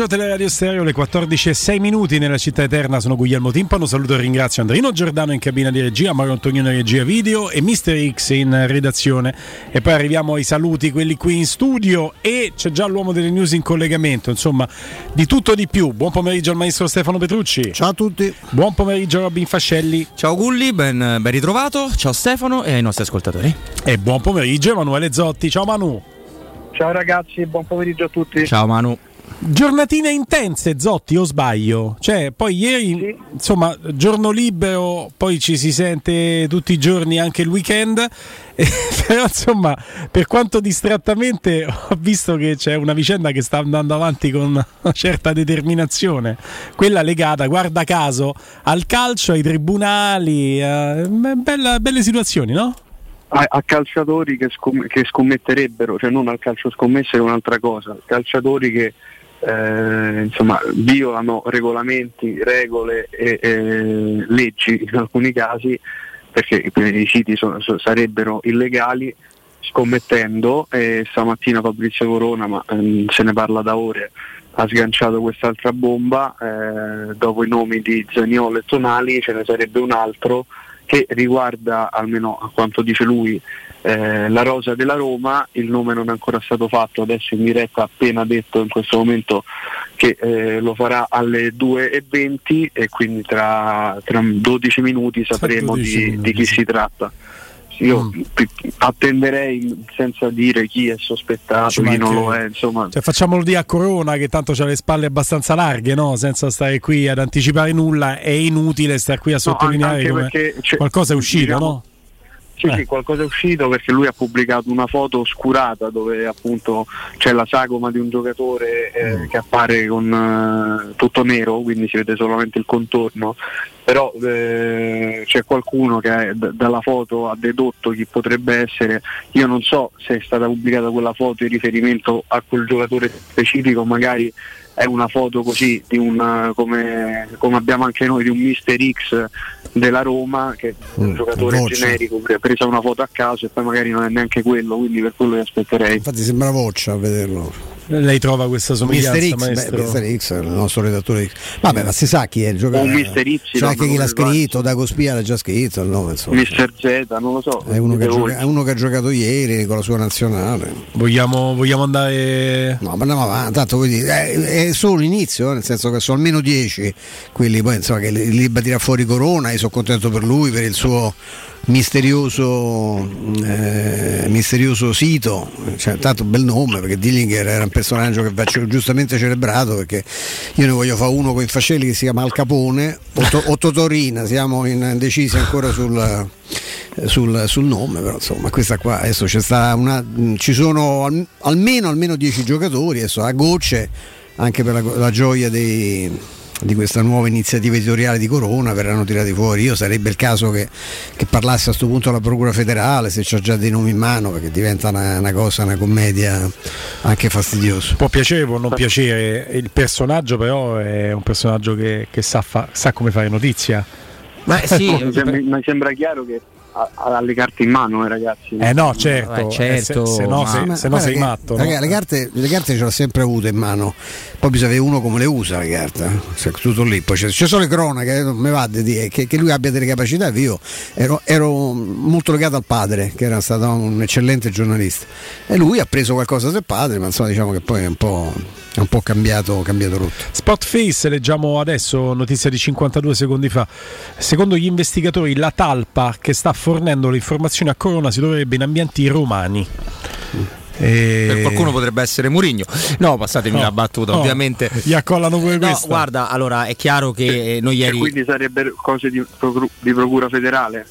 Pomeriggio, Teleradio Stereo, le 14 e 6 minuti nella città eterna. Sono Guglielmo Timpano. Saluto e ringrazio Andrino Giordano in cabina di regia, Mario Antonio in regia video e Mister X in redazione. E poi arriviamo ai saluti, quelli qui in studio. E c'è già l'uomo delle news in collegamento. Insomma, di tutto di più. Buon pomeriggio al maestro Stefano Petrucci. Ciao a tutti. Buon pomeriggio a Robin Fascelli. Ciao Gulli, ben, ben ritrovato. Ciao Stefano e ai nostri ascoltatori. E buon pomeriggio Emanuele Zotti. Ciao Manu. Ciao ragazzi, buon pomeriggio a tutti. Ciao Manu. Giornatine intense, Zotti, o sbaglio? Cioè, poi ieri, sì. insomma, giorno libero, poi ci si sente tutti i giorni anche il weekend. Eh, però, insomma, per quanto distrattamente ho visto che c'è una vicenda che sta andando avanti con una certa determinazione. Quella legata, guarda caso, al calcio, ai tribunali. Eh, bella, belle situazioni, no? A, a, calciatori che, scom- che, scommetterebbero, cioè non al calcio scommesse è un'altra cosa, calciatori che eh, insomma, violano regolamenti, regole e, e, leggi in alcuni casi perché i siti sono, sarebbero illegali scommettendo e stamattina Fabrizio Corona, ma ehm, se ne parla da ore, ha sganciato quest'altra bomba, eh, dopo i nomi di Zaniolo e Tonali ce ne sarebbe un altro che riguarda, almeno a quanto dice lui, eh, la rosa della Roma, il nome non è ancora stato fatto, adesso in diretta ha appena detto in questo momento che eh, lo farà alle 2.20 e quindi tra, tra 12 minuti sapremo 12 di, minuti. di, chi si tratta. Io mm. attenderei senza dire chi è sospettato, chi non lo è. Insomma. Cioè, facciamolo di a Corona che tanto ha le spalle abbastanza larghe, no? senza stare qui ad anticipare nulla. È inutile stare qui a sottolineare no, come qualcosa è uscito, diciamo, no? Sì, eh. sì, qualcosa è uscito perché lui ha pubblicato una foto oscurata dove appunto c'è la sagoma di un giocatore eh, mm. che appare con eh, tutto nero, quindi si vede solamente il contorno, però eh, c'è qualcuno che d- dalla foto ha dedotto chi potrebbe essere, io non so se è stata pubblicata quella foto in riferimento a quel giocatore specifico, magari è una foto così di un, come, come, abbiamo anche noi di un Mister X della Roma che è un mm, giocatore voce. generico che ha preso una foto a caso e poi magari non è neanche quello quindi per quello li aspetterei infatti sembra voccia a vederlo lei trova questa somiglianza Mister X, maestro? Beh, Mister X, il nostro redattore X. Vabbè, ma si sa chi è il giocatore. Un Mister Y. C'è anche chi l'ha scritto, da Cospia l'ha già scritto il nome, insomma. Mister Z, non lo so. È uno, che, gioca, è uno che ha giocato ieri con la sua nazionale. Vogliamo, vogliamo andare. No, ma andiamo avanti, tanto vuoi dire, è, è, solo l'inizio, nel senso che sono almeno 10 quelli poi insomma che li batterà fuori Corona, io sono contento per lui, per il suo misterioso, eh, misterioso sito, cioè, tanto bel nome perché Dillinger era un personaggio che va giustamente celebrato perché io ne voglio fare uno con i fascelli che si chiama Al Capone o, Totorina, siamo indecisi ancora sul, sul, sul, nome, però insomma questa qua adesso una, ci sono al, almeno, almeno 10 giocatori, adesso a gocce anche per la, la gioia dei di questa nuova iniziativa editoriale di Corona verranno tirati fuori. Io sarebbe il caso che, che parlasse a questo punto la Procura federale, se c'ha già dei nomi in mano, perché diventa una, una cosa, una commedia anche fastidiosa. Può piacere, può non piacere, il personaggio però è un personaggio che, che sa, fa, sa come fare notizia. Ma sì, mi sembra chiaro che ha, le carte in mano, eh, ragazzi. Eh no, certo, eh, certo. Eh, se, se, no, se, se no sei matto. Ragazzi, no? le, carte, le carte ce l'ha sempre avute in mano, poi bisogna vedere uno come le usa le carte. Eh. Tutto lì. Poi ci sono le cronache, non mi va di dire che, che, lui abbia delle capacità. Io ero, ero, molto legato al padre, che era stato un eccellente giornalista. E lui ha preso qualcosa del padre, ma insomma diciamo che poi è un po' è un po' cambiato, cambiato rotta. Spotface, leggiamo adesso, notizia di 52 secondi fa. Secondo gli investigatori, la talpa che sta fornendo le informazioni a Corona si dovrebbe in ambienti romani. E... Per qualcuno potrebbe essere Murigno. No, passatemi no, la battuta, no, ovviamente. Gli accollano pure no, questa. Guarda, allora è chiaro che noi ieri. E quindi sarebbero cose di, di procura federale?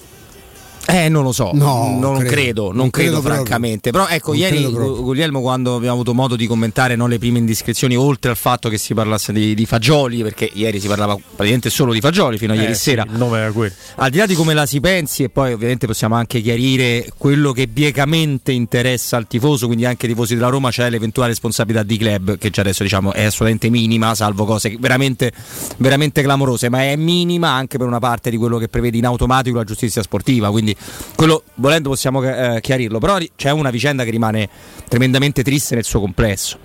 Eh, non lo so, no, non credo, credo non, non credo, credo francamente. Però ecco, non ieri Guglielmo quando abbiamo avuto modo di commentare no, le prime indiscrezioni, oltre al fatto che si parlasse di, di, fagioli, perché ieri si parlava praticamente solo di fagioli fino a eh, ieri sì, sera. Il nome era quello. Al di là di come la si pensi, e poi ovviamente possiamo anche chiarire quello che biecamente interessa al tifoso, quindi anche ai tifosi della Roma, c'è l'eventuale responsabilità di club, che già adesso diciamo è assolutamente minima, salvo cose veramente, veramente clamorose, ma è minima anche per una parte di quello che prevede in automatico la giustizia sportiva. Quindi quello volendo possiamo eh, chiarirlo, però c'è una vicenda che rimane tremendamente triste nel suo complesso.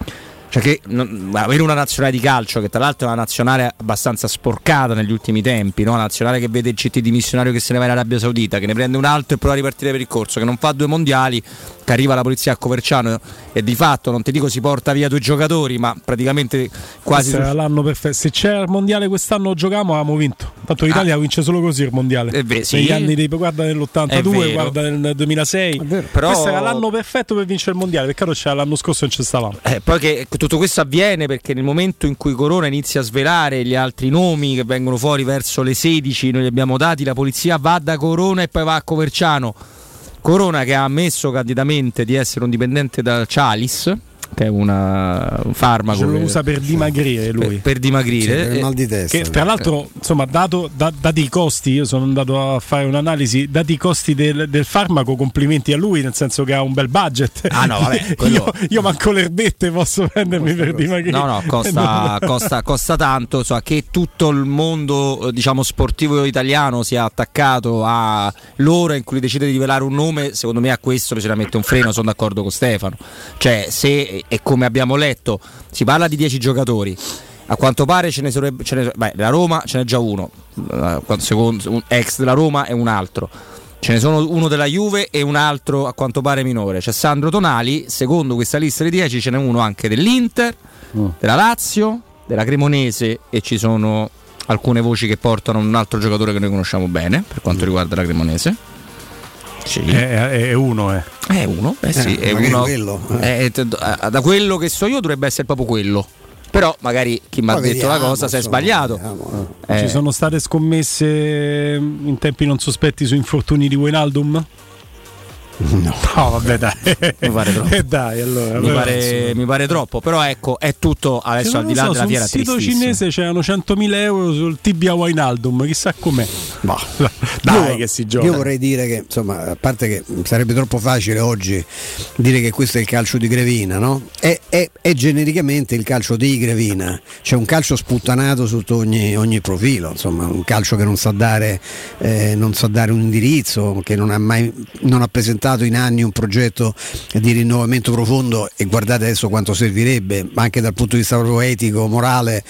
Cioè che non, avere una nazionale di calcio, che tra l'altro è una nazionale abbastanza sporcata negli ultimi tempi, no? una nazionale che vede il CT di missionario che se ne va in Arabia Saudita, che ne prende un altro e prova a ripartire per il corso, che non fa due mondiali, che arriva la polizia a Coverciano e di fatto, non ti dico si porta via due giocatori, ma praticamente quasi... Sarà l'anno perfetto. Se c'era il mondiale quest'anno giochiamo, avevamo vinto. Tanto l'Italia ah. vince solo così il mondiale. Eh beh, sì. Negli anni dei, guarda nell'82, guarda nel 2006. Però... Questo era l'anno perfetto per vincere il mondiale. Peccato c'era l'anno scorso e non ci stavamo. Eh, poi che tutto questo avviene perché nel momento in cui Corona inizia a svelare gli altri nomi che vengono fuori verso le 16, noi li abbiamo dati, la polizia va da Corona e poi va a Coverciano. Corona che ha ammesso candidamente di essere un dipendente da Cialis che è una, un farmaco. Ce lo usa per dimagrire lui. Per, per dimagrire. Sì, per mal di testa. Che, tra l'altro, insomma, dato, da, dati i costi, io sono andato a fare un'analisi, dati i costi del, del, farmaco, complimenti a lui, nel senso che ha un bel budget. Ah no, vabbè, quello... io, io, manco le erbette posso prendermi costa, per dimagrire. No, no, costa, costa, costa tanto, so, che tutto il mondo diciamo, sportivo italiano sia attaccato a l'ora in cui decide di rivelare un nome, secondo me a questo bisogna mettere un freno, sono d'accordo con Stefano. Cioè, se e come abbiamo letto si parla di 10 giocatori. A quanto pare ce ne sarebbe, ce ne, beh, la Roma ce n'è già uno, secondo, un ex della Roma e un altro. Ce ne sono uno della Juve e un altro a quanto pare minore. C'è Sandro Tonali, secondo questa lista di 10 ce n'è uno anche dell'Inter, mm. della Lazio, della Cremonese e ci sono alcune voci che portano un altro giocatore che noi conosciamo bene per quanto riguarda la Cremonese. Sì. È, è, uno, eh. È uno, eh sì, eh, è uno. Quello, eh. da quello che so io dovrebbe essere proprio quello. Però magari chi mi ha detto la cosa si è sbagliato. Eh. Ci sono state scommesse in tempi non sospetti su infortuni di Wijnaldum? No, no, vabbè, dai. mi pare troppo. Eh dai, allora, mi, pare, mi, pare, troppo. Però ecco, è tutto adesso al di là so, della fiera. Sul sito cinese c'erano 100.000 euro sul tibia Wijnaldum. Chissà com'è. Bah. Dai, io, che si gioca. Io vorrei dire che, insomma, a parte che sarebbe troppo facile oggi dire che questo è il calcio di Grevina, no? È, è, è genericamente il calcio di Grevina. C'è un calcio sputtanato sotto ogni, ogni profilo. Insomma, un calcio che non sa dare, eh, non sa dare un indirizzo, che non ha mai non ha presentato presentato in anni un progetto di rinnovamento profondo e guardate adesso quanto servirebbe, anche dal punto di vista proprio etico, morale,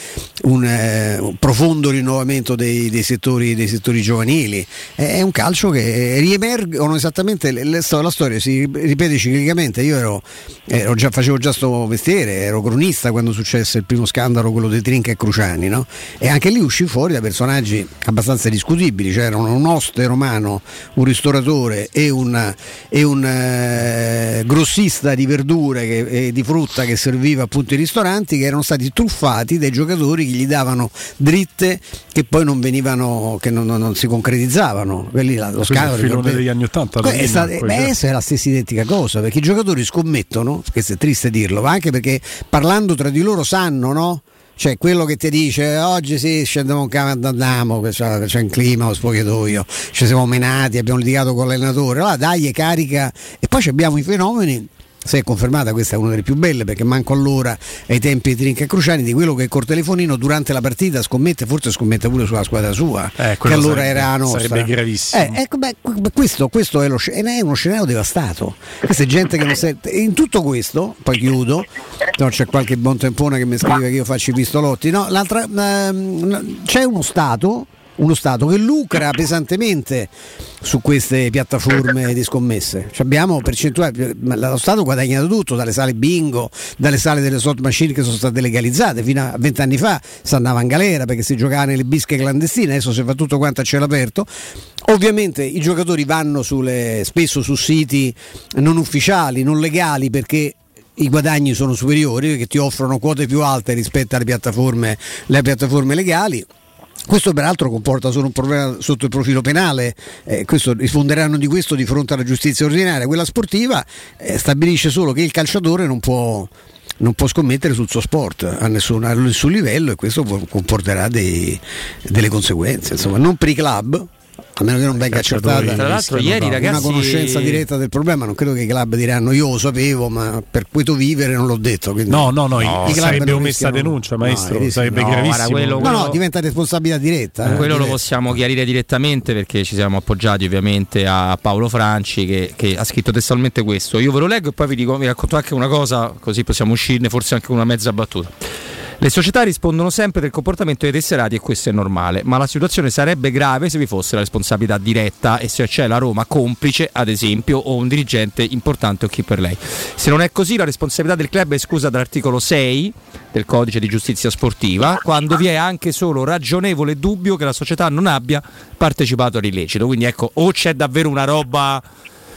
un, eh, un profondo rinnovamento dei, dei, settori, dei, settori, giovanili. È un calcio che riemergono esattamente, la storia si ripete ciclicamente. Io ero, ero già, facevo già sto mestiere, ero cronista quando successe il primo scandalo, quello dei Trinca e Cruciani, no? e anche lì uscì fuori da personaggi abbastanza discutibili, c'erano un oste romano, un ristoratore e un, e un eh, grossista di verdure e di frutta che serviva appunto i ristoranti che erano stati truffati dai giocatori che gli davano dritte che poi non venivano, che non, non, non si concretizzavano. Quelli, lo scandalo il filone degli anni Ottanta. È, sta, beh, è la stessa identica cosa perché i giocatori scommettono, questo è triste dirlo, ma anche perché parlando tra di loro sanno, no? Cioè quello che ti dice oggi sì scendiamo un campo andiamo c'è, c'è un clima lo spogliatoio. Ci siamo menati abbiamo litigato con l'allenatore. Allora dai carica. E poi abbiamo i fenomeni se è confermata questa è una delle più belle perché manco allora ai tempi di Trinca Cruciani di quello che col telefonino durante la partita scommette forse scommette pure sulla squadra sua eh, che allora sarebbe, era nostra. sarebbe gravissimo. Eh, ecco, beh, questo, questo è, lo, è, uno scenario devastato. Questa è gente che non sente in tutto questo poi chiudo no, c'è qualche buon tempone che mi scrive che io faccio i pistolotti no, ehm, c'è uno Stato uno Stato che lucra pesantemente su queste piattaforme di scommesse. Cioè abbiamo percentuali, lo Stato ha guadagnato tutto, dalle sale bingo, dalle sale delle slot machine che sono state legalizzate, fino a vent'anni fa si andava in galera perché si giocava nelle bische clandestine, adesso si fa tutto quanto a cielo aperto. Ovviamente i giocatori vanno sulle, spesso su siti non ufficiali, non legali perché i guadagni sono superiori perché ti offrono quote più alte rispetto alle piattaforme, alle piattaforme legali questo peraltro comporta solo un problema sotto il profilo penale, eh, questo, risponderanno di questo di fronte alla giustizia ordinaria. Quella sportiva eh, stabilisce solo che il calciatore non può, non può scommettere sul suo sport a nessun, a nessun livello e questo comporterà dei, delle conseguenze. Insomma, non per i club, a meno che non venga accertata. tra l'altro ieri ragazzi una conoscenza diretta del problema non credo che i club diranno io lo sapevo ma per questo vivere non l'ho detto quindi no no no, no i sarebbe omessa denuncia maestro no, sarebbe no, gravissimo. Quello, quello, no no diventa responsabilità diretta eh, quello diretta. lo possiamo chiarire direttamente perché ci siamo appoggiati ovviamente a Paolo Franci che, che, ha scritto testualmente questo. Io ve lo leggo e poi vi, dico, vi racconto anche una cosa così possiamo uscirne forse anche una mezza battuta le società rispondono sempre del comportamento dei tesserati e questo è normale, ma la situazione sarebbe grave se vi fosse la responsabilità diretta e se c'è la Roma complice, ad esempio, o un dirigente importante o chi per lei. Se non è così, la responsabilità del club è esclusa dall'articolo 6 del codice di giustizia sportiva, quando vi è anche solo ragionevole dubbio che la società non abbia partecipato all'illecito. Quindi ecco, o c'è davvero una roba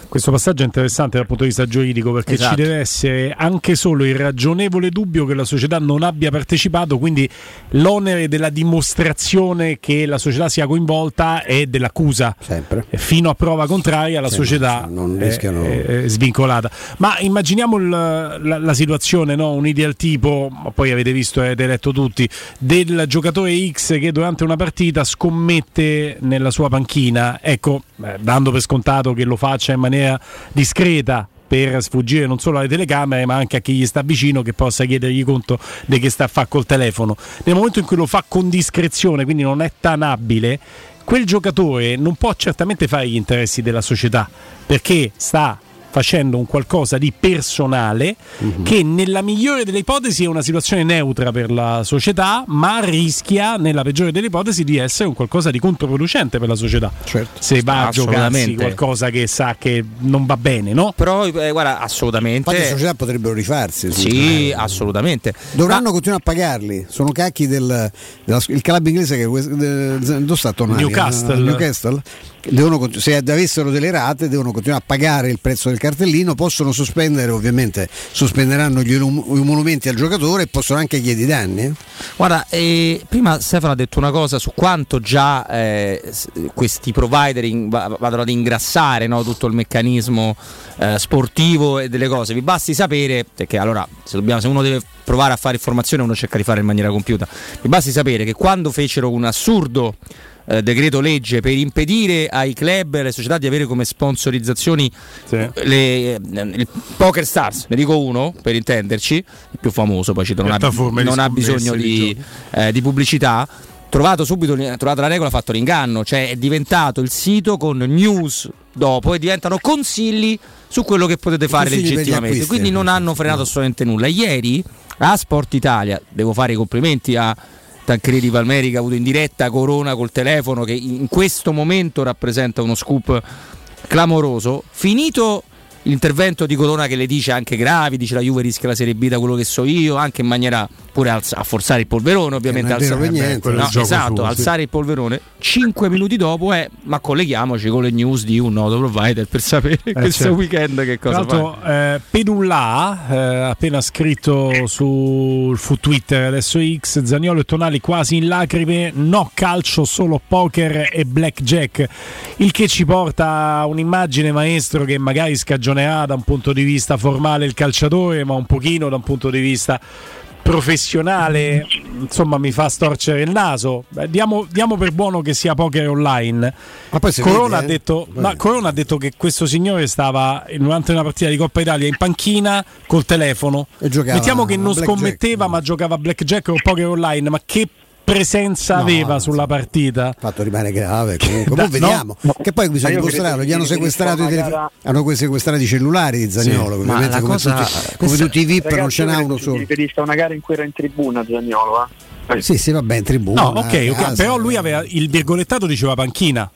questo passaggio è interessante dal punto di vista giuridico perché esatto. ci deve essere anche solo il ragionevole dubbio che la società non abbia partecipato, quindi l'onere della dimostrazione che la società sia coinvolta è dell'accusa. Sempre. Fino a prova contraria la Sempre, società non rischiano... è, è, svincolata. Ma immaginiamo il, la, la, situazione, no? un ideal tipo, poi avete visto e avete letto tutti, del giocatore X che durante una partita scommette nella sua panchina, ecco, dando per scontato che lo faccia in maniera maniera discreta per sfuggire non solo alle telecamere ma anche a chi gli sta vicino che possa chiedergli conto di che sta a fare col telefono. Nel momento in cui lo fa con discrezione, quindi non è tanabile, quel giocatore non può certamente fare gli interessi della società perché sta facendo un qualcosa di personale uh-huh. che nella migliore delle ipotesi è una situazione neutra per la società, ma rischia nella peggiore delle ipotesi di essere un qualcosa di controproducente per la società. Certo. Se va a giocarsi qualcosa che sa che non va bene, no? Però eh, guarda, assolutamente. Infatti le società potrebbero rifarsi. Sì, assolutamente. Dovranno ma... continuare a pagarli. Sono cacchi del, del il club inglese che dove sta tornando? Newcastle. Newcastle devono, se avessero delle rate devono continuare a pagare il prezzo del cartellino, possono sospendere ovviamente, sospenderanno gli emolumenti al giocatore e possono anche chiedere i danni. Eh? Guarda, eh, prima Stefano ha detto una cosa su quanto già eh, questi provider in, vadano ad ingrassare no, tutto il meccanismo eh, sportivo e delle cose. Vi basti sapere, perché allora se, dobbiamo, se uno deve provare a fare informazione uno cerca di fare in maniera compiuta, vi basti sapere che quando fecero un assurdo eh, decreto legge per impedire ai club e alle società di avere come sponsorizzazioni sì. le, eh, il Poker Stars, ne dico uno per intenderci, il più famoso, poi non, ha, non ha bisogno di, eh, di pubblicità trovato subito trovato la regola, ha fatto l'inganno, cioè è diventato il sito con news dopo e diventano consigli su quello che potete fare legittimamente. Quindi non hanno frenato assolutamente nulla. Ieri a Sport Italia, devo fare i complimenti a Tancredi Palmeri che ha avuto in diretta Corona col telefono che in questo momento rappresenta uno scoop clamoroso. Finito l'intervento di Corona che le dice anche gravi, dice la Juve rischia la Serie B da quello che so io, anche in maniera pure a, a forzare il polverone, ovviamente. Alzare, niente, no, esatto, suo, alzare sì. il polverone. Cinque minuti dopo è, ma colleghiamoci con le news di un noto provider per sapere eh, questo certo. weekend che cosa Tra fa. Eh, Pedulla, eh, appena scritto sul fu Twitter adesso X, Zaniolo e Tonali quasi in lacrime, no calcio, solo poker e blackjack, il che ci porta a un'immagine maestro che magari scagionerà da un punto di vista formale il calciatore, ma un pochino da un punto di vista professionale insomma mi fa storcere il naso. Beh, diamo, diamo, per buono che sia poker online. Corona, vede, ha detto, eh? Corona, ha detto, che questo signore stava durante una partita di Coppa Italia in panchina col telefono. Mettiamo che non scommetteva ma giocava a blackjack o poker online ma che presenza no, aveva sulla partita. Il fatto rimane grave comunque. Da, vediamo. No? Che poi bisogna dimostrarlo. Gli hanno sequestrato, i telefoni, hanno sequestrato i cellulari di Zagnolo. Sì, come, cosa... tutti, come tutti i VIP Ragazzi, non ce n'ha uno solo. Mi riferisco a una gara in cui era in tribuna Zagnolo. Eh? Sì, sì, va bene, in tribuna. No, ok, eh, okay. però lui aveva il virgolettato diceva panchina.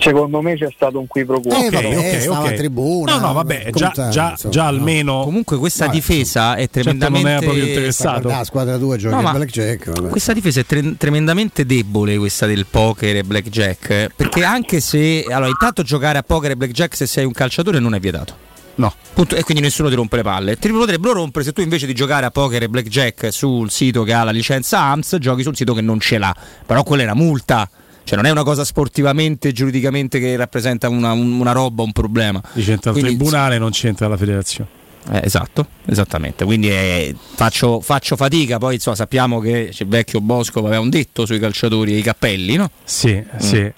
Secondo me c'è stato un qui pro quo. Eh, okay, okay, okay. tribuna. No, no, vabbè, già, già, già almeno. Comunque questa no, difesa è tremendamente. Certo non era proprio interessato. La squadra 2 gioca no, blackjack. Vabbè. Questa difesa è tre- tremendamente debole, questa del poker e blackjack. Perché anche se. Allora, intanto giocare a poker e blackjack se sei un calciatore non è vietato. No. Punto, e quindi nessuno ti rompe le palle. Ti potrebbero rompere se tu invece di giocare a poker e blackjack sul sito che ha la licenza AMS, giochi sul sito che non ce l'ha. Però quella è una multa. Cioè non è una cosa sportivamente, giuridicamente che rappresenta una, una roba, un problema. C'entra il tribunale, non c'entra la federazione. Eh, esatto, esattamente. Quindi eh, faccio, faccio, fatica, poi insomma, sappiamo che il vecchio Bosco aveva un detto sui calciatori e i cappelli, no? Sì, mm. sì.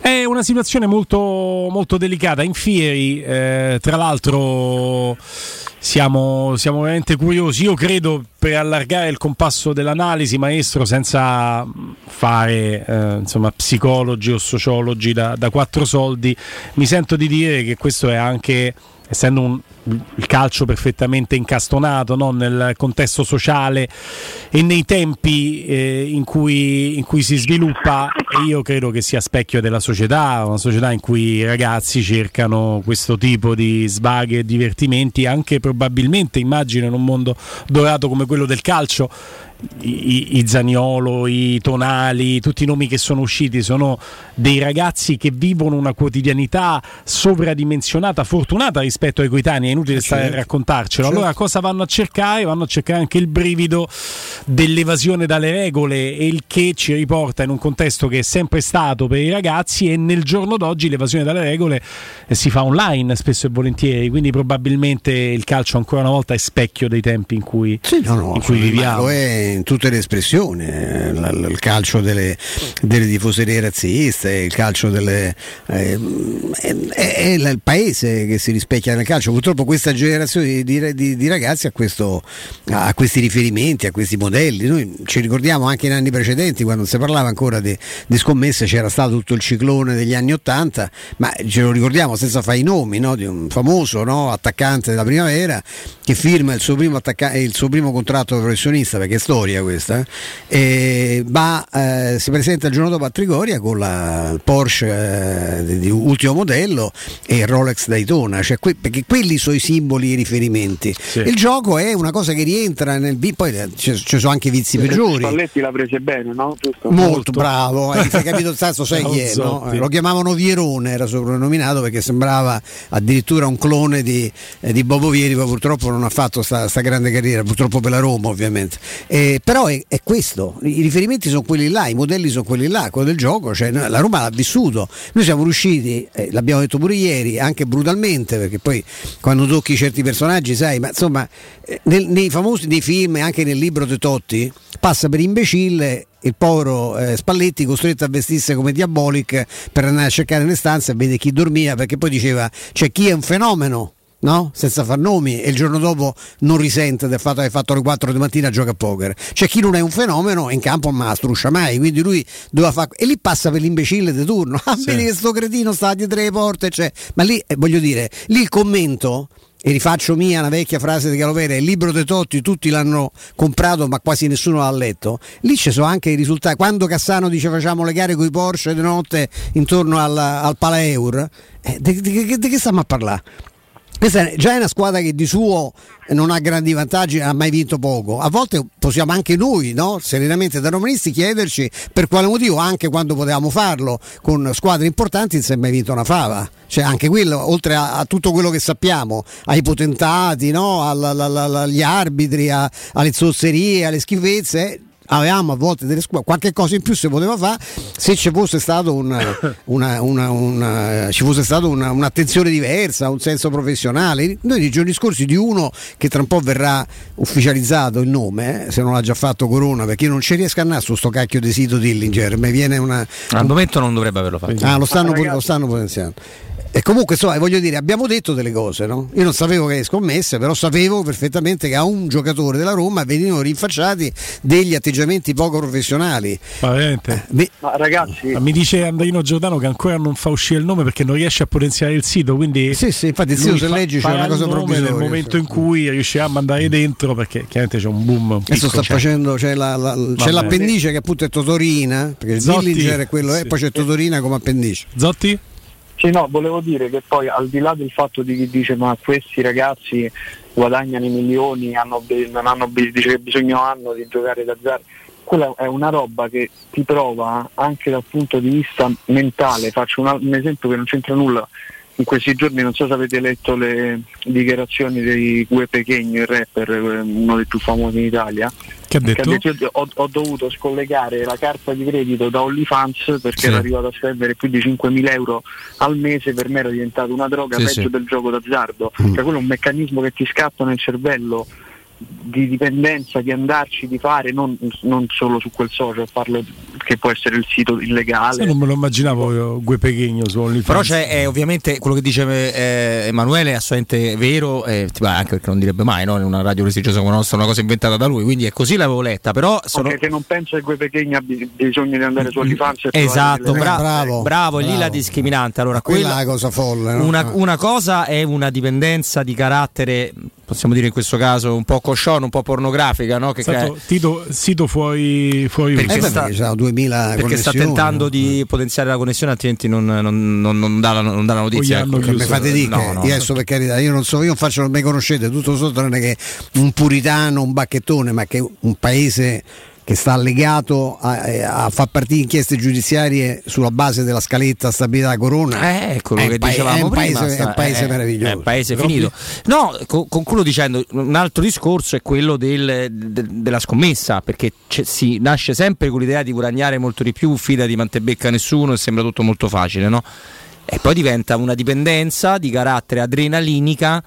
È una situazione molto, molto delicata. In Fieri, eh, tra l'altro siamo, siamo, veramente curiosi. Io credo per allargare il compasso dell'analisi, maestro, senza fare eh, insomma, psicologi o sociologi da, da quattro soldi, mi sento di dire che questo è anche essendo un, il calcio perfettamente incastonato no? nel contesto sociale e nei tempi eh, in, cui, in, cui, si sviluppa. E io credo che sia specchio della società, una società in cui i ragazzi cercano questo tipo di svaghe e divertimenti anche probabilmente immagino in un mondo dorato come quello del calcio. I, i Zaniolo, i Tonali, tutti i nomi che sono usciti sono dei ragazzi che vivono una quotidianità sovradimensionata, fortunata rispetto ai coetanei, inutile stare a raccontarcelo. Allora certo. cosa vanno a cercare? Vanno a cercare anche il brivido dell'evasione dalle regole e il che ci riporta in un contesto che è sempre stato per i ragazzi e nel giorno d'oggi l'evasione dalle regole si fa online spesso e volentieri, quindi probabilmente il calcio ancora una volta è specchio dei tempi in cui, sì, no, no, in cui viviamo. È in tutte le espressioni, eh, il calcio delle, delle tifoserie razziste, il calcio delle... Eh, è, è, il paese che si rispecchia nel calcio, purtroppo questa generazione di, di, di ragazzi ha, questo, ha, questi riferimenti, ha questi modelli, noi ci ricordiamo anche in anni precedenti quando si parlava ancora di, di scommesse c'era stato tutto il ciclone degli anni Ottanta, ma ce lo ricordiamo senza fare i nomi no? di un famoso no? attaccante della primavera che firma il suo primo, attacca- il suo primo contratto professionista perché è storia questa, eh, ma eh, si presenta il giorno dopo a Trigoria con la Porsche eh, di ultimo modello e il Rolex Daytona, cioè que- perché quelli sono i simboli e i riferimenti. Sì. Il gioco è una cosa che rientra nel poi eh, ci, sono anche vizi peggiori. Spalletti l'ha prese bene, no? Molto, Molto, bravo, hai capito il senso, sai chi è, no? Lo chiamavano Vierone, era soprannominato perché sembrava addirittura un clone di, eh, di Bobo Vieri, ma purtroppo non ha fatto questa grande carriera, purtroppo per la Roma ovviamente. Eh, però è, è, questo, i riferimenti sono quelli là, i modelli sono quelli là, quello del gioco, cioè la Roma l'ha vissuto, noi siamo riusciti, eh, l'abbiamo detto pure ieri, anche brutalmente, perché poi quando tocchi certi personaggi sai, ma insomma eh, nel, nei famosi nei film anche nel libro di Totti passa per imbecille il povero eh, Spalletti costretto a vestirsi come Diabolic per andare a cercare le stanze e vedere chi dormiva perché poi diceva c'è chi è un fenomeno no? senza far nomi e il giorno dopo non risente del fatto che hai fatto alle 4 di mattina a gioca a poker. C'è chi non è un fenomeno in campo ma struscia mai, quindi lui doveva fare... E lì passa per l'imbecille di turno. Ah, sì. vedi che sto cretino sta dietro le porte, cioè... Ma lì, eh, voglio dire, lì il commento e rifaccio mia una vecchia frase di Calovera, il libro dei Totti tutti l'hanno comprato ma quasi nessuno l'ha letto, lì ci sono anche i risultati, quando Cassano dice facciamo le gare con i Porsche di notte intorno al, al Paleur, eh, di, di, di, di che stiamo a parlare? Questa è già una squadra che di suo non ha grandi vantaggi, ha mai vinto poco. A volte possiamo anche noi, no? serenamente da romanisti, chiederci per quale motivo, anche quando potevamo farlo con squadre importanti, non si è mai vinto una fava. Cioè anche quello, oltre a, a tutto quello che sappiamo, ai potentati, no? agli arbitri, a, alle zozzerie, alle schifezze avevamo a volte delle squadre, qualche cosa in più si poteva fare se ci fosse stato una, una, una, una ci fosse stata un'attenzione diversa, un senso professionale. Noi nei giorni scorsi di uno che tra un po' verrà ufficializzato il nome, eh, se non l'ha già fatto Corona, perché io non ci riesco a andare su sto cacchio di sito Dillinger, mi viene una... Al momento non dovrebbe averlo fatto. Ah, lo stanno, ah, lo stanno potenziando. E comunque insomma, voglio dire, abbiamo detto delle cose, no? Io non sapevo che scommesse, però sapevo perfettamente che a un giocatore della Roma venivano rinfacciati degli atteggiamenti poco professionali. Ma veramente? Eh, Ma ragazzi, Ma mi dice Andrino Giordano che ancora non fa uscire il nome perché non riesce a potenziare il sito, quindi Sì, sì, infatti il sito se leggi c'è una cosa provvisoria. Nel momento in cui riuscirà a mandare dentro perché chiaramente c'è un boom. Un Adesso sta cioè. facendo c'è, la, la, c'è l'appendice che appunto è Totorina, perché Zotti, Dillinger è quello, sì. e poi c'è Totorina come appendice. Zotti? Sì, no, volevo dire che poi al di là del fatto di chi dice ma questi ragazzi guadagnano i milioni, hanno, non hanno dice che bisogno hanno di giocare d'azzardo, quella è una roba che ti prova anche dal punto di vista mentale, faccio un, un esempio che non c'entra nulla, in questi giorni non so se avete letto le dichiarazioni di Gue Pechegno, il rapper, uno dei più famosi in Italia, Che ha detto? Che ha detto ho, ho, dovuto scollegare la carta di credito da OnlyFans perché sì. ero arrivato a spendere più di 5.000 euro al mese, per me era diventato una droga sì, peggio sì. del gioco d'azzardo. Mm. Cioè quello è un meccanismo che ti scatta nel cervello di dipendenza, di andarci, di fare, non, non, solo su quel social, parlo che può essere il sito illegale. Se non me lo immaginavo io, Gue Pechegno su OnlyFans. Però c'è eh, ovviamente quello che dice eh, Emanuele è assolutamente vero, eh, anche perché non direbbe mai no? in una radio prestigiosa come la nostra una cosa inventata da lui, quindi è così l'avevo letta. Però sono... Perché non penso che Gue Pechegno abbia bisogno di andare su OnlyFans. Esatto, bra- bravo, bravo, è lì la discriminante. Allora, quella, quella è la cosa folle. No? Una, una cosa è una dipendenza di carattere possiamo dire in questo caso un po' coscion, un po' pornografica, no? Che Stato, Tito, sito fuori, fuori perché, sta, perché sta tentando di potenziare la connessione, altrimenti non, non, non, non dà, la, non dà la notizia. Ecco. Mi fate dire, no, no, io adesso per carità, io non so, io non faccio, non mi conoscete, tutto sotto non è che un puritano, un bacchettone, ma che un paese che sta legato a, a far partire inchieste giudiziarie sulla base della scaletta stabilità corona. Eh, quello è che pa- dicevamo è un prima, paese, è un paese è, meraviglioso. è un paese finito. no co- concludo dicendo un altro discorso è quello del, de, della scommessa perché si nasce sempre con l'idea di guadagnare molto di più fida di mantebecca nessuno e sembra tutto molto facile no? e poi diventa una dipendenza di carattere adrenalinica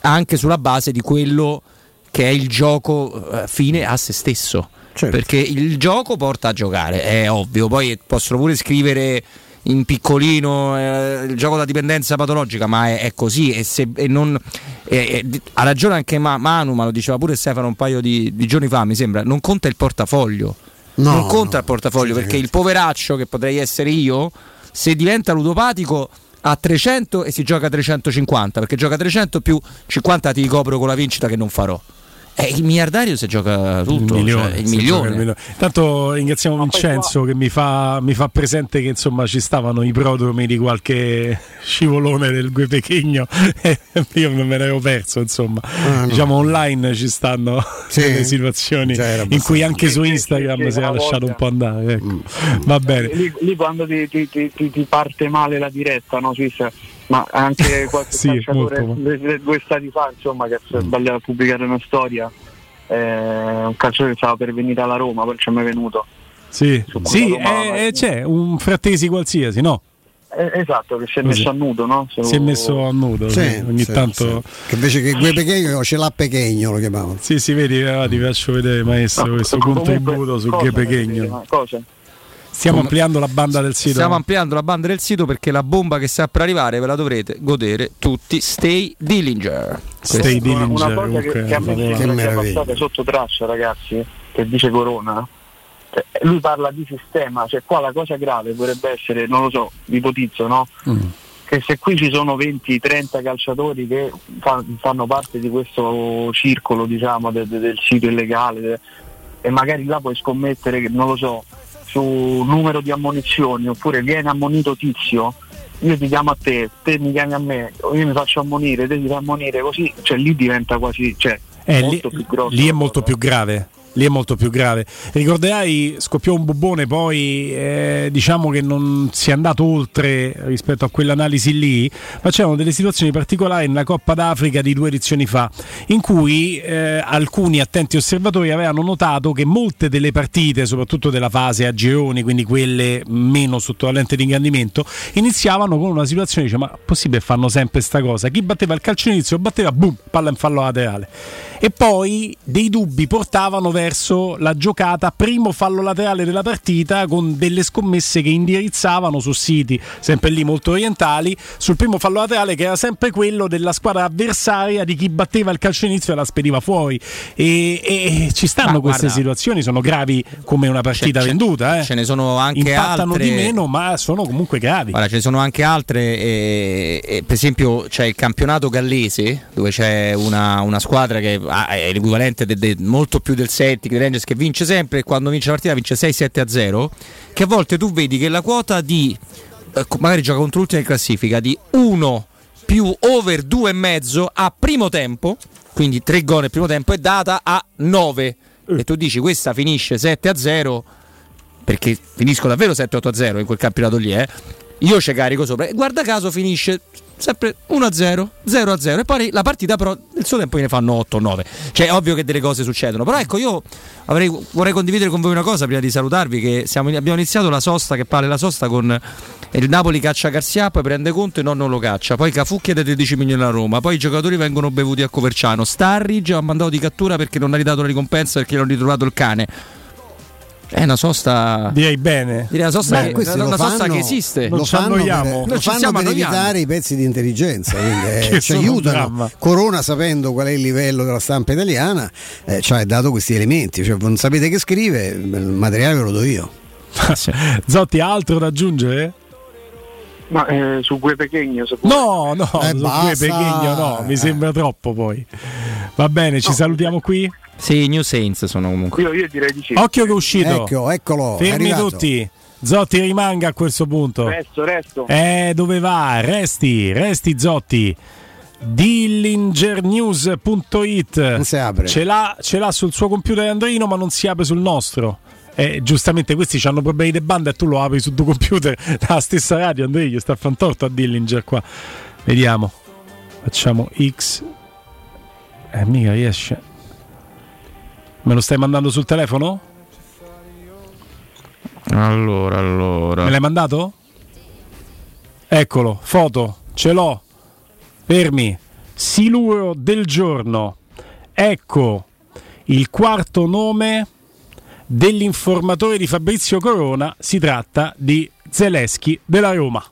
anche sulla base di quello che è il gioco eh, fine a se stesso Certo. Perché il gioco porta a giocare, è ovvio. Poi possono pure scrivere in piccolino eh, il gioco da dipendenza patologica, ma è, è così. E se, e non, e, ha ragione anche Manu, ma lo diceva pure Stefano un paio di, di giorni fa, mi sembra. Non conta il portafoglio. No, non conta no, il portafoglio perché il poveraccio che potrei essere io, se diventa ludopatico a 300 e si gioca a 350 perché gioca a 300 più 50 ti ricopro con la vincita che non farò. Eh, il miliardario si gioca tutto, il milione. Cioè, il milione. Il milione. Tanto ringraziamo Ma Vincenzo che mi fa, mi fa, presente che insomma ci stavano i prodromi di qualche scivolone del Gue Pechegno e io non me ne ero perso insomma. Ah, no. Diciamo online ci stanno sì. delle situazioni in cui anche su Instagram si è lasciato un po' andare. Ecco. Mm. Va bene. Lì, lì quando ti, ti, ti, ti, parte male la diretta, no? Suissa? Ma anche qualche sì, calciatore due, due stati fa insomma che ha sbagliato a pubblicare una storia eh, un calciatore che stava per venire alla Roma poi non ci è mai venuto sì, sì è, è, c'è un frattesi qualsiasi no? Eh, esatto, che si è messo a nudo, no? Su... Si è messo a nudo, sì, sì. ogni sì, tanto. Che invece che Gue Pechegno ce l'ha Pechegno lo chiamavano. Sì, sì, vedi, ah, ti faccio vedere maestro no, questo contributo su Gue Pechegno. Cosa? Stiamo ampliando la banda del sito. Stiamo ampliando la banda del sito perché la bomba che sta per arrivare ve la dovrete godere tutti. Stay Dillinger. Stay Dillinger. Una, una cosa che, che a me sembra passata sotto traccia, ragazzi, che dice Corona. Cioè, lui parla di sistema, cioè qua la cosa grave potrebbe essere, non lo so, ipotizzo, no? Mm. Che se qui ci sono 20-30 calciatori che fa, fanno parte di questo circolo, diciamo, de, de, del sito illegale, de, e magari là puoi scommettere che, non lo so, su numero di ammonizioni oppure viene ammonito tizio io ti chiamo a te, te mi chiami a me, io mi faccio ammonire, te ti fai ammonire così, cioè lì diventa quasi, cioè, eh, molto lì, più grosso. Lì è molto più grave lì è molto più grave. Ricorderai, scoppiò un bubone, poi eh, diciamo che non si è andato oltre rispetto a quell'analisi lì, ma c'erano delle situazioni particolari nella Coppa d'Africa di due edizioni fa, in cui eh, alcuni attenti osservatori avevano notato che molte delle partite, soprattutto della fase a gironi, quindi quelle meno sotto la lente di ingrandimento, iniziavano con una situazione, dice, ma possibile fanno sempre questa cosa? Chi batteva il calcio inizio batteva, boom, palla in fallo laterale e poi dei dubbi portavano verso la giocata primo fallo laterale della partita con delle scommesse che indirizzavano su siti sempre lì molto orientali sul primo fallo laterale che era sempre quello della squadra avversaria di chi batteva il calcio inizio e la spediva fuori. E, e ci stanno ma queste guarda, situazioni sono gravi come una partita c'è, venduta eh. ce ne sono anche impattano altre. di meno ma sono comunque gravi. Guarda ce ne sono anche altre e, e, per esempio c'è il campionato gallese dove c'è una, una squadra che è l'equivalente de, de, molto più del Celtic, dei Rangers che vince sempre e quando vince la partita vince 6-7 a 0, che a volte tu vedi che la quota di eh, magari gioca contro l'ultima in classifica di 1 più over 2,5 a primo tempo, quindi 3 gol nel primo tempo è data a 9 e tu dici questa finisce 7 a 0 perché finisco davvero 7-8 a 0 in quel campionato lì, eh. Io ci carico sopra. E guarda caso finisce sempre 1-0, 0-0 e poi la partita però nel suo tempo ne fanno 8-9. Cioè è ovvio che delle cose succedono, però ecco io avrei, vorrei condividere con voi una cosa prima di salutarvi che siamo, abbiamo iniziato la sosta che parla la sosta con il Napoli caccia Garcia, poi prende conto e no, non lo caccia. Poi Cafu chiede 13 milioni a Roma. Poi i giocatori vengono bevuti a Coverciano. Starridge ha mandato di cattura perché non ha ridato la ricompensa perché non ha ritrovato il cane. È una sosta. Direi bene. Direi una sosta, Beh, che, una, una fanno, sosta che esiste. Lo Non ci fanno per, annoiamo. lo Non ci fanno stiamo per evitare i pezzi di intelligenza. Quindi, eh, Che ci aiutano. Corona, sapendo qual è il livello della stampa italiana, eh, ci ha dato questi elementi. Cioè, non sapete che scrive, il materiale ve lo do io. Zotti, altro da aggiungere? Ma eh, su Gue Pechegno No, no, Eh, su. Gue Pechegno no, mi sembra troppo poi. Va bene, ci salutiamo qui. Sì, New Saints sono comunque. Io, io direi di sì. Occhio che è uscito. Ecco, eccolo. Fermi tutti. Zotti rimanga a questo punto. Resto, resto. Eh, dove va? Resti, resti Zotti. Dillingernews.it Non si apre. ce l'ha, ce l'ha sul suo computer Andrino, ma non si apre sul nostro. Eh, giustamente questi hanno problemi di banda e tu lo apri sul tuo computer dalla stessa radio, Andrino, sta a fan torto a Dillinger qua. Vediamo. Facciamo X. Eh, mica riesce. Me lo stai mandando sul telefono? Allora, allora. Me l'hai mandato? Eccolo, foto, ce l'ho. Fermi. Siluro del giorno. Ecco il quarto nome dell'informatore di Fabrizio Corona. Si tratta di Zeleschi della Roma.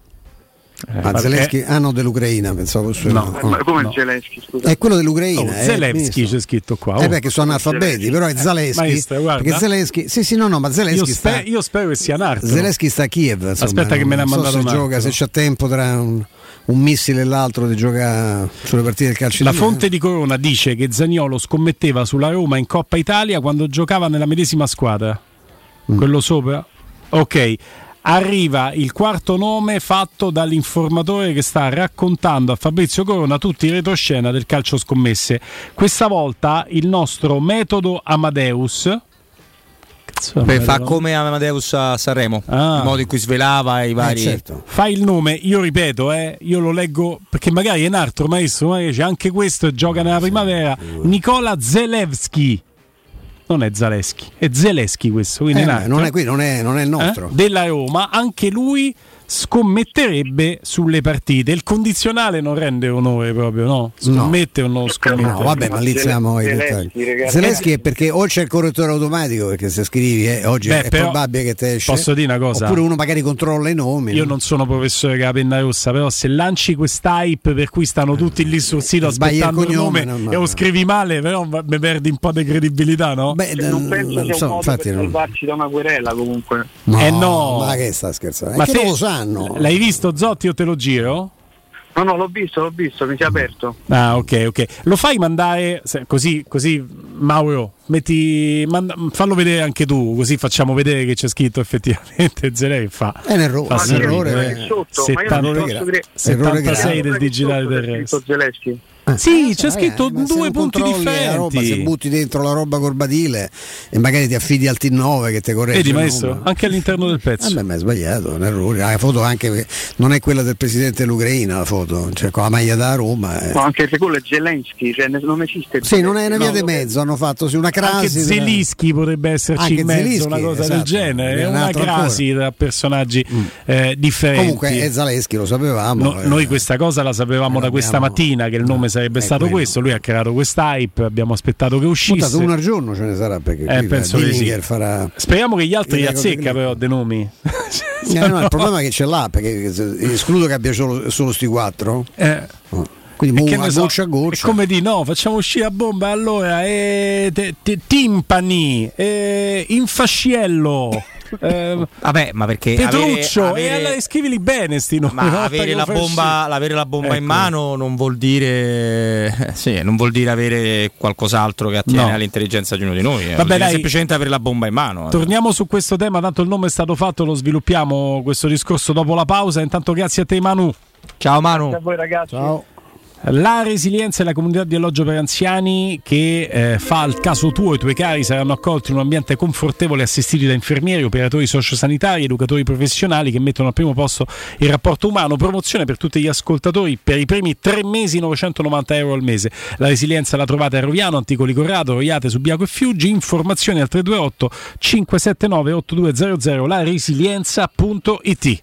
Ma perché- Zelensky, ah no, dell'Ucraina, pensavo fosse No. no. Ma come no. Zelensky, scusa? È quello dell'Ucraina. Oh, eh, Zelensky ministro. c'è scritto qua. Eh oh. perché sono analfabeti, però è Zaleschi. Maestro, guarda. perché Zelensky, sì, sì, no, no, ma io, Zelensky spe- sta, io spero che sia un altro. Zelensky sta a Kiev. Insomma, Aspetta che me ne ha non so mandato se gioca, se c'è tempo tra un, un missile e l'altro di giocare sulle partite del calcio La fonte di Corona dice che Zagnolo scommetteva sulla Roma in Coppa Italia quando giocava nella medesima squadra. Mm. Quello sopra? Ok. Arriva il quarto nome fatto dall'informatore che sta raccontando a Fabrizio Corona tutti i retroscena del calcio scommesse. Questa volta il nostro metodo Amadeus. Cazzo Per- fa come Amadeus a Sanremo, Ah. il modo in cui svelava i Eh, vari. certo. Fai il nome, io ripeto, eh, io lo leggo perché magari è un altro maestro, magari c'è anche questo e gioca nella primavera. Nicola Zelevski. Non è Zaleschi, è Zeleschi questo, quindi Eh, non è qui, non è, non è il Eh? nostro. della Roma, anche lui scommetterebbe sulle partite. Il condizionale non rende onore proprio, no? Scommette o non scommette? No, vabbè, ma lì siamo ai dettagli. Zelensky è perché o c'è il correttore automatico, perché se scrivi eh, oggi Beh, è però, probabile che te esce. posso dire una cosa? Oppure uno magari controlla i nomi. Io no? non sono professore con la penna rossa, però se lanci quest'hype per cui stanno tutti lì sul sito Sbagli il aspettando il cognome, nome no, e lo scrivi male, però mi perdi un po' di credibilità, no? Beh, Cioè, non eh, penso sia un so, modo infatti per non- salvarci da una querela comunque. no, Eh, no. ma che sta scherzando? Ma che te lo sanno. L'hai visto Zotti o te lo giro? No, no, l'ho visto, l'ho visto, mi si è aperto. Ah, ok, ok. Lo fai mandare così, così Mauro, metti, manda- fallo vedere anche tu, così facciamo vedere che c'è scritto effettivamente Zelei fa. È un errore, Fa un errore. eh. sotto, ma io non posso. Errore 76 grave. del digitale terrestre. Scritto Zelensky. Sì, Eh, c'è scritto eh, se due punti la roba, se differenti. butti dentro la roba corbatile e magari ti affidi al T9 che ti corregge. Vedi maestro, anche all'interno del pezzo. Vabbè, ma è sbagliato, è un errore. La foto anche non è quella del presidente dell'Ucraina, la foto, cioè con la maglia da Roma. eh. No, anche se quello è Zelensky, cioè non esiste. Sì, non è una via No, di mezzo, hanno fatto sì, una crasi. Anche tra- Zelischi potrebbe esserci Anche in mezzo, Zelinski, una cosa del esatto. genere, È è un una crasi tra personaggi eh, differenti. Comunque è Zaleschi, lo sapevamo. No- eh. noi questa cosa la sapevamo Eh, da questa mattina che il nome sarebbe è stato quello. questo, lui ha creato questa hype, abbiamo aspettato che uscisse. Puntato uno al giorno ce ne sarà perché Eh, penso di sì. Farà. Speriamo che gli altri Il li record di azzecca però dei nomi. Eh, no, il problema è che ce l'ha, perché escludo che abbia solo, solo sti quattro. Eh, Quindi e mo che a so, goccia a goccia. come di no, facciamo uscire a bomba allora eh, te- te- timpani, eh, infasciello, eh, Vabbè, ma perché Petruccio, avere, e avere- allora scrivili bene sti nomi. ma avere la, bomba, avere la bomba in Ecco. mano non vuol dire eh, sì, non vuol dire avere qualcos'altro che attiene No. all'intelligenza di uno di noi. eh. Vabbè, dai. semplicemente avere la bomba in mano. eh. Torniamo su questo tema, tanto il nome è stato fatto, lo sviluppiamo questo discorso dopo la pausa. Intanto grazie a te Manu. Ciao Grazie a Manu. voi ragazzi. Ciao. La resilienza è la comunità di alloggio per anziani che eh, fa il caso tuo e i tuoi cari saranno accolti in un ambiente confortevole assistiti da infermieri, operatori sociosanitari, educatori professionali che mettono al primo posto il rapporto umano. Promozione per tutti gli ascoltatori per i primi tre mesi 990 euro al mese. La resilienza la trovate a Roviano, Anticoli Corrado, Roiate, Subiaco e Fiuggi. Informazioni al 328 579 8200 la resilienza.it.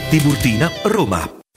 Tiburtina, Roma.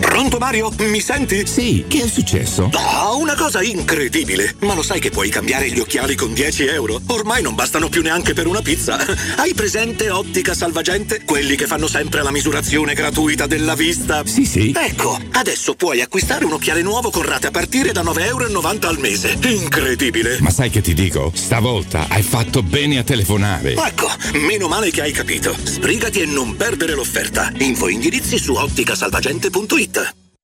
Pronto Mario? Mi senti? Sì, che è successo? Oh, una cosa incredibile! Ma lo sai che puoi cambiare gli occhiali con 10 euro? Ormai non bastano più neanche per una pizza. Hai presente Ottica Salvagente? Quelli che fanno sempre la misurazione gratuita della vista? Sì, sì. Ecco, adesso puoi acquistare un occhiale nuovo con rate a partire da 9,90 euro al mese. Incredibile! Ma sai che ti dico? Stavolta hai fatto bene a telefonare. Ecco, meno male che hai capito. Sbrigati e non perdere l'offerta. Info indirizzi su otticasalvagente.it. The.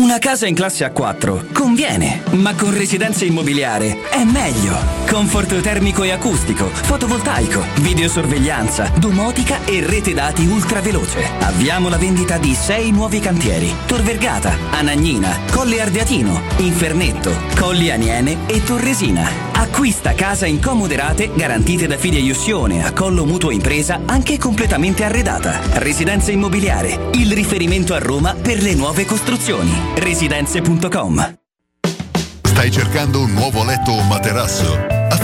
Una casa in classe A4 conviene, ma con residenza immobiliare è meglio. Conforto termico e acustico, fotovoltaico, videosorveglianza, domotica e rete dati ultraveloce. Avviamo la vendita di sei nuovi cantieri: Tor Vergata, Anagnina, Colle Ardeatino, Infernetto, Colli Aniene e Torresina. Acquista casa in comode rate garantite da fideiussione a collo mutuo impresa anche completamente arredata. Residenza immobiliare, il riferimento a Roma per le nuove costruzioni. Residenze.com Stai cercando un nuovo letto o materasso?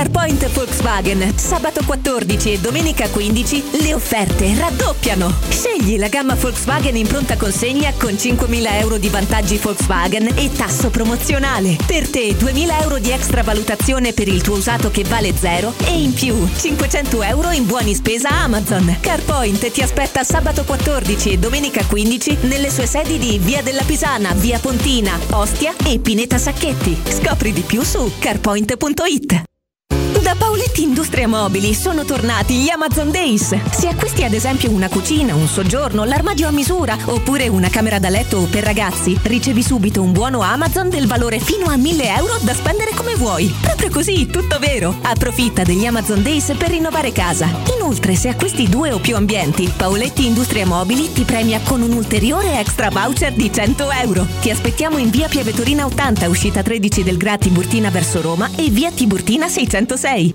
CarPoint Volkswagen. Sabato 14 e domenica 15 le offerte raddoppiano. Scegli la gamma Volkswagen in pronta consegna con 5.000 euro di vantaggi Volkswagen e tasso promozionale. Per te 2.000 euro di extra valutazione per il tuo usato che vale zero e in più 500 euro in buoni spesa Amazon. CarPoint ti aspetta sabato 14 e domenica 15 nelle sue sedi di Via della Pisana, Via Pontina, Ostia e Pineta Sacchetti. Scopri di più su carpoint.it. Da Paoletti Industria Mobili sono tornati gli Amazon Days. Se acquisti ad esempio una cucina, un soggiorno, l'armadio a misura oppure una camera da letto per ragazzi, ricevi subito un buono Amazon del valore fino a 1000 euro da spendere come vuoi. Proprio così, tutto vero. Approfitta degli Amazon Days per rinnovare casa. Inoltre, se acquisti due o più ambienti, Paoletti Industria Mobili ti premia con un ulteriore extra voucher di 100 euro. Ti aspettiamo in via Piavetorina 80, uscita 13 del Gra Tiburtina verso Roma e via Tiburtina 606.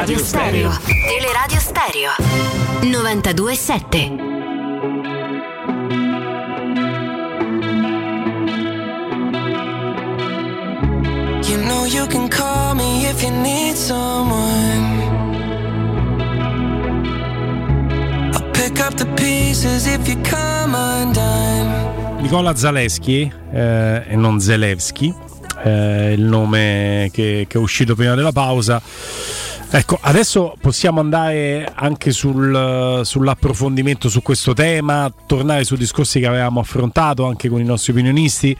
Teleradio Stereo. Teleradio Stereo 927 You know you can call me if you need someone. I'll pick up the pieces if you come undone. Nicola Zaleschi eh, e non Zelewski, eh, il nome che, che è uscito prima della pausa. Ecco, adesso possiamo andare anche sul, sull'approfondimento su questo tema, tornare su discorsi che avevamo affrontato anche con i nostri opinionisti.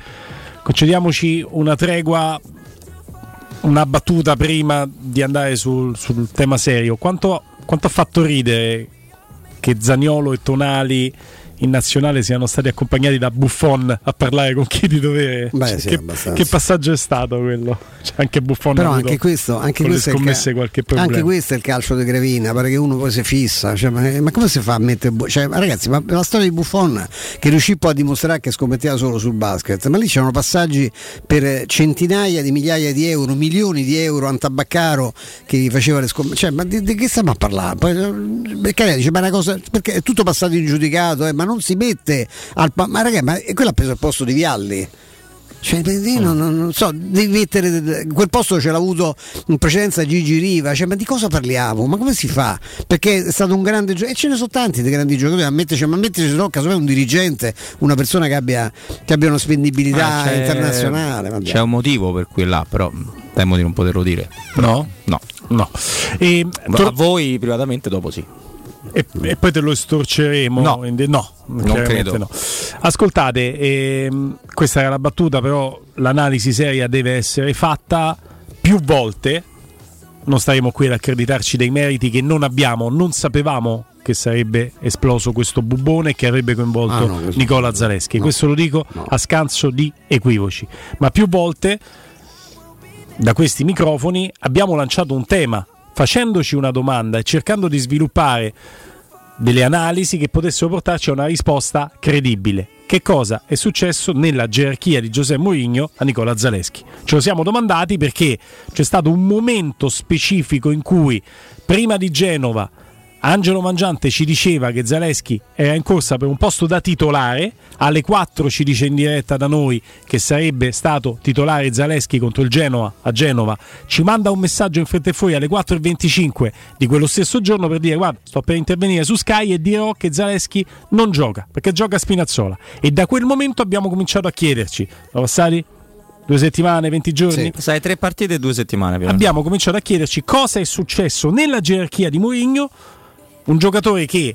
Concediamoci una tregua, una battuta prima di andare sul, sul tema serio. Quanto, quanto ha fatto ridere che Zaniolo e Tonali in nazionale siano stati accompagnati da Buffon a parlare con chi di dovere. Beh, sì, che, che passaggio è stato quello? Cioè, anche Buffon Però anche questo, anche questo, problema. anche questo è il calcio di Gravina, pare che uno poi si fissa. Cioè, ma, ma come si fa a mettere. Bu- cioè, ma ragazzi, ma la storia di Buffon che riuscì poi a dimostrare che scommetteva solo sul basket, ma lì c'erano passaggi per centinaia di migliaia di euro, milioni di euro a Tabaccaro che gli faceva le scommesse. Cioè, ma di, di che stiamo a parlare? Poi, eh, perché lei dice, ma è una cosa. Perché è tutto passato in giudicato, eh, ma non si mette al. pa- ma ragazzi, ma quello ha preso il posto di Vialli. Cioè, non, non- non so, devi mettere quel posto ce l'ha avuto in precedenza Gigi Riva, cioè, ma di cosa parliamo? Ma come si fa? Perché è stato un grande giocatore, e ce ne sono tanti di grandi giocatori, a metterci, ma metterci no, casomai un dirigente, una persona che abbia, che abbia una spendibilità Ah, c'è- internazionale. vabbè. C'è un motivo per cui là, però temo di non poterlo dire. No? No. No. E, a voi privatamente dopo sì. E, e poi te lo estorceremo? No. De- no, chiaramente credo. no. Ascoltate, ehm, questa era la battuta, però l'analisi seria deve essere fatta più volte. Non staremo qui ad accreditarci dei meriti che non abbiamo, non sapevamo che sarebbe esploso questo bubbone che avrebbe coinvolto Ah, no, questo- Nicola Zaleschi. no. Questo lo dico a scanso di equivoci. Ma più volte da questi microfoni abbiamo lanciato un tema facendoci una domanda e cercando di sviluppare delle analisi che potessero portarci a una risposta credibile. Che cosa è successo nella gerarchia di Giuseppe Mourinho a Nicola Zaleschi? Ce lo siamo domandati perché c'è stato un momento specifico in cui prima di Genova Angelo Mangiante ci diceva che Zaleschi era in corsa per un posto da titolare, alle 4 ci dice in diretta da noi che sarebbe stato titolare Zaleschi contro il Genoa a Genova, ci manda un messaggio in fretta e fuori alle 4.25 di quello stesso giorno per dire guarda sto per intervenire su Sky e dirò che Zaleschi non gioca perché gioca a Spinazzola e da quel momento abbiamo cominciato a chiederci, sono passati due settimane, 20 giorni? Sai, tre partite e due settimane. abbiamo cominciato a chiederci cosa è successo nella gerarchia di Mourinho, un giocatore che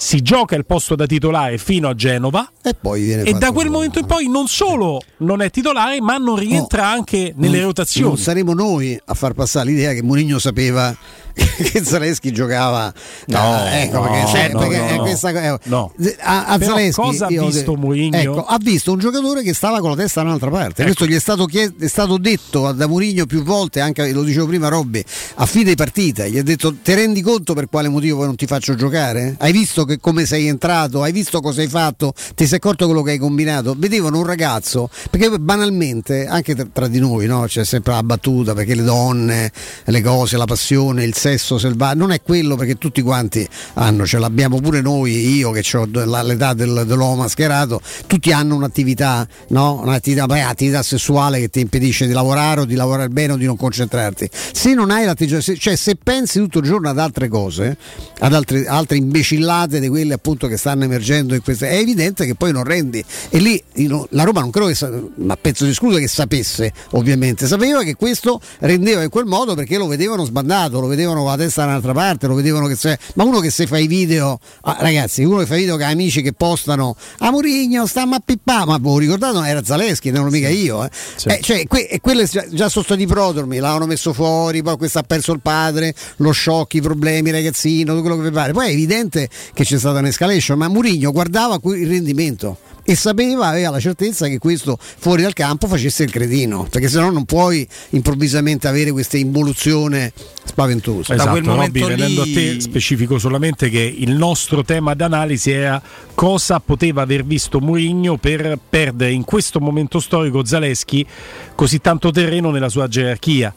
si gioca il posto da titolare fino a Genova e poi viene e da quel momento in poi non solo non è titolare ma non rientra anche nelle Non- rotazioni. Non saremo noi a far passare l'idea che Mourinho sapeva che Zaleschi giocava No, eh, ecco, no, perché, se- no, perché no, questa eh, No. a, a Zaleschi cosa ha visto Mourinho? ecco, ha visto un giocatore che stava con la testa da un'altra parte Ecco. questo gli è stato, chie- è stato detto da Mourinho più volte anche lo dicevo prima Robby a fine partita gli ha detto ti rendi conto per quale motivo non ti faccio giocare? hai visto che come sei entrato hai visto cosa hai fatto ti sei accorto quello che hai combinato vedevano un ragazzo perché banalmente anche tra, tra di noi no? c'è sempre la battuta perché le donne le cose la passione il sesso selvaggio non è quello perché tutti quanti hanno ce l'abbiamo pure noi io che ho l'età del- dell'uomo mascherato tutti hanno un'attività no? un'attività, beh, attività sessuale che ti impedisce di lavorare o di lavorare bene o di non concentrarti. Se non hai l'atteggiamento cioè se pensi tutto il giorno ad altre cose ad altre, altre imbecillate di quelle appunto che stanno emergendo in queste è evidente che poi non rendi. E lì la Roma non credo che sa- ma penso di escluso che sapesse ovviamente. Sapeva che questo rendeva in quel modo perché lo vedevano sbandato lo vedevano con la testa da un'altra parte lo vedevano che se ma uno che se fa i video ah, ragazzi uno che fa i video che ha amici che postano a Murigno sta a pippà ma voi ricordate non era Zaleschi non ero mica io eh. Eh, cioè, que- e quelle già, sono stati prodromi l'hanno messo fuori poi questo ha perso il padre lo shock i problemi ragazzino tutto quello che vi pare. Poi è evidente che c'è stata un'escalation ma Murigno guardava il rendimento e sapeva, aveva la certezza che questo fuori dal campo facesse il cretino, perché sennò non puoi improvvisamente avere questa involuzione spaventosa. Esatto, Robby, venendo a te specifico solamente che il nostro tema d'analisi era cosa poteva aver visto Mourinho per perdere in questo momento storico Zaleschi così tanto terreno nella sua gerarchia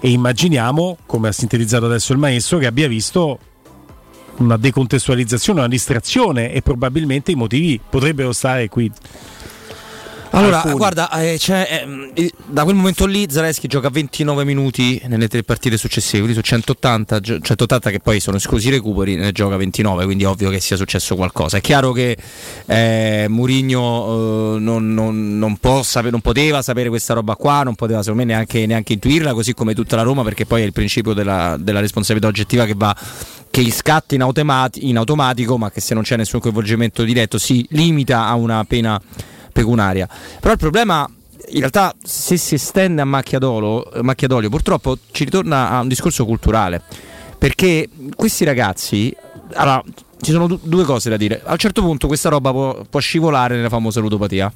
e immaginiamo, come ha sintetizzato adesso il maestro, che abbia visto una decontestualizzazione, una distrazione e probabilmente i motivi potrebbero stare qui. Allora, Alcuni. guarda, eh, ehm, eh, da quel momento lì Zaleschi gioca 29 minuti nelle tre partite successive, quindi su 180, gio- 180 che poi sono esclusi i recuperi, ne gioca 29, quindi è ovvio che sia successo qualcosa. È chiaro che eh, Mourinho eh, non, non- non può sape- non poteva sapere questa roba qua, non poteva secondo me neanche, neanche intuirla, così come tutta la Roma, perché poi è il principio della, della responsabilità oggettiva che va che scatta in, automati- in automatico, ma che se non c'è nessun coinvolgimento diretto si limita a una pena pecunaria. Però il problema in realtà se si estende a macchia, d'olio purtroppo ci ritorna a un discorso culturale. Perché questi ragazzi allora ci sono du- due cose da dire. A un certo punto questa roba può, può scivolare nella famosa ludopatia.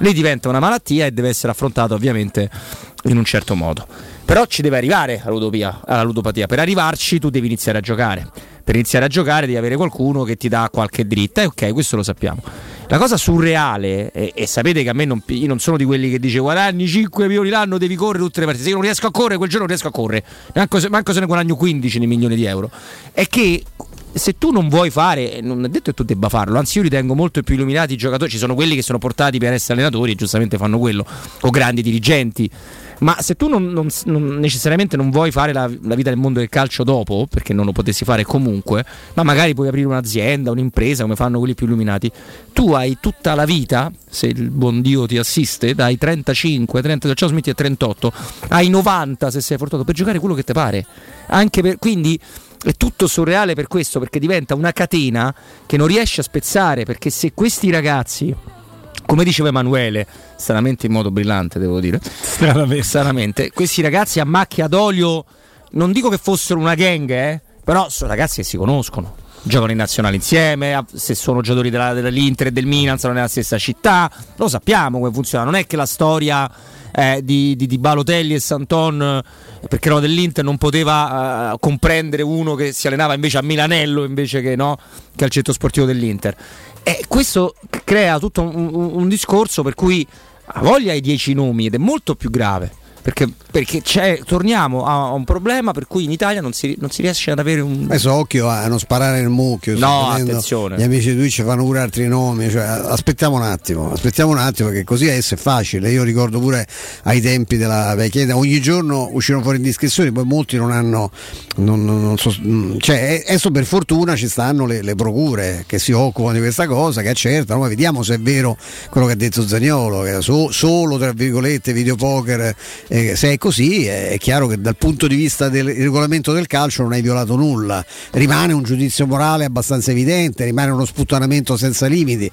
Lì diventa una malattia e deve essere affrontata ovviamente in un certo modo però ci deve arrivare alla ludopatia per arrivarci tu devi iniziare a giocare per iniziare a giocare devi avere qualcuno che ti dà qualche dritta e ok questo lo sappiamo la cosa surreale, e, e sapete che a me non, io non sono di quelli che dice guadagni 5 milioni l'anno, devi correre tutte le partite. Se io non riesco a correre, quel giorno non riesco a correre, manco se, manco se ne guadagno 15 nei milioni di euro. È che se tu non vuoi fare, non è detto che tu debba farlo, anzi io ritengo molto più illuminati i giocatori, ci sono quelli che sono portati per essere allenatori e giustamente fanno quello, o grandi dirigenti. Ma se tu non, non- non- necessariamente non vuoi fare la, la vita del mondo del calcio dopo, perché non lo potessi fare comunque, ma magari puoi aprire un'azienda, un'impresa, come fanno quelli più illuminati, tu hai tutta la vita, se il buon Dio ti assiste, dai 35, 30, ciao Smith è 38, ai 90 se sei fortunato per giocare quello che ti pare. Per, quindi è tutto surreale per questo, perché diventa una catena che non riesce a spezzare, perché se questi ragazzi come diceva Emanuele, stranamente in modo brillante, devo dire. Stranamente. Questi ragazzi a macchia d'olio, non dico che fossero una gang, eh, però sono ragazzi che si conoscono. Giocano in nazionale insieme, se sono giocatori della- dell'Inter e del Milan, sono nella stessa città, lo sappiamo come funziona. Non è che la storia eh, di, di, di Balotelli e Santon, eh, perché no, dell'Inter non poteva eh, comprendere uno che si allenava invece a Milanello invece che, no, che al centro sportivo dell'Inter. E questo crea tutto un, un- un discorso per cui ha voglia ai dieci nomi ed è molto più grave. Perché, perché c'è, torniamo a un problema per cui in Italia non si, non si riesce ad avere un. Adesso occhio a non sparare nel mucchio. No, attenzione. Gli amici di Twitch fanno pure altri nomi. Cioè, aspettiamo un attimo, aspettiamo un attimo, che così è facile. Io ricordo pure ai tempi della vecchia età, ogni giorno uscivano fuori indiscrezioni, poi molti non hanno. Non, non- non so- mm, cioè, adesso per fortuna ci stanno le, le procure che si occupano di questa cosa, che accertano. Poi vediamo se è vero quello che ha detto Zagnolo, che so- solo tra virgolette videopoker. eh, se è così, è chiaro che dal punto di vista del regolamento del calcio non hai violato nulla. Rimane un giudizio morale abbastanza evidente, rimane uno sputtanamento senza limiti.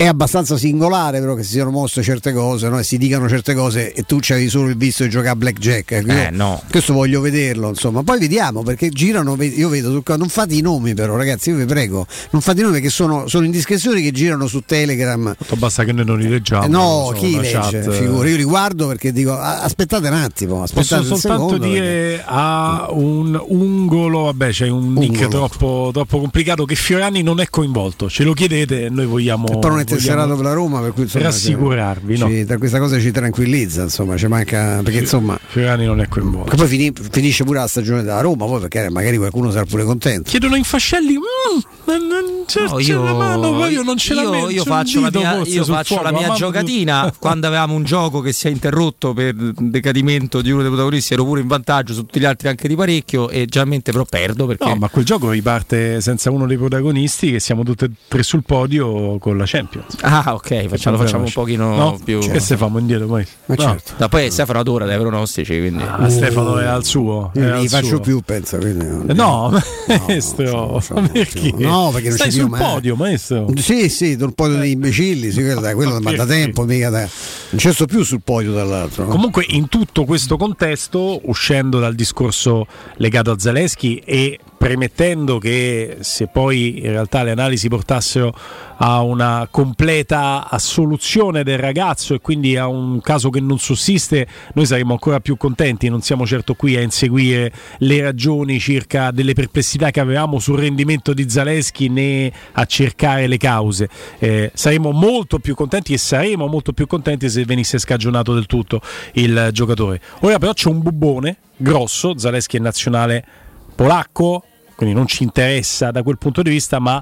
È abbastanza singolare però che si siano mosse certe cose no? e si dicano certe cose e tu avevi solo il visto di giocare a blackjack ecco, Eh, no. questo voglio vederlo insomma poi vediamo perché girano io vedo non fate i nomi però ragazzi io vi prego non fate i nomi perché sono, sono indiscrezioni che girano su telegram Basta che noi non li leggiamo. Eh, no, chi legge? chat. Figura, io li guardo perché dico "Ah, aspettate un attimo, aspettate Posso un soltanto secondo. perché- dire a un ungolo, vabbè c'è un nick Ungolo. troppo, troppo complicato che Fiorani non è coinvolto, ce lo chiedete e noi vogliamo, E tesserato vogliamo per la Roma, per cui insomma, rassicurarvi. ci- no. ci- tra questa cosa ci tranquillizza, insomma, ci manca perché insomma. Fiorani non è coinvolto. Che poi fini- finisce pure la stagione della Roma, poi perché magari qualcuno sarà pure contento. Chiedono in fascelli, "Mm, non- non c'è, No, c'è la mano, poi io non ce la io, metto, io faccio la mia, io faccio la fuoco, mia mamma giocatina quando avevamo un gioco che si è interrotto per decadimento di uno dei protagonisti ero pure in vantaggio su tutti gli altri anche di parecchio e generalmente però perdo perché No, ma quel gioco riparte senza uno dei protagonisti che siamo tutti e tre sul podio con la Champions. Ah, ok, facciamo, lo facciamo un pochino No, più. Che se famo indietro poi? Ma No. certo. No, poi Stefano adora dai pronostici, quindi. Ah, Stefano è al suo. Io non li faccio suo. più, penso. quindi- Eh, No, maestro, perché? No, perché non Stai ci sul mai. podio, maestro. Sì, sì, un podio di imbecilli, sì, quello, dai, quello ma da tempo, mica da, non ci sto più sul podio dall'altro. no? Comunque in tutto questo contesto, uscendo dal discorso legato a Zaleschi e premettendo che se poi in realtà le analisi portassero a una completa assoluzione del ragazzo e quindi a un caso che non sussiste, noi saremmo ancora più contenti, non siamo certo qui a inseguire le ragioni circa delle perplessità che avevamo sul rendimento di Zaleschi né a cercare le cause. Eh, saremmo molto più contenti e saremo molto più contenti se venisse scagionato del tutto il giocatore. Ora però c'è un bubbone grosso, Zaleschi è nazionale polacco, quindi non ci interessa da quel punto di vista, ma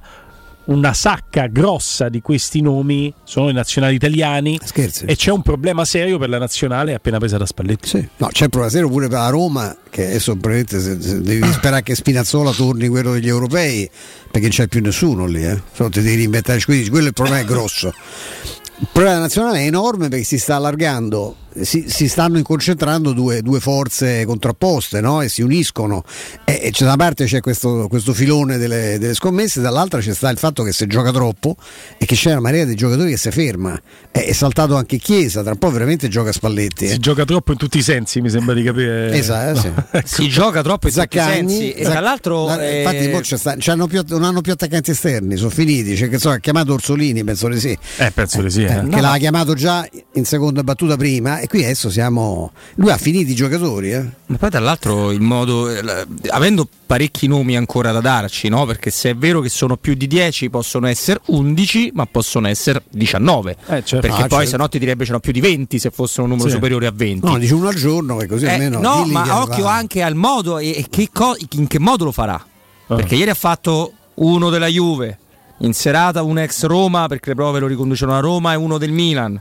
una sacca grossa di questi nomi sono i nazionali italiani e c'è un problema serio per la nazionale appena presa da Spalletti. No, c'è il problema serio pure per la Roma, che adesso se devi sperare che Spinazzola torni quello degli europei, perché non c'è più nessuno lì, eh. Solo ti devi reinventare, quindi quello è il problema è grosso. Il problema nazionale è enorme perché si sta allargando, si, si stanno concentrando due, due forze contrapposte no? e si uniscono. E, e c'è da una parte c'è questo, questo filone delle, delle scommesse, dall'altra c'è sta il fatto che si gioca troppo e che c'è una marea di giocatori che si ferma. È, è saltato anche Chiesa, tra un po' veramente gioca Spalletti. eh. Si gioca troppo in tutti i sensi, mi sembra di capire. Esatto, sì. ecco. Si gioca troppo in tutti i Zaccagni, sensi e Zac- tra l'altro la- eh, infatti sta- più- non hanno più attaccanti esterni, sono finiti. C'è che so, ha chiamato Orsolini, penso di sì. Eh, penso di sì. eh. Eh, che l'aveva chiamato già in seconda battuta prima e qui adesso siamo lui ha finito i giocatori eh. Ma poi tra l'altro il modo, eh, avendo parecchi nomi ancora da darci, no? perché se è vero che sono più di 10 possono essere 11, ma possono essere 19. certo. Perché Ah, poi certo. se no ti direbbe ce n'ho più di 20 se fossero un numero Sì. superiore a 20. no dice uno al giorno che così Eh, almeno no, ma occhio va. anche al modo e, e che co- in che modo lo farà. Ah. Perché ieri ha fatto uno della Juve, in serata un ex Roma perché le prove lo riconducono a Roma e uno del Milan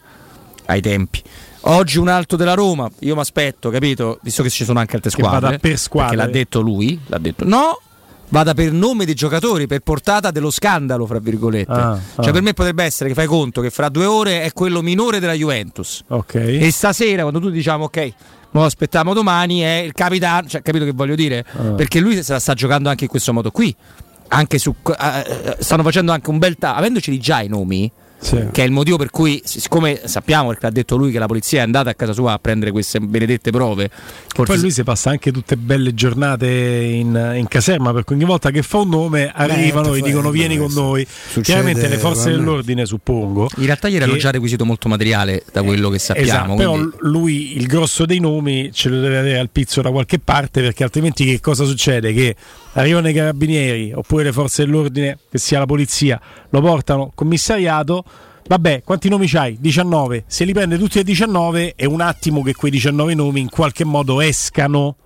ai tempi. Oggi un altro della Roma, io mi aspetto, capito? Visto che ci sono anche altre Che vada squadre. per squadre. L'ha detto lui, l'ha detto. No, vada per nome dei giocatori, per portata dello scandalo, fra virgolette. Ah, cioè ah. per me potrebbe essere che fai conto che fra due ore è quello minore della Juventus. Ok. E stasera, quando tu diciamo ok, lo aspettiamo domani, è il capitano, cioè, capito che voglio dire? Ah. Perché lui se la sta giocando anche in questo modo qui. Anche su, eh, stanno facendo anche un bel ta- avendoceli già i nomi, Sì. che è il motivo per cui, siccome sappiamo perché ha detto lui che la polizia è andata a casa sua a prendere queste benedette prove, forse Poi lui si passa anche tutte belle giornate in, in caserma perché ogni volta che fa un nome arrivano Beh, e dicono vieni con noi. succede Chiaramente le forze veramente. dell'ordine, suppongo. in realtà hanno che- già requisito molto materiale da quello che sappiamo. Esatto, però quindi- lui il grosso dei nomi ce lo deve avere al pizzo da qualche parte perché altrimenti che cosa succede? Che arrivano i carabinieri oppure le forze dell'ordine, che sia la polizia, lo portano commissariato. Vabbè, quanti nomi c'hai? 19. Se li prende tutti e 19 è un attimo che quei 19 nomi in qualche modo escano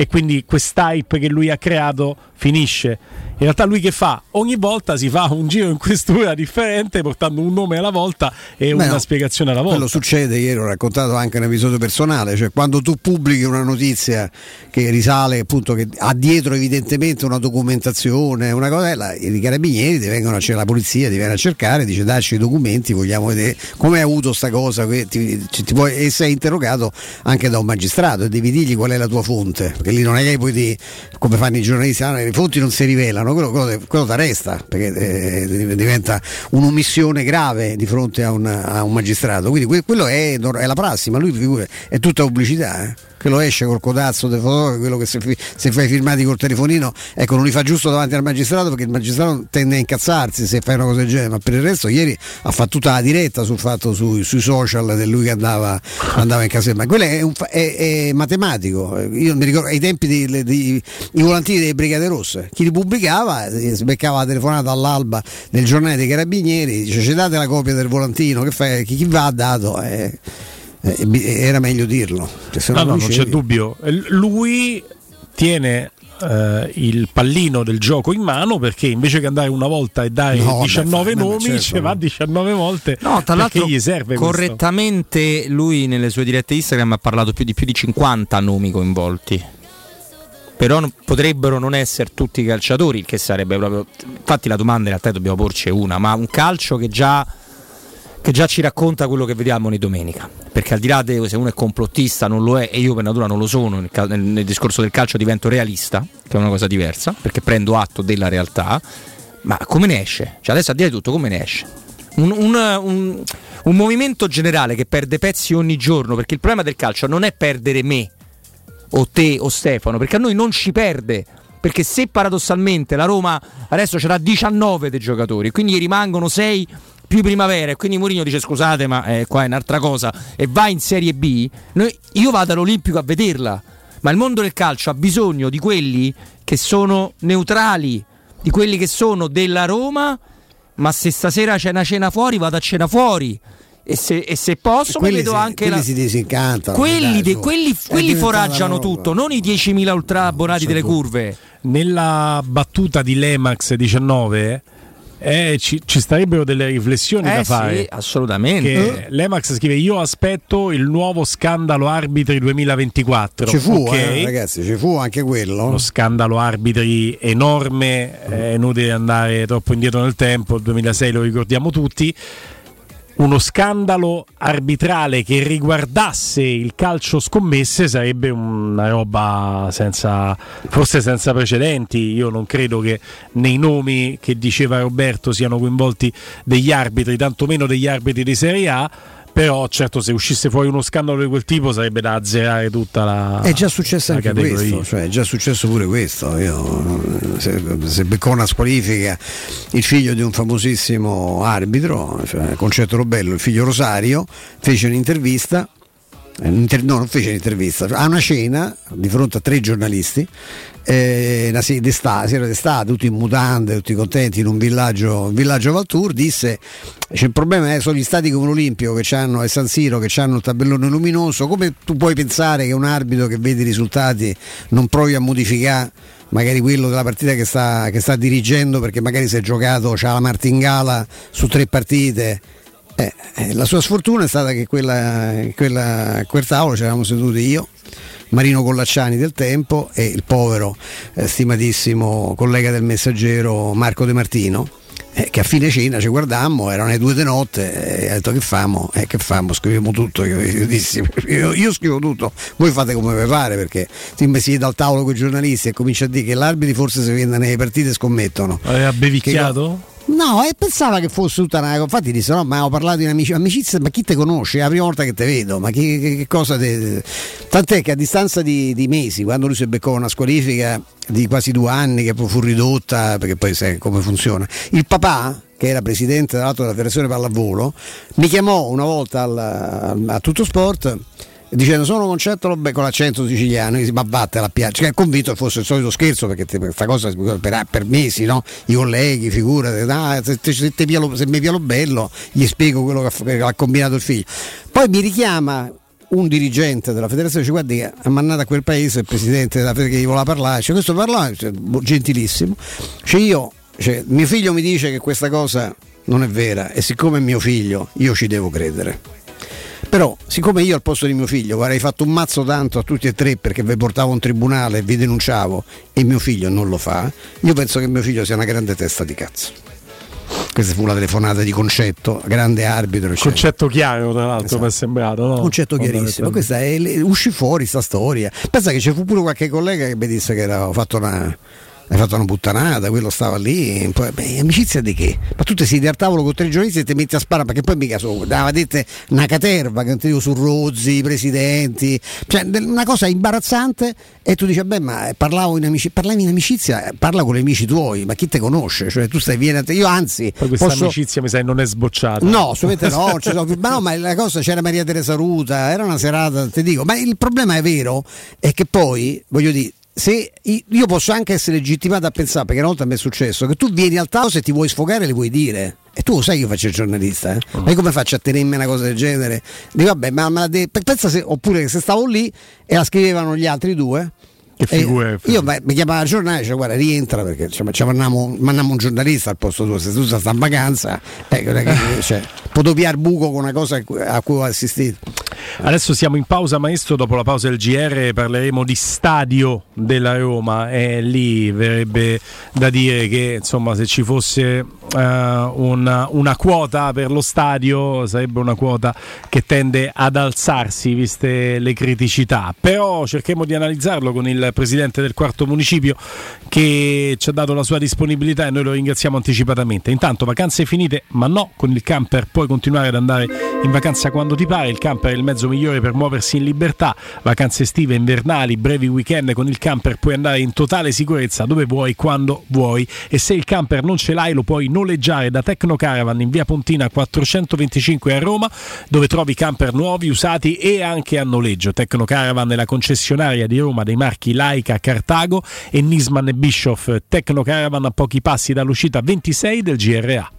e quindi quest'hype che lui ha creato finisce. In realtà lui che fa? Ogni volta si fa un giro in questura differente portando un nome alla volta e Beh, una no, spiegazione alla volta. Quello succede, ieri ho raccontato anche un episodio personale, cioè quando tu pubblichi una notizia che risale appunto che ha dietro evidentemente una documentazione, una cosa, la- i carabinieri ti vengono a, la polizia ti viene a cercare, dice dacci i documenti, vogliamo vedere come hai avuto sta cosa, ti- ci- ti puoi- e sei interrogato anche da un magistrato e devi dirgli qual è la tua fonte, perché lì non è che poi ti, come fanno i giornalisti, ah, le fonti non si rivelano, quello, quello, quello ti arresta, perché eh, diventa un'omissione grave di fronte a un, a un magistrato. Quindi que- quello è, è, la prassi, ma lui figura, è tutta pubblicità. Eh quello esce col codazzo del fotografo, quello che se, se, fai filmati col telefonino, ecco, non li fa giusto davanti al magistrato perché il magistrato tende a incazzarsi se fai una cosa del genere, ma per il resto ieri ha fatto tutta la diretta sul fatto su, sui social di lui che andava, andava in ma quello è, un, è, è, matematico. Io mi ricordo ai tempi di, di, i volantini delle Brigate Rosse, chi li pubblicava si beccava la telefonata all'alba nel giornale dei carabinieri, dice ci date la copia del volantino, che fai, chi, chi va ha dato. Eh eh, era meglio dirlo. No, no, non c'è dubbio. Lui tiene eh, il pallino del gioco in mano perché invece che andare una volta e dare no, 19 beh, nomi, certo, ce va 19 volte. No, tra l'altro, gli serve correttamente questo. lui nelle sue dirette Instagram ha parlato più di, più di 50 nomi coinvolti. Però potrebbero non essere tutti calciatori, che sarebbe proprio. Infatti, la domanda in realtà dobbiamo porci una: ma un calcio che già che già ci racconta quello che vediamo ogni domenica. Perché al di là di se uno è complottista, non lo è, e io per natura non lo sono, nel, nel, nel, discorso del calcio divento realista, che è una cosa diversa, perché prendo atto della realtà, ma come ne esce? Cioè adesso a dire tutto, come ne esce? Un, un, un, un movimento generale che perde pezzi ogni giorno, perché il problema del calcio non è perdere me, o te, o Stefano, perché a noi non ci perde perché se paradossalmente la Roma adesso ce l'ha 19 dei giocatori, quindi rimangono 6 più primavera e quindi Mourinho dice scusate ma eh, qua è un'altra cosa e va in Serie B, noi, io vado all'Olimpico a vederla, ma il mondo del calcio ha bisogno di quelli che sono neutrali, di quelli che sono della Roma, ma se stasera c'è una cena fuori vado a cena fuori. E se, e se posso, mi vedo si, anche quelli la... si disincantano. Quelli, de, quelli, quelli foraggiano tutto, non i 10.000 ultra abbonati delle curve. Nella battuta di Lemax 19 eh, ci, ci, starebbero delle riflessioni eh da fare. Sì, assolutamente. Che L'Emax scrive: Io aspetto il nuovo scandalo arbitri 2024. Ci fu, okay. eh, ragazzi, ci fu anche quello. Lo scandalo arbitri enorme, è inutile andare troppo indietro nel tempo. Il 2006 lo ricordiamo tutti uno scandalo arbitrale che riguardasse il calcio scommesse sarebbe una roba senza, forse senza precedenti. Io non credo che nei nomi che diceva Roberto siano coinvolti degli arbitri, tantomeno degli arbitri di Serie A però certo se uscisse fuori uno scandalo di quel tipo sarebbe da azzerare tutta la è già successo anche categoria. questo cioè è già successo pure questo Io, se, se beccò una squalifica il figlio di un famosissimo arbitro cioè Concetto Robello il figlio Rosario fece un'intervista eh, no, non fece un'intervista, a una cena di fronte a tre giornalisti, eh, sera d'estate, tutti in mutande, tutti contenti in un villaggio, villaggio Valtour, disse c'è il problema è, sono gli stati come l'Olimpio che hanno, e San Siro che hanno il tabellone luminoso, come tu puoi pensare che un arbitro che vede i risultati non provi a modificare magari quello della partita che sta, che sta dirigendo perché magari si è giocato, c'ha la martingala su tre partite eh, eh, la sua sfortuna è stata che quella, quella, a quel tavolo c'eravamo seduti io, Marino Collacciani del tempo e il povero eh, stimatissimo collega del messaggero Marco De Martino. Eh, che a fine cena ci guardammo, erano le due di notte e ha detto che famo, eh, che famo, scriviamo tutto, io, io, dissi, io, io, scrivo tutto, voi fate come vi pare perché se siete al tavolo con i giornalisti e comincia a dire che l'arbitro forse si vende nelle partite scommettono. Aveva bevicchiato? No, e pensava che fosse tutta una. Infatti disse: No, ma ho parlato di amici, amicizia, ma chi te conosce? È la prima volta che te vedo, ma che, che, che cosa te. Tant'è che a distanza di, di, mesi, quando lui si beccò una squalifica di quasi due anni, che poi fu ridotta, perché poi sai come funziona, il papà che era presidente della Federazione Pallavolo, mi chiamò una volta al, a Tutto Sport dicendo sono Concetto con l'accento siciliano si ma batte la piazza cioè, convinto che fosse il solito scherzo perché questa cosa per, per, mesi no? i colleghi figurati ah, se, se, se, pialo, se mi pialo bello gli spiego quello che, che ha combinato il figlio. Poi mi richiama un dirigente della federazione dice guardi ha mandato a quel paese il presidente della federazione che gli voleva parlare. Cioè, questo parla cioè, gentilissimo. Cioè io cioè, mio figlio mi dice che questa cosa non è vera e siccome è mio figlio io ci devo credere però, siccome io al posto di mio figlio avrei fatto un mazzo tanto a tutti e tre perché vi portavo un tribunale e vi denunciavo e mio figlio non lo fa, io penso che mio figlio sia una grande testa di cazzo. questa fu la telefonata di concetto, grande arbitro. eccetera. Concetto chiaro, tra l'altro, mi è sembrato. No? concetto chiarissimo. Questa è, uscì fuori sta storia. Pensa che ci fu pure qualche collega che mi disse che avevo fatto una. Hai fatto una puttanata, quello stava lì, poi, beh, amicizia di che? Ma tu ti siedi al tavolo con tre giornalisti e ti metti a sparare, perché poi mica sono, dava dette una caterva che dico su Rozzi, i presidenti, cioè una cosa imbarazzante e tu dici, beh ma parlavo in amici- parlavi in amicizia, parla con gli amici tuoi, ma chi te conosce? Cioè tu stai vieni a te, io anzi, Poi questa posso- amicizia mi sa che non è sbocciata. No, assolutamente no, sono ma no, ma la cosa c'era Maria Teresa Ruta, era una serata, ti dico, ma il problema è vero, è che poi, voglio dire, se io posso anche essere legittimato a pensare, perché una volta mi è successo, che tu vieni al tavolo se ti vuoi sfogare le vuoi dire. E tu lo sai che io faccio il giornalista, eh? ma io come faccio a tenermi una cosa del genere? Dico, vabbè, ma, me la de- pensa se, oppure se stavo lì e la scrivevano gli altri due. Che figure- io beh, mi chiamava il giornale e diceva guarda rientra perché cioè, ci mandiamo, mandiamo un giornalista al posto tuo se tu stai in vacanza eh, cioè, potevo piare buco con una cosa a cui- ho assistito Adesso siamo in pausa, maestro. Dopo la pausa del GR parleremo di stadio della Roma. E lì verrebbe da dire che insomma, se ci fosse eh, una, una quota per lo stadio, sarebbe una quota che tende ad alzarsi, viste le criticità. Però cerchiamo di analizzarlo con il presidente del quarto municipio che ci ha dato la sua disponibilità e noi lo ringraziamo anticipatamente. Intanto, vacanze finite, ma no, con il camper puoi continuare ad andare in vacanza quando ti pare. Il camper è il mezzo migliore per muoversi in libertà. Vacanze estive, invernali, brevi weekend con il camper puoi andare in totale sicurezza dove vuoi, quando vuoi. E se il camper non ce l'hai, lo puoi noleggiare da Tecno Caravan in via Pontina 425 a Roma, dove trovi camper nuovi, usati e anche a noleggio. Tecno Caravan è la concessionaria di Roma dei marchi Laika, Cartago e Nisman e Bischoff. Tecno Caravan a pochi passi dall'uscita 26 del GRA.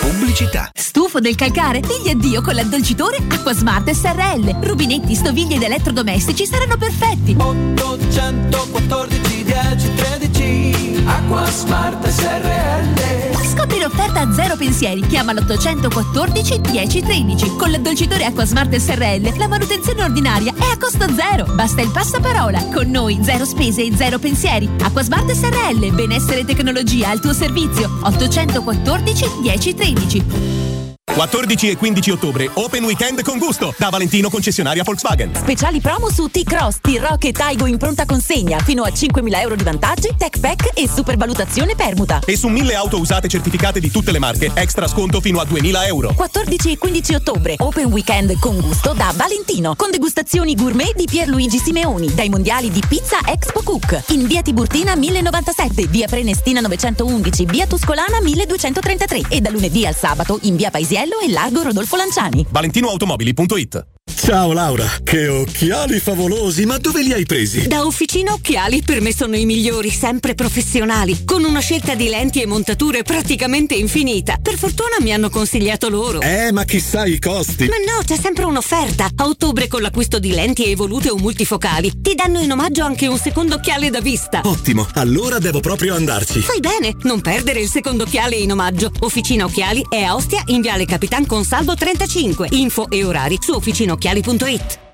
Pubblicità. Stufo del calcare? Digli addio con l'addolcitore Acquasmart SRL. Rubinetti, stoviglie ed elettrodomestici saranno perfetti. 814 10 13 Acqua Smart SRL Scopri l'offerta zero pensieri. Chiama l'814 10 13. Con l'addolcitore Acquasmart SRL la manutenzione ordinaria è a costo zero. Basta il passaparola. Con noi zero spese e zero pensieri. Acquasmart SRL. Benessere e tecnologia al tuo servizio. 814 10 13. 14 e 15 ottobre, Open Weekend con gusto, da Valentino concessionaria Volkswagen. Speciali promo su T-Cross, T-Rock e Taigo in pronta consegna fino a 5.000 euro di vantaggi, tech pack e supervalutazione permuta. E su 1000 auto usate certificate di tutte le marche, extra sconto fino a 2000 euro. 14 e 15 ottobre, Open Weekend con gusto da Valentino, con degustazioni gourmet di Pierluigi Simeoni, dai mondiali di Pizza Expo Cook, in via Tiburtina 1097, via Prenestina 911, via Tuscolana 1233 e da lunedì al sabato in via Paisiello e largo Rodolfo Lanciani. ValentinoAutomobili.it Ciao Laura, che occhiali favolosi, ma dove li hai presi? Da Officina Occhiali per me sono i migliori, sempre professionali, con una scelta di lenti e montature praticamente infinita. Per fortuna mi hanno consigliato loro. Eh, ma chissà i costi. Ma no, c'è sempre un'offerta. A ottobre con l'acquisto di lenti evolute o multifocali ti danno in omaggio anche un secondo occhiale da vista. Ottimo, allora devo proprio andarci. Fai bene, non perdere il secondo occhiale in omaggio. Officina Occhiali è a Ostia in Viale Capitan Consalvo 35. Info e orari su officinocchiali.it.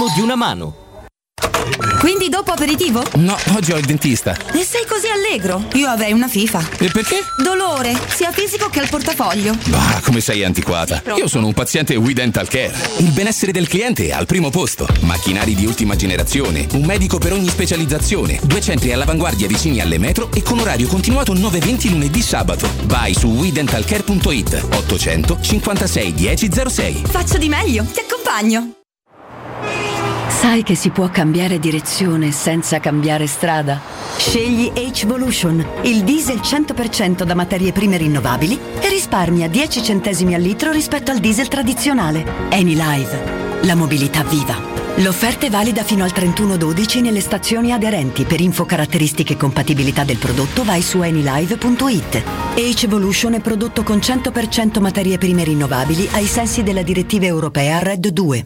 di una mano. Quindi dopo aperitivo? No, oggi ho il dentista. E sei così allegro? Io avrei una FIFA. E perché? Dolore, sia fisico che al portafoglio. Bah, come sei antiquata. Io sono un paziente We Dental Care. Il benessere del cliente è al primo posto. Macchinari di ultima generazione, un medico per ogni specializzazione, due centri all'avanguardia vicini alle metro e con orario continuato 9-20 lunedì sabato. Vai su WeDentalCare.it 800 56 1006. Faccio di meglio, ti accompagno. Sai che si può cambiare direzione senza cambiare strada? Scegli H-Volution, il diesel 100% da materie prime rinnovabili e risparmia 10 centesimi al litro rispetto al diesel tradizionale. Anylive, la mobilità viva. L'offerta è valida fino al 31-12 nelle stazioni aderenti. Per info caratteristiche e compatibilità del prodotto vai su anylive.it. H-Evolution è prodotto con 100% materie prime rinnovabili ai sensi della direttiva europea RED 2.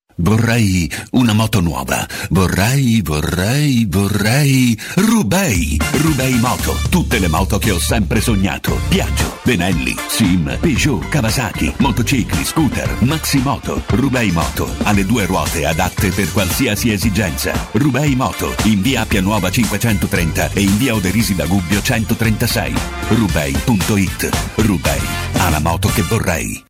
Vorrei una moto nuova. Vorrei, vorrei, vorrei. Rubei! Rubei Moto. Tutte le moto che ho sempre sognato. Piaggio, Benelli, Sim, Peugeot, Kawasaki, motocicli, scooter, Maximoto. Rubei Moto. Ha le due ruote adatte per qualsiasi esigenza. Rubei Moto. In via Appia Nuova 530 e in via Oderisi da Gubbio 136. Rubei.it. Rubei. Ha la moto che vorrei.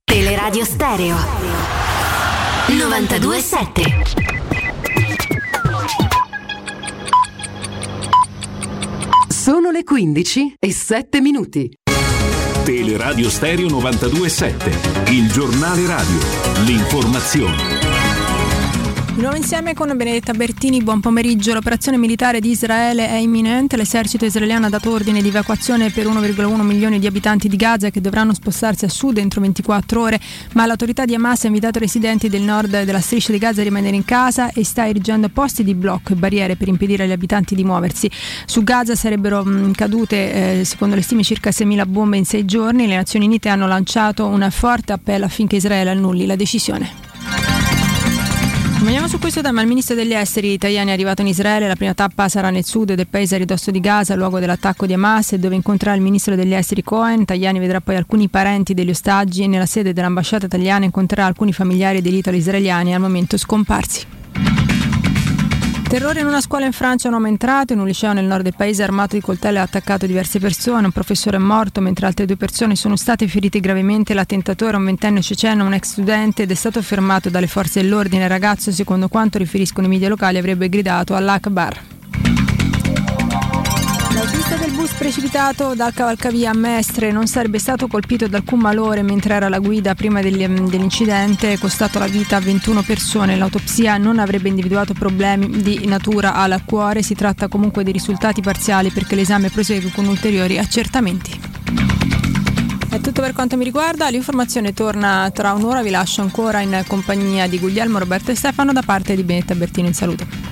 Teleradio Stereo 927 Sono le 15 e 7 minuti. Teleradio Stereo 927, il giornale radio, l'informazione. Di nuovo insieme con Benedetta Bertini, buon pomeriggio. L'operazione militare di Israele è imminente. L'esercito israeliano ha dato ordine di evacuazione per 1,1 milioni di abitanti di Gaza che dovranno spostarsi a sud entro 24 ore, ma l'autorità di Hamas ha invitato i residenti del nord della striscia di Gaza a rimanere in casa e sta erigendo posti di blocco e barriere per impedire agli abitanti di muoversi. Su Gaza sarebbero mh, cadute, eh, secondo le stime, circa 6.000 bombe in sei giorni. Le Nazioni Unite hanno lanciato un forte appello affinché Israele annulli la decisione. Rimaniamo su questo tema. Il ministro degli esteri italiani è arrivato in Israele. La prima tappa sarà nel sud del paese a ridosso di Gaza, luogo dell'attacco di Hamas, dove incontrerà il ministro degli esteri Cohen. Tajani vedrà poi alcuni parenti degli ostaggi e nella sede dell'ambasciata italiana incontrerà alcuni familiari degli italo-israeliani al momento scomparsi. Terrore in una scuola in Francia, un uomo è entrato in un liceo nel nord del paese armato di coltello ha attaccato diverse persone, un professore è morto mentre altre due persone sono state ferite gravemente, l'attentatore un ventenne ceceno, un ex studente ed è stato fermato dalle forze dell'ordine, il ragazzo secondo quanto riferiscono i media locali avrebbe gridato all'Akbar. L'autista del bus precipitato dal cavalcavia a Mestre non sarebbe stato colpito da alcun malore mentre era alla guida prima degli- dell'incidente, costato la vita a 21 persone. L'autopsia non avrebbe individuato problemi di natura al cuore, si tratta comunque di risultati parziali perché l'esame prosegue con ulteriori accertamenti. È tutto per quanto mi riguarda, l'informazione torna tra un'ora, vi lascio ancora in compagnia di Guglielmo, Roberto e Stefano da parte di Benetta Bertino in salute.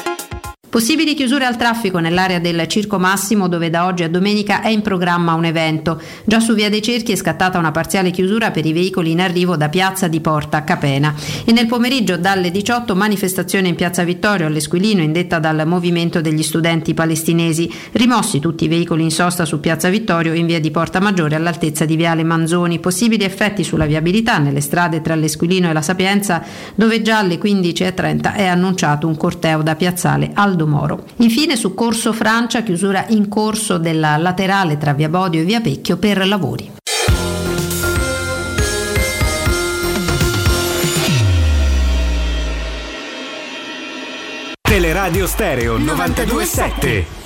Possibili chiusure al traffico nell'area del Circo Massimo dove da oggi a domenica è in programma un evento. Già su Via dei Cerchi è scattata una parziale chiusura per i veicoli in arrivo da Piazza di Porta a Capena. E nel pomeriggio dalle 18 manifestazione in Piazza Vittorio all'Esquilino indetta dal Movimento degli Studenti Palestinesi. Rimossi tutti i veicoli in sosta su Piazza Vittorio in Via di Porta Maggiore all'altezza di Viale Manzoni. Possibili effetti sulla viabilità nelle strade tra l'Esquilino e la Sapienza dove già alle 15.30 è annunciato un corteo da Piazzale Aldo Moro. Infine su Corso Francia, chiusura in corso della laterale tra Via Bodio e Via Pecchio per lavori. Teleradio Stereo 927.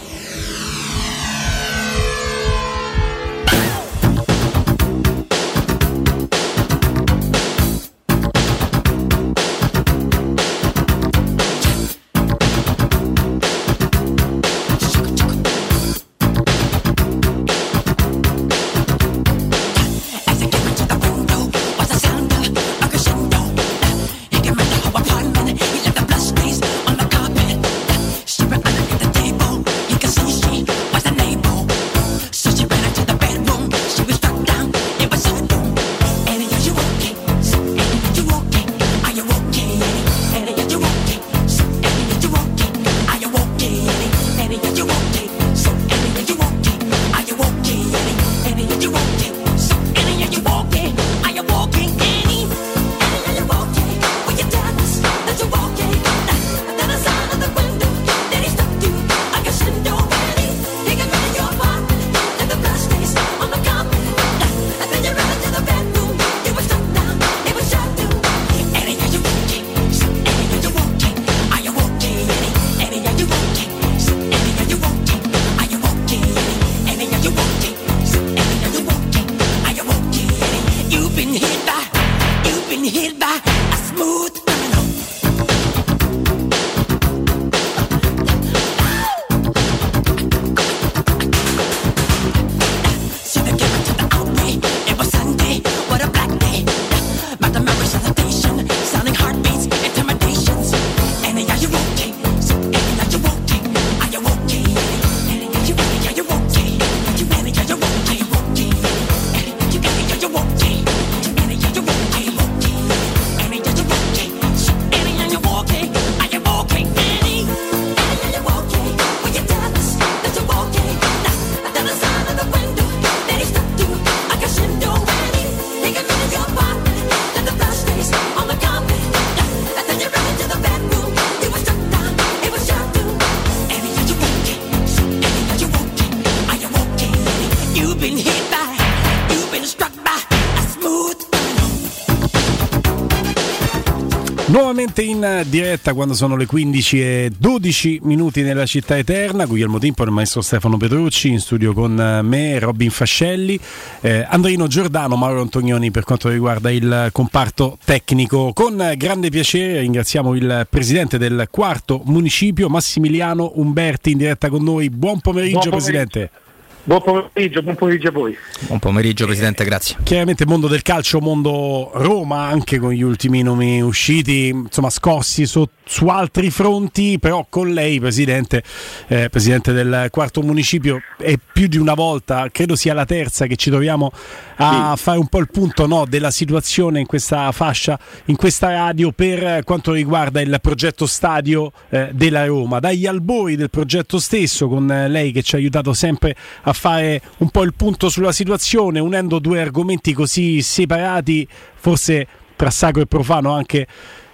In diretta quando sono le 15 e 12 minuti nella città eterna, Guglielmo Timpo e il maestro Stefano Petrucci in studio con me, Robin Fascelli, eh, Andrino Giordano, Mauro Antonioni per quanto riguarda il comparto tecnico. Con grande piacere ringraziamo il presidente del quarto municipio, Massimiliano Umberti, in diretta con noi. Buon pomeriggio, Buon pomeriggio. presidente. Buon pomeriggio, buon pomeriggio a voi. Buon pomeriggio Presidente, grazie. Chiaramente mondo del calcio, mondo Roma anche con gli ultimi nomi usciti, insomma scossi su, su altri fronti, però con lei Presidente, eh, Presidente del quarto municipio, è più di una volta, credo sia la terza che ci troviamo a fare un po' il punto no, della situazione in questa fascia, in questa radio per quanto riguarda il progetto stadio eh, della Roma. Dagli albori del progetto stesso, con eh, lei che ci ha aiutato sempre a fare un po' il punto sulla situazione, unendo due argomenti così separati, forse tra sacro e profano anche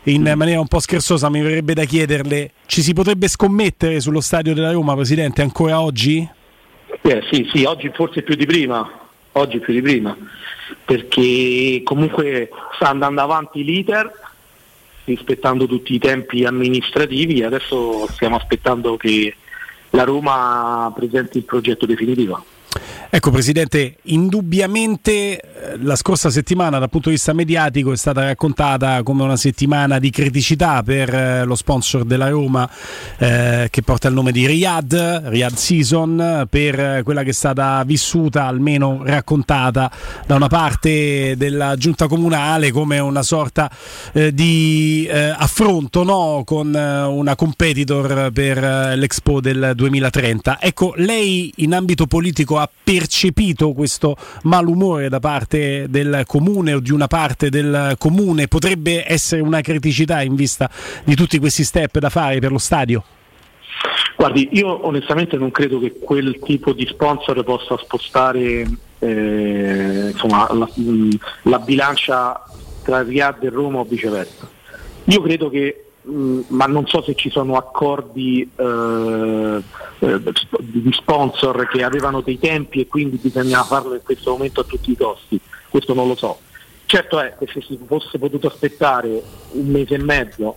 in maniera un po' scherzosa, mi verrebbe da chiederle, ci si potrebbe scommettere sullo stadio della Roma, Presidente, ancora oggi? Eh, sì, sì, oggi forse più di prima, oggi più di prima, perché comunque sta andando avanti l'iter, rispettando tutti i tempi amministrativi, adesso stiamo aspettando che la Roma presenti il progetto definitivo. Ecco Presidente, indubbiamente eh, la scorsa settimana dal punto di vista mediatico è stata raccontata come una settimana di criticità per eh, lo sponsor della Roma eh, che porta il nome di Riyadh, Riyadh Season, per eh, quella che è stata vissuta, almeno raccontata da una parte della giunta comunale come una sorta eh, di eh, affronto no? con una competitor per l'Expo del 2030. Ecco, lei in ambito politico ha percepito questo malumore da parte del comune o di una parte del comune? Potrebbe essere una criticità in vista di tutti questi step da fare per lo stadio? Guardi, io onestamente non credo che quel tipo di sponsor possa spostare eh, insomma, la, la bilancia tra Riyadh e Roma o viceversa. Io credo che Mm, ma non so se ci sono accordi eh, eh, di sponsor che avevano dei tempi e quindi bisognava farlo in questo momento a tutti i costi, questo non lo so. Certo è che se si fosse potuto aspettare un mese e mezzo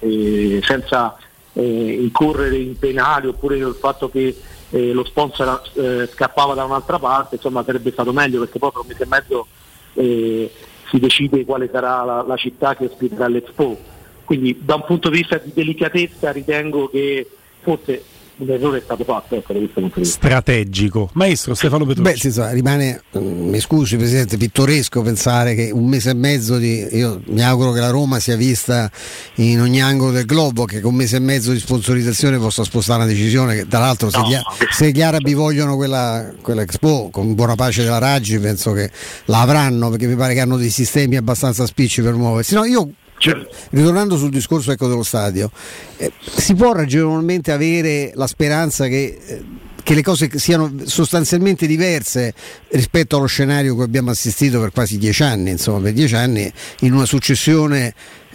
eh, senza eh, incorrere in penali oppure il fatto che eh, lo sponsor eh, scappava da un'altra parte, insomma sarebbe stato meglio perché poi per un mese e mezzo si decide quale sarà la, la città che ospiterà l'Expo quindi da un punto di vista di delicatezza ritengo che forse un errore è stato fatto ecco, da questo punto di vista. strategico. Maestro Stefano Petrucci. Beh sì, so, rimane mm, mi scusi Presidente pittoresco pensare che un mese e mezzo di io mi auguro che la Roma sia vista in ogni angolo del globo che con un mese e mezzo di sponsorizzazione possa spostare una decisione che tra l'altro se, no, gli, se gli arabi vogliono quella, quella Expo con buona pace della Raggi penso che la avranno perché mi pare che hanno dei sistemi abbastanza spicci per muoversi. No io Certo. Ritornando sul discorso ecco, dello stadio, eh, si può ragionevolmente avere la speranza che, eh, che, le cose siano sostanzialmente diverse rispetto allo scenario che abbiamo assistito per quasi dieci anni, insomma, per dieci anni in una successione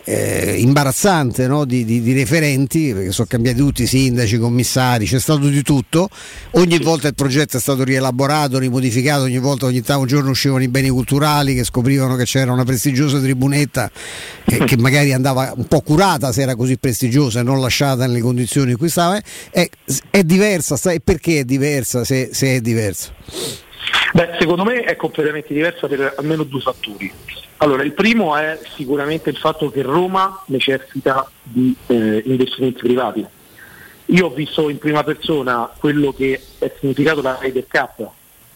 eh, imbarazzante no? di, di, di, referenti, perché sono cambiati tutti i sindaci, commissari, c'è stato di tutto. Ogni volta il progetto è stato rielaborato, rimodificato, ogni volta, ogni un giorno uscivano i beni culturali che scoprivano che c'era una prestigiosa tribunetta eh, che magari andava un po' curata se era così prestigiosa e non lasciata nelle condizioni in cui stava. È, è diversa, e perché è diversa se, se è diversa? Beh, secondo me è completamente diversa per almeno due fattori. Allora, il primo è sicuramente il fatto che Roma necessita di eh, investimenti privati. Io ho visto in prima persona quello che è significato la Ryder Cup,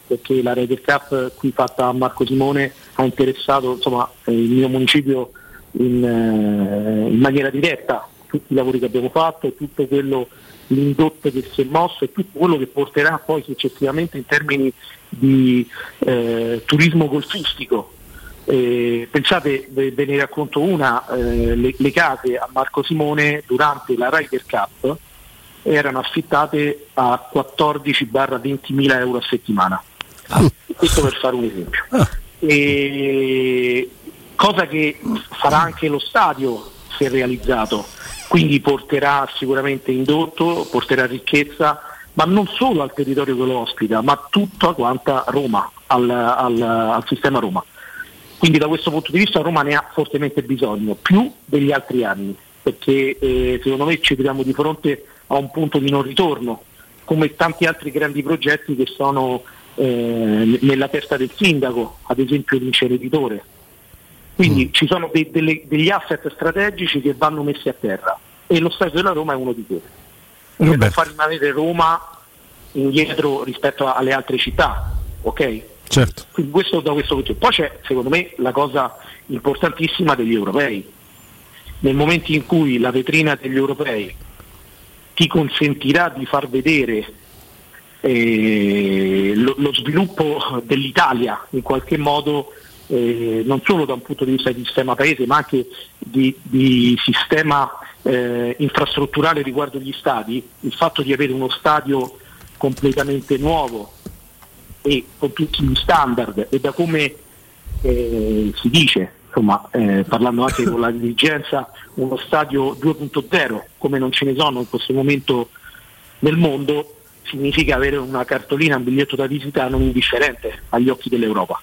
perché la Ryder Cup qui fatta a Marco Simone ha interessato insomma, il mio municipio in, eh, in, maniera diretta, tutti i lavori che abbiamo fatto, tutto quello l'indotto che si è mosso e tutto quello che porterà poi successivamente in termini di eh, turismo golfistico eh, pensate, ve, ve, ne racconto una, eh, le, le, case a Marco Simone durante la Ryder Cup erano affittate a 14-20 mila euro a settimana. Ah. Questo per fare un esempio. Ah. E, cosa che farà anche lo stadio se realizzato, quindi porterà sicuramente indotto, porterà ricchezza, ma non solo al territorio che lo ospita, ma tutta quanta Roma, al, al, al sistema Roma. Quindi da questo punto di vista Roma ne ha fortemente bisogno, più degli altri anni, perché eh, secondo me ci troviamo di fronte a un punto di non ritorno, come tanti altri grandi progetti che sono eh, nella testa del sindaco, ad esempio l'inceneritore. Quindi mm. ci sono de- delle, degli asset strategici che vanno messi a terra e lo Stadio della Roma è uno di questi. Per far rimanere Roma indietro rispetto alle altre città, ok? Certo. Quindi questo da questo punto. Poi c'è secondo me la cosa importantissima degli europei. Nel momento in cui la vetrina degli europei ti consentirà di far vedere eh, lo, lo, sviluppo dell'Italia in qualche modo eh, non solo da un punto di vista di sistema paese ma anche di, di sistema eh, infrastrutturale riguardo gli stadi, il fatto di avere uno stadio completamente nuovo e con tutti gli standard e da come eh, si dice, insomma, eh, parlando anche con la dirigenza, uno stadio 2.0 come non ce ne sono in questo momento nel mondo, significa avere una cartolina, un biglietto da visita non indifferente agli occhi dell'Europa.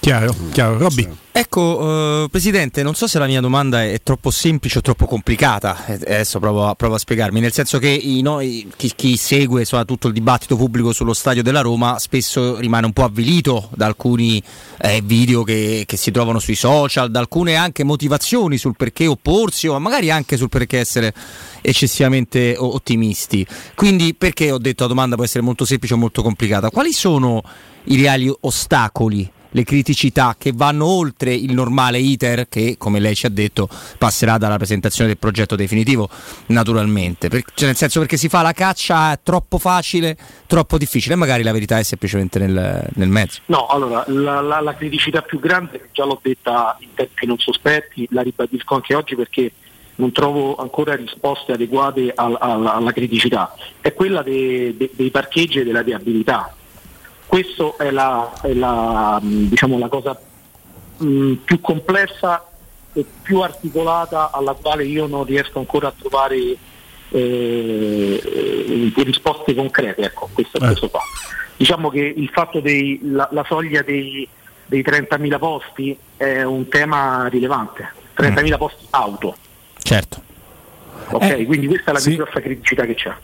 Chiaro, chiaro. Robby. Ecco, eh, Presidente, non so se la mia domanda è troppo semplice o troppo complicata, Eh, adesso provo a, provo a spiegarmi, nel senso che i noi- chi, chi segue insomma, tutto il dibattito pubblico sullo stadio della Roma spesso rimane un po' avvilito da alcuni eh, video che, che si trovano sui social, da alcune anche motivazioni sul perché opporsi o magari anche sul perché essere eccessivamente ottimisti. Quindi perché ho detto la domanda può essere molto semplice o molto complicata? Quali sono i reali ostacoli? Le criticità che vanno oltre il normale iter che, come lei ci ha detto, passerà dalla presentazione del progetto definitivo, naturalmente. Per- cioè, nel senso perché si fa la caccia troppo facile, troppo difficile, magari la verità è semplicemente nel, nel mezzo. No, allora, la, la- la criticità più grande, già l'ho detta in tempi non sospetti, la ribadisco anche oggi perché non trovo ancora risposte adeguate al- al- alla criticità, è quella de- de- dei parcheggi e della viabilità. Questa è la, è la, mh, diciamo, la cosa mh, più complessa e più articolata alla quale io non riesco ancora a trovare eh, eh, risposte concrete. Ecco, questo, questo qua. Diciamo che il fatto dei, la, la soglia dei, dei 30.000 posti è un tema rilevante, 30.000 posti auto. Certo. Ok, quindi questa è la sì. più grossa criticità che c'è.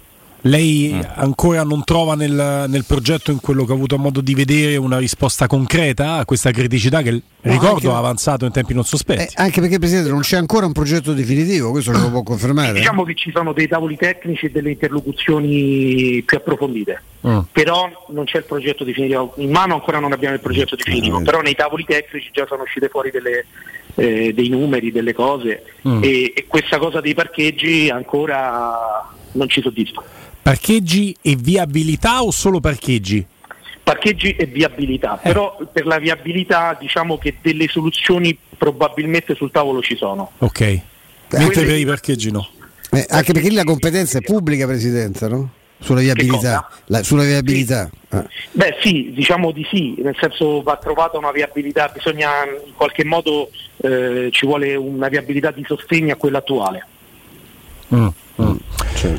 Lei ancora non trova nel, nel progetto, in quello che ha avuto modo di vedere, una risposta concreta a questa criticità che, ricordo, anche- ha avanzato in tempi non sospetti. Eh, anche perché Presidente non c'è ancora un progetto definitivo, questo ce lo può confermare. Diciamo che ci sono dei tavoli tecnici e delle interlocuzioni più approfondite, Mm. però non c'è il progetto definitivo. In mano ancora non abbiamo il progetto definitivo, però nei tavoli tecnici già sono uscite fuori delle, eh, dei numeri, delle cose Mm. e, e questa cosa dei parcheggi ancora non ci soddisfa. Parcheggi e viabilità o solo parcheggi? Parcheggi e viabilità, Eh. però per la viabilità diciamo che delle soluzioni probabilmente sul tavolo ci sono. Ok. Mentre per i parcheggi no. Eh, anche perché lì la competenza è pubblica, Presidente, no? Sulla viabilità. La- sulla viabilità. Ah. Beh sì, diciamo di sì, nel senso va trovata una viabilità, bisogna in qualche modo eh, ci vuole una viabilità di sostegno a quella attuale. Mm,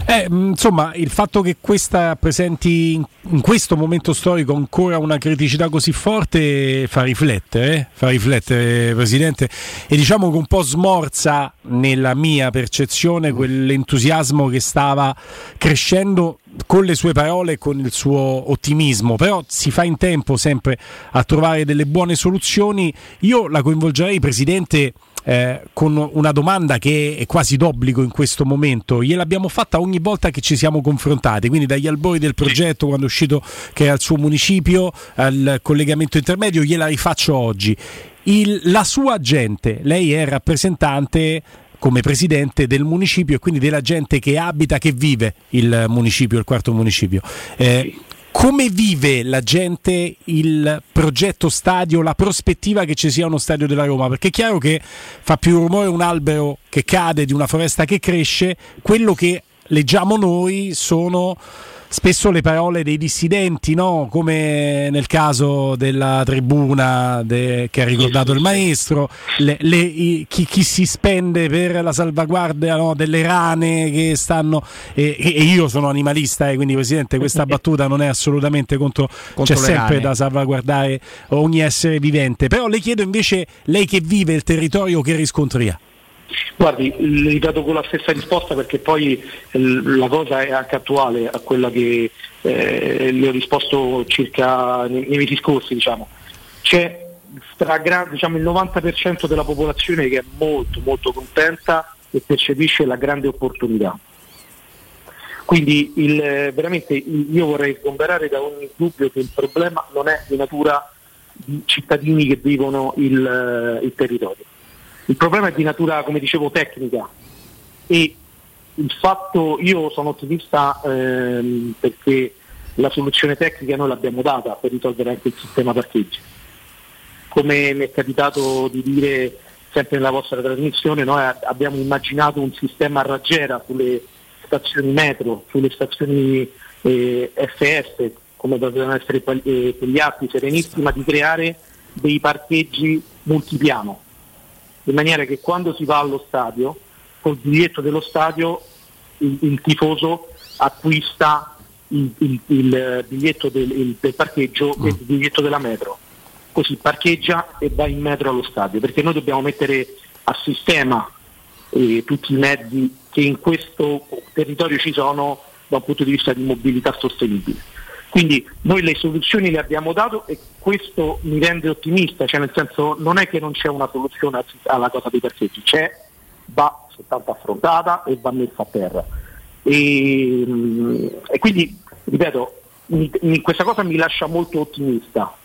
Eh, mh, insomma, il fatto che questa presenti in, in questo momento storico ancora una criticità così forte fa riflettere, eh? fa riflettere, Presidente, e diciamo che un po' smorza nella mia percezione quell'entusiasmo che stava crescendo con le sue parole e con il suo ottimismo, però si fa in tempo sempre a trovare delle buone soluzioni. Io la coinvolgerei, Presidente, eh, con una domanda che è quasi d'obbligo in questo momento. Gliel'abbiamo fatta ogni volta che ci siamo confrontati, quindi dagli albori del progetto, quando è uscito che era il suo municipio, al collegamento intermedio, gliela rifaccio oggi. Il- la sua gente, lei è rappresentante come presidente del municipio e quindi della gente che abita, che vive il municipio, il quarto municipio. Eh, come vive la gente il progetto stadio, la prospettiva che ci sia uno stadio della Roma? Perché è chiaro che fa più rumore un albero che cade di una foresta che cresce, quello che leggiamo noi sono spesso le parole dei dissidenti, no? come nel caso della tribuna de- che ha ricordato il maestro, le- le- i- chi, chi si spende per la salvaguardia no? delle rane che stanno... E, e- io sono animalista, eh, quindi Presidente questa battuta non è assolutamente contro... Contro c'è sempre rane. da salvaguardare ogni essere vivente, però le chiedo invece, lei che vive il territorio, che riscontri ha? Guardi, le ripeto con la stessa risposta perché poi eh, la cosa è anche attuale a quella che eh, le ho risposto circa nei, nei mesi scorsi, diciamo. C'è stragra- diciamo, il 90% della popolazione che è molto molto contenta e percepisce la grande opportunità. Quindi il, veramente io vorrei sgomberare da ogni dubbio che il problema non è di natura di cittadini che vivono il, eh, il territorio. Il problema è di natura, come dicevo, tecnica e il fatto, io sono ottimista ehm, perché la soluzione tecnica noi l'abbiamo data per risolvere anche il sistema parcheggi. Come mi è capitato di dire sempre nella vostra trasmissione, noi abbiamo immaginato un sistema a raggiera sulle stazioni metro, sulle stazioni eh, FS, come potevano essere eh, quegli atti serenissima, di creare dei parcheggi multipiano in maniera che quando si va allo stadio, col biglietto dello stadio, il, il tifoso acquista il, il- il biglietto del, del parcheggio e il biglietto della metro. così parcheggia e va in metro allo stadio, perché noi dobbiamo mettere a sistema eh, tutti i mezzi che in questo territorio ci sono da un punto di vista di mobilità sostenibile. Quindi noi le soluzioni le abbiamo dato e questo mi rende ottimista, cioè nel senso non è che non c'è una soluzione alla cosa dei parcheggi, c'è, va soltanto affrontata e va messa a terra. E, mm, e quindi, ripeto, mi- mi- questa cosa mi lascia molto ottimista.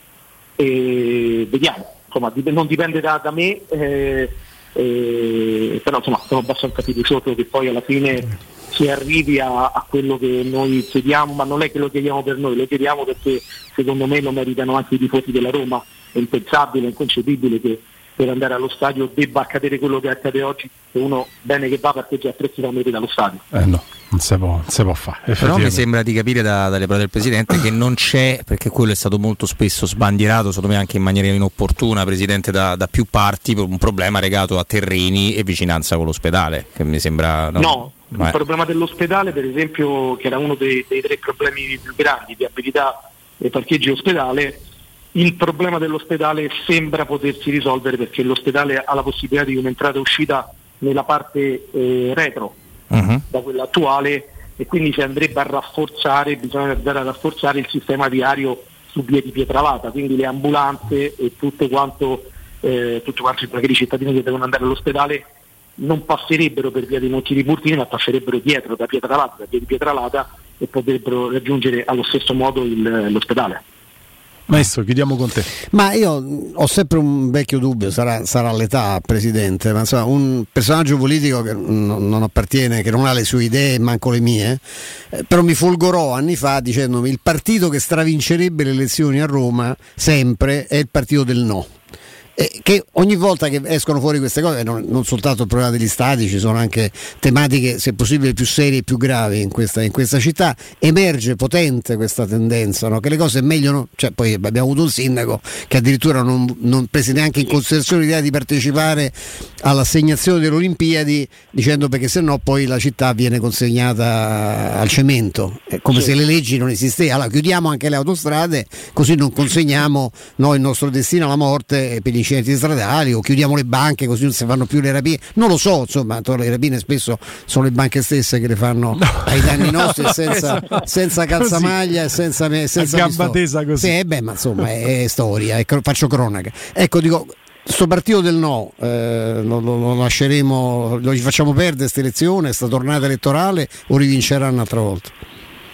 E vediamo, insomma, dip- non dipende da, da me, eh, eh, però insomma sono abbastanza fiducioso che poi alla fine si arrivi a, a quello che noi chiediamo, ma non è che lo chiediamo per noi, lo chiediamo perché secondo me lo meritano anche i tifosi della Roma, è impensabile, è inconcepibile che per andare allo stadio debba accadere quello che accade oggi, che uno bene che va parcheggia a 3 km dallo stadio. Eh no, non si può, non si può fare. Però mi sembra di capire da- dalle parole del Presidente che non c'è, perché quello è stato molto spesso sbandierato, secondo me anche in maniera inopportuna, Presidente, da, da più parti, per un problema legato a terreni e vicinanza con l'ospedale, che mi sembra... No, Ma il problema dell'ospedale per esempio, che era uno dei, dei tre problemi più grandi, viabilità e parcheggi ospedale, il problema dell'ospedale sembra potersi risolvere perché l'ospedale ha la possibilità di un'entrata e uscita nella parte eh, retro da quella attuale e quindi si andrebbe a rafforzare, bisogna andare a rafforzare il sistema viario su via di Pietralata, quindi le ambulanze e tutto quanto, eh, tutto quanto i cittadini che devono andare all'ospedale non passerebbero per via dei Monti di Burtini ma passerebbero dietro da Pietralata, da via di Pietralata e potrebbero raggiungere allo stesso modo il- l'ospedale. Maestro, chiudiamo con te. Ma io ho sempre un vecchio dubbio, sarà, sarà l'età, Presidente, ma insomma, un personaggio politico che non, non appartiene, che non ha le sue idee, manco le mie, eh, però mi folgorò anni fa dicendomi il partito che stravincerebbe le elezioni a Roma sempre è il partito del no. E che ogni volta che escono fuori queste cose, non, non soltanto il problema degli stati, ci sono anche tematiche, se possibile, più serie e più gravi in questa, in questa città, emerge potente questa tendenza, no? che le cose meglio, no? cioè, poi abbiamo avuto un sindaco che addirittura non, non prese neanche in considerazione l'idea di partecipare all'assegnazione delle Olimpiadi dicendo perché se no poi la città viene consegnata al cemento, è come se le leggi non esistevano. Allora chiudiamo anche le autostrade così non consegniamo noi il nostro destino alla morte per gli incidenti stradali o chiudiamo le banche così non si fanno più le rapine. Non lo so, insomma, le rapine spesso sono le banche stesse che le fanno ai danni nostri senza, senza calzamaglia e senza, me- senza gamba tesa così. Sì, eh beh, ma insomma è, è storia, ecco, faccio cronaca. Ecco, dico, sto partito del no, eh, lo, lo- lo lasceremo, lo gli facciamo perdere questa elezione, questa tornata elettorale o rivincerà un'altra volta?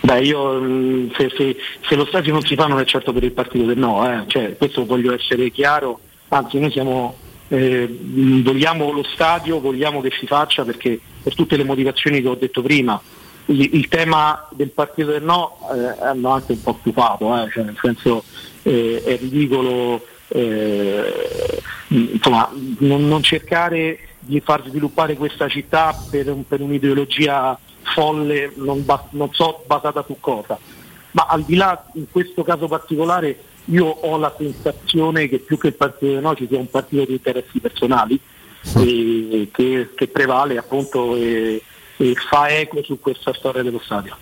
Beh, io mh, se, se- se lo stadio non si fa non è certo per il partito del no, eh. Cioè, questo voglio essere chiaro, anzi noi siamo, eh, vogliamo lo stadio, vogliamo che si faccia perché per tutte le motivazioni che ho detto prima, il, il tema del partito del no eh, hanno anche un po' stufato, eh. Cioè, nel senso eh, è ridicolo eh, insomma, non, non cercare di far sviluppare questa città per, per un'ideologia folle, non, ba- non so basata su cosa. Ma al di là, in questo caso particolare, io ho la sensazione che più che il partito di no ci sia un partito di interessi personali e che, che prevale appunto e, e fa eco su questa storia dello stadio.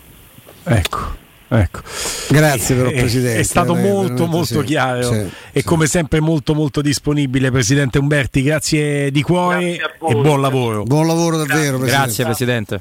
Ecco. Ecco. Grazie però Eh, Presidente. È stato Eh, molto molto sì, chiaro sì, e come sempre molto molto disponibile Presidente Umberti, grazie di cuore e buon lavoro. Buon lavoro davvero Presidente. Grazie Presidente.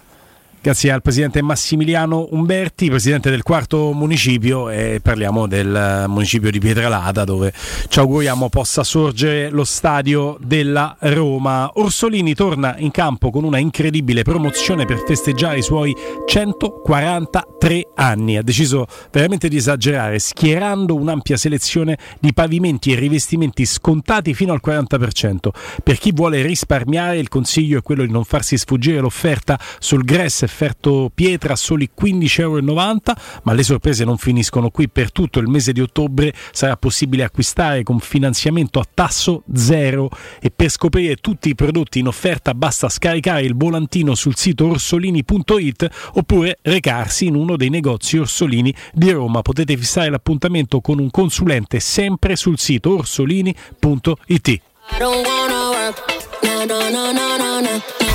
Grazie al Presidente Massimiliano Umberti, Presidente del quarto municipio e parliamo del eh, municipio di Pietralata dove ci auguriamo possa sorgere lo stadio della Roma. Orsolini torna in campo con una incredibile promozione per festeggiare i suoi 143 anni. Ha deciso veramente di esagerare schierando un'ampia selezione di pavimenti e rivestimenti scontati fino al 40%. Per chi vuole risparmiare il consiglio è quello di non farsi sfuggire l'offerta sul Gress offerto pietra a soli 15,90 euro, ma le sorprese non finiscono qui. Per tutto il mese di ottobre sarà possibile acquistare con finanziamento a tasso zero e per scoprire tutti i prodotti in offerta basta scaricare il volantino sul sito orsolini.it oppure recarsi in uno dei negozi Orsolini di Roma. Potete fissare l'appuntamento con un consulente sempre sul sito orsolini.it. I don't wanna work. No, no, no, no, no, no.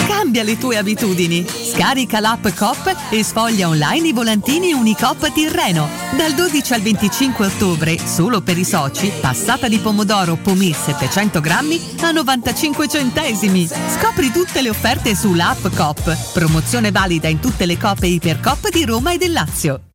Cambia le tue abitudini. Scarica l'app Coop e sfoglia online i volantini Unicoop Tirreno. Dal 12 al 25 ottobre, solo per i soci, passata di pomodoro Pomì 700 grammi a 95 centesimi. Scopri tutte le offerte sull'app Coop. Promozione valida in tutte le coppe Ipercoop di Roma e del Lazio.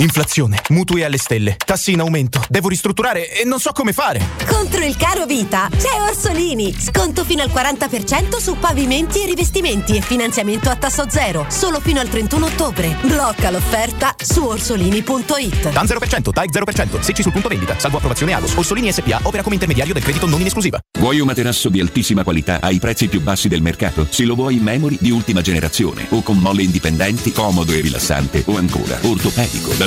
Inflazione, mutui alle stelle, tassi in aumento, devo ristrutturare e non so come fare. Contro il caro vita c'è Orsolini. Sconto fino al 40% su pavimenti e rivestimenti e finanziamento a tasso zero. Solo fino al 31 ottobre. Blocca l'offerta su orsolini.it. TAN 0%, TAIC 0%, secci sul punto vendita, salvo approvazione Agos. Orsolini SPA opera come intermediario del credito non in esclusiva. Vuoi un materasso di altissima qualità ai prezzi più bassi del mercato? Se lo vuoi in memory di ultima generazione o con molle indipendenti, comodo e rilassante o ancora ortopedico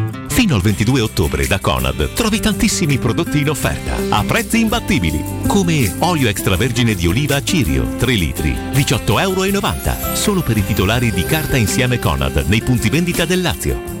Fino al 22 ottobre da Conad trovi tantissimi prodotti in offerta a prezzi imbattibili, come olio extravergine di oliva Cirio 3 litri, 18,90 euro, solo per i titolari di carta insieme Conad nei punti vendita del Lazio.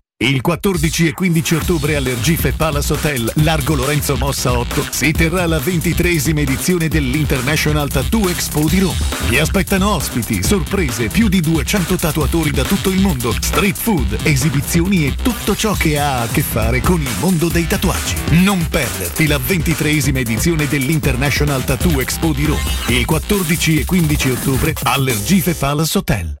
Il 14 e 15 ottobre all'Ergife Palace Hotel, Largo Lorenzo Mossa 8, si terrà la ventitresima edizione dell'International Tattoo Expo di Roma. Vi aspettano ospiti, sorprese, più di 200 tatuatori da tutto il mondo, street food, esibizioni e tutto ciò che ha a che fare con il mondo dei tatuaggi. Non perderti la ventitresima edizione dell'International Tattoo Expo di Roma, il 14 e 15 ottobre all'Ergife Palace Hotel.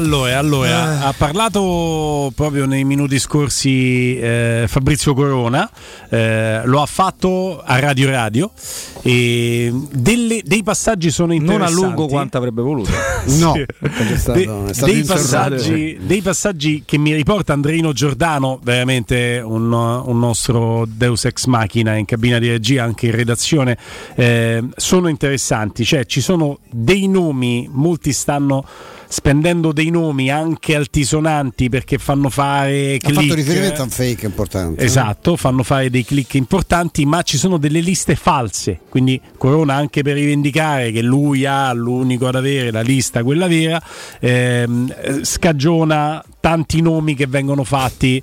Allora, allora, ha parlato proprio nei minuti scorsi eh, Fabrizio Corona, eh, lo ha fatto a Radio Radio e delle- dei passaggi sono Non interessanti. a lungo quanto avrebbe voluto. No, stato- De- dei, passaggi, dei passaggi che mi riporta Andrino Giordano, veramente un, un nostro Deus ex machina in cabina di regia, anche in redazione, eh, sono interessanti. Cioè, ci sono dei nomi, molti stanno spendendo dei nomi anche altisonanti perché fanno fare Ha click. fatto riferimento a un fake importante. Esatto, fanno fare dei click importanti, ma ci sono delle liste false. Quindi Corona anche per rivendicare che lui ha l'unico ad avere la lista, quella vera, ehm, eh, scagiona tanti nomi che vengono fatti.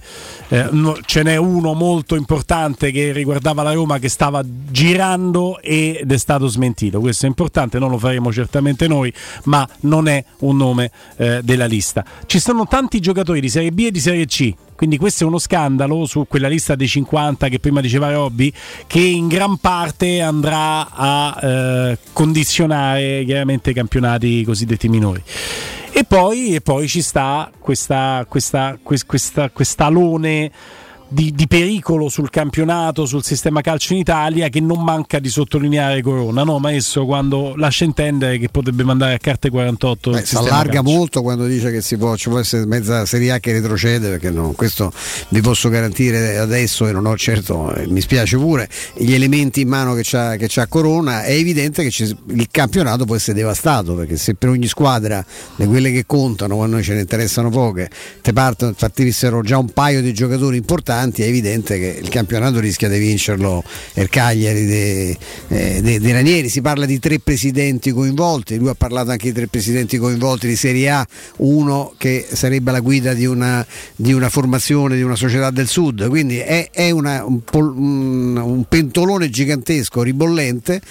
Eh, no- ce n'è uno molto importante che riguardava la Roma che stava girando ed è stato smentito. Questo è importante, non lo faremo certamente noi, ma non è un nome eh, della lista. Ci sono tanti giocatori di Serie B e di Serie C. Quindi questo è uno scandalo su quella lista dei 50 che prima diceva Robby, che in gran parte andrà a eh, condizionare chiaramente i campionati cosiddetti minori. E poi, e poi ci sta questa, questa, quest- questa, quest'alone di, di pericolo sul campionato, sul sistema calcio in Italia che non manca di sottolineare Corona, no maestro, quando lascia intendere che potrebbe mandare a carte 48 il Beh, si allarga calcio. molto quando dice che si può, ci può essere mezza Serie A che retrocede perché no, questo vi posso garantire adesso e non ho certo, eh, mi spiace pure, gli elementi in mano che c'ha, che c'ha Corona è evidente che ci- il campionato può essere devastato perché se per ogni squadra di quelle che contano, quando noi ce ne interessano poche, te partono, partissero già un paio di giocatori importanti, è evidente che il campionato rischia di vincerlo il Cagliari eh, dei- dei Ranieri, si parla di tre presidenti coinvolti, lui ha parlato anche di tre presidenti coinvolti di Serie A, uno che sarebbe la guida di una, di una formazione, di una società del sud, quindi è, è una- un- un pentolone gigantesco, ribollente.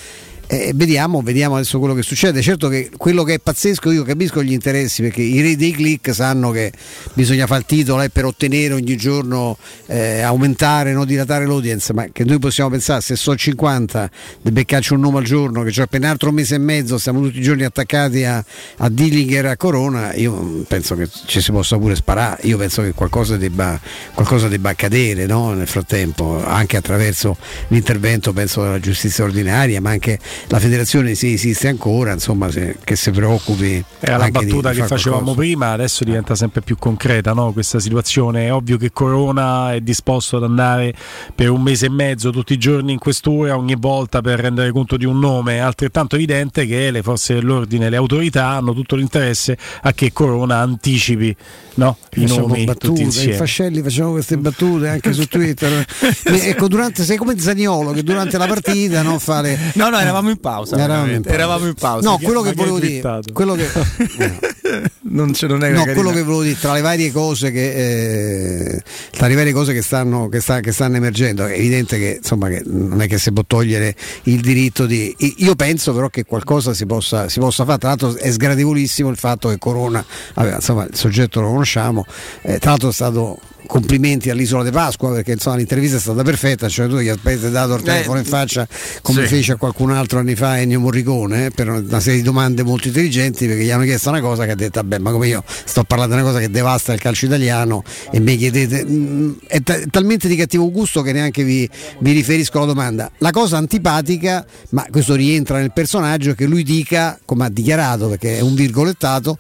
Eh, vediamo, vediamo adesso quello che succede. Certo che quello che è pazzesco, io capisco gli interessi perché i re dei click sanno che bisogna fare il titolo eh, per ottenere ogni giorno, eh, aumentare, no, dilatare l'audience, ma che noi possiamo pensare se sono 50 di beccarci un nome al giorno, che c'è appena altro mese e mezzo, stiamo tutti i giorni attaccati a, a Dillinger a Corona, io mm, penso che ci si possa pure sparare, io penso che qualcosa debba, qualcosa debba accadere no, nel frattempo, anche attraverso l'intervento penso della giustizia ordinaria, ma anche la federazione se esiste ancora, insomma, se- che si preoccupi. Era la battuta di che facevamo qualcosa. prima, adesso diventa sempre più concreta no? questa situazione. È ovvio che Corona è disposto ad andare per un mese e mezzo tutti i giorni in questura ogni volta per rendere conto di un nome. È altrettanto evidente che le forze dell'ordine e le autorità hanno tutto l'interesse a che Corona anticipi no? i Facciamo nomi tutti battute, in insieme. Fascelli facciamo queste battute anche su Twitter. Ecco, durante, sei come Zaniolo che durante la partita no, fa le... No, no, eravamo in pausa. Eravamo in veramente. pausa. Eravamo in pausa. No, quello che volevo dire, quello che, non, ce, non è no, quello che volevo dire, tra le varie cose che, eh, tra le varie cose che stanno, che sta- che stanno emergendo, è evidente che, insomma, che non è che si può togliere il diritto di. Io penso però che qualcosa si possa, si possa fare. Tra l'altro è sgradevolissimo il fatto che Corona, aveva, insomma, il soggetto lo conosciamo, eh, tra l'altro è stato complimenti all'isola di Pasqua perché insomma l'intervista è stata perfetta, cioè tu gli avete dato il telefono Eh, in faccia come sì. fece a qualcun altro anni fa Ennio Morricone eh, per una serie di domande molto intelligenti perché gli hanno chiesto una cosa che ha detto vabbè ma come io sto parlando di una cosa che devasta il calcio italiano e mi chiedete mm, è, ta- è talmente di cattivo gusto che neanche vi, vi riferisco alla domanda. La cosa antipatica, ma questo rientra nel personaggio, è che lui dica, come ha dichiarato perché è un virgolettato,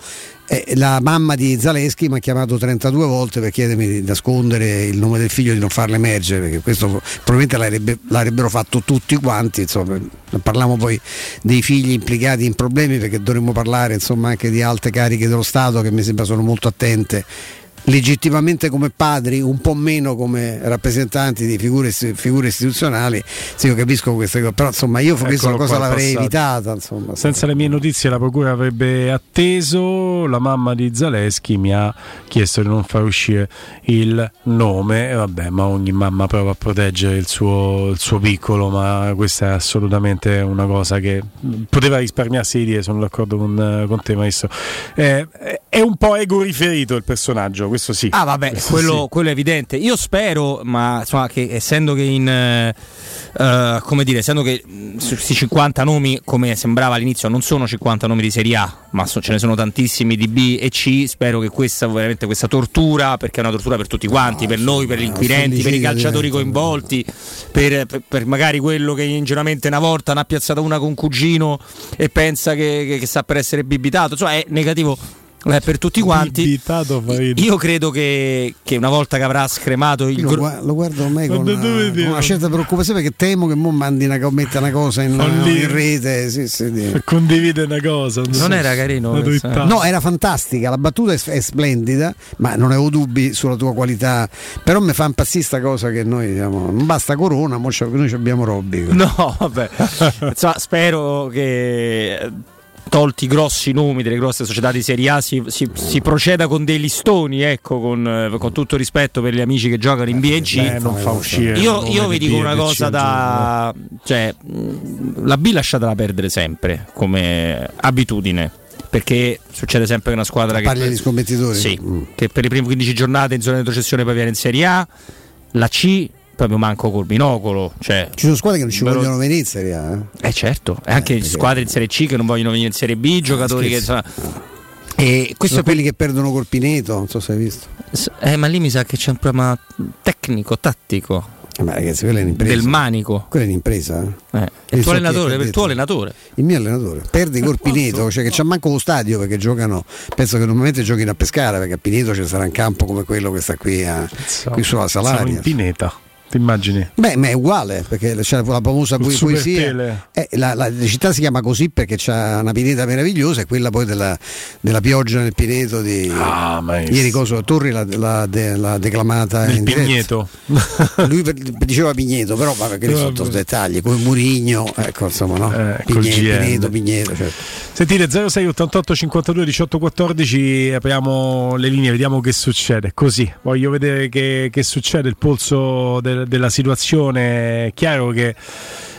eh, la mamma di Zaleschi mi ha chiamato 32 volte per chiedermi di nascondere il nome del figlio e di non farlo emergere, perché questo probabilmente l'avrebbe- l'avrebbero fatto tutti quanti. Insomma, parliamo poi dei figli implicati in problemi perché dovremmo parlare insomma, anche di alte cariche dello Stato che mi sembra sono molto attente legittimamente come padri, un po' meno come rappresentanti di figure, figure istituzionali, sì, io capisco queste cose, però insomma io questa cosa l'avrei evitata. Insomma. Senza le mie notizie la procura avrebbe atteso, la mamma di Zaleschi mi ha chiesto di non far uscire il nome, e vabbè ma ogni mamma prova a proteggere il suo, il suo piccolo, ma questa è assolutamente una cosa che poteva risparmiarsi di dire, sono d'accordo con, con te maestro. Eh, è un po' ego riferito il personaggio, questo sì. Ah, vabbè, quello, sì. quello è evidente. Io spero, ma insomma, che essendo che in. eh, come dire, essendo che su questi 50 nomi, come sembrava all'inizio, non sono 50 nomi di Serie A, ma so- ce ne sono tantissimi di B e C. Spero che questa, veramente questa tortura, perché è una tortura per tutti quanti, per noi, per gli inquirenti, per i calciatori coinvolti, per, per- per magari quello che ingenuamente una volta ne ha piazzata una con cugino e pensa che, che- che sta per essere bibitato. Insomma, è negativo. Eh, per tutti quanti io credo che, che una volta che avrà scremato il Io lo, guardo ormai con, Ma da dove una, con una certa preoccupazione perché temo che mo mandi una, metta una cosa in, in rete. sì, sì, di- Condivide una cosa. Non era carino Una questo, eh. No, era fantastica, la battuta è, è splendida, ma non avevo dubbi sulla tua qualità. Però mi fa impazzire sta cosa che noi diciamo, non basta Corona, noi ci abbiamo Robby. No, vabbè. Insomma, spero che tolti i grossi nomi delle grosse società di Serie A si, si- si proceda con dei listoni, ecco, con, eh, con tutto rispetto per gli amici che giocano in B e C. Beh, non fa uscire. Io, io vi di dico una cosa da... Cioè, mh, la B lasciatela perdere sempre come abitudine. Perché succede sempre che una squadra che... Parli di scommettitori? Sì, Mm. che per le prime 15 giornate in zona di retrocessione poi viene in Serie A. La C proprio manco col binocolo. Cioè, Ci sono squadre che non ci Però- vogliono venire in Serie A. eh. eh certo, e anche perché- squadre in Serie C che non vogliono venire in Serie B, giocatori che scherzi. insomma, e questo Sono è quelli che perdono col Pineto, non so se hai visto. eh, ma lì mi sa che c'è un problema tecnico, tattico Eh, Ma ragazzi, quella è un'impresa. del manico. Quella è un'impresa. eh. Eh, Io il tuo allenatore, che il tuo allenatore. Il mio allenatore perde col Pineto, cioè che c'ha manco lo stadio perché giocano, penso che normalmente giochino a pescare perché a Pineto ci sarà un campo come quello che sta qui, a, qui sulla Salaria. in pineta, ti immagini? Beh, ma è uguale perché c'è la famosa Il po- super poesia. Eh, la, la- la città si chiama così perché c'ha una pineta meravigliosa e quella poi della, della pioggia nel Pineto di Ah, ieri Coso Torri l'ha, de- declamata Il in. Pigneto. Lui per- diceva Pigneto, però vabbè, che ne so, Vabbè. dettagli, come Murigno, ecco insomma, no? Eh, col Pigne- GN. Pineto, Pigneto, certo. Sentite 06 88 52 18 14 apriamo le linee, vediamo che succede. Così voglio vedere che, che succede, il polso del- della situazione. È chiaro che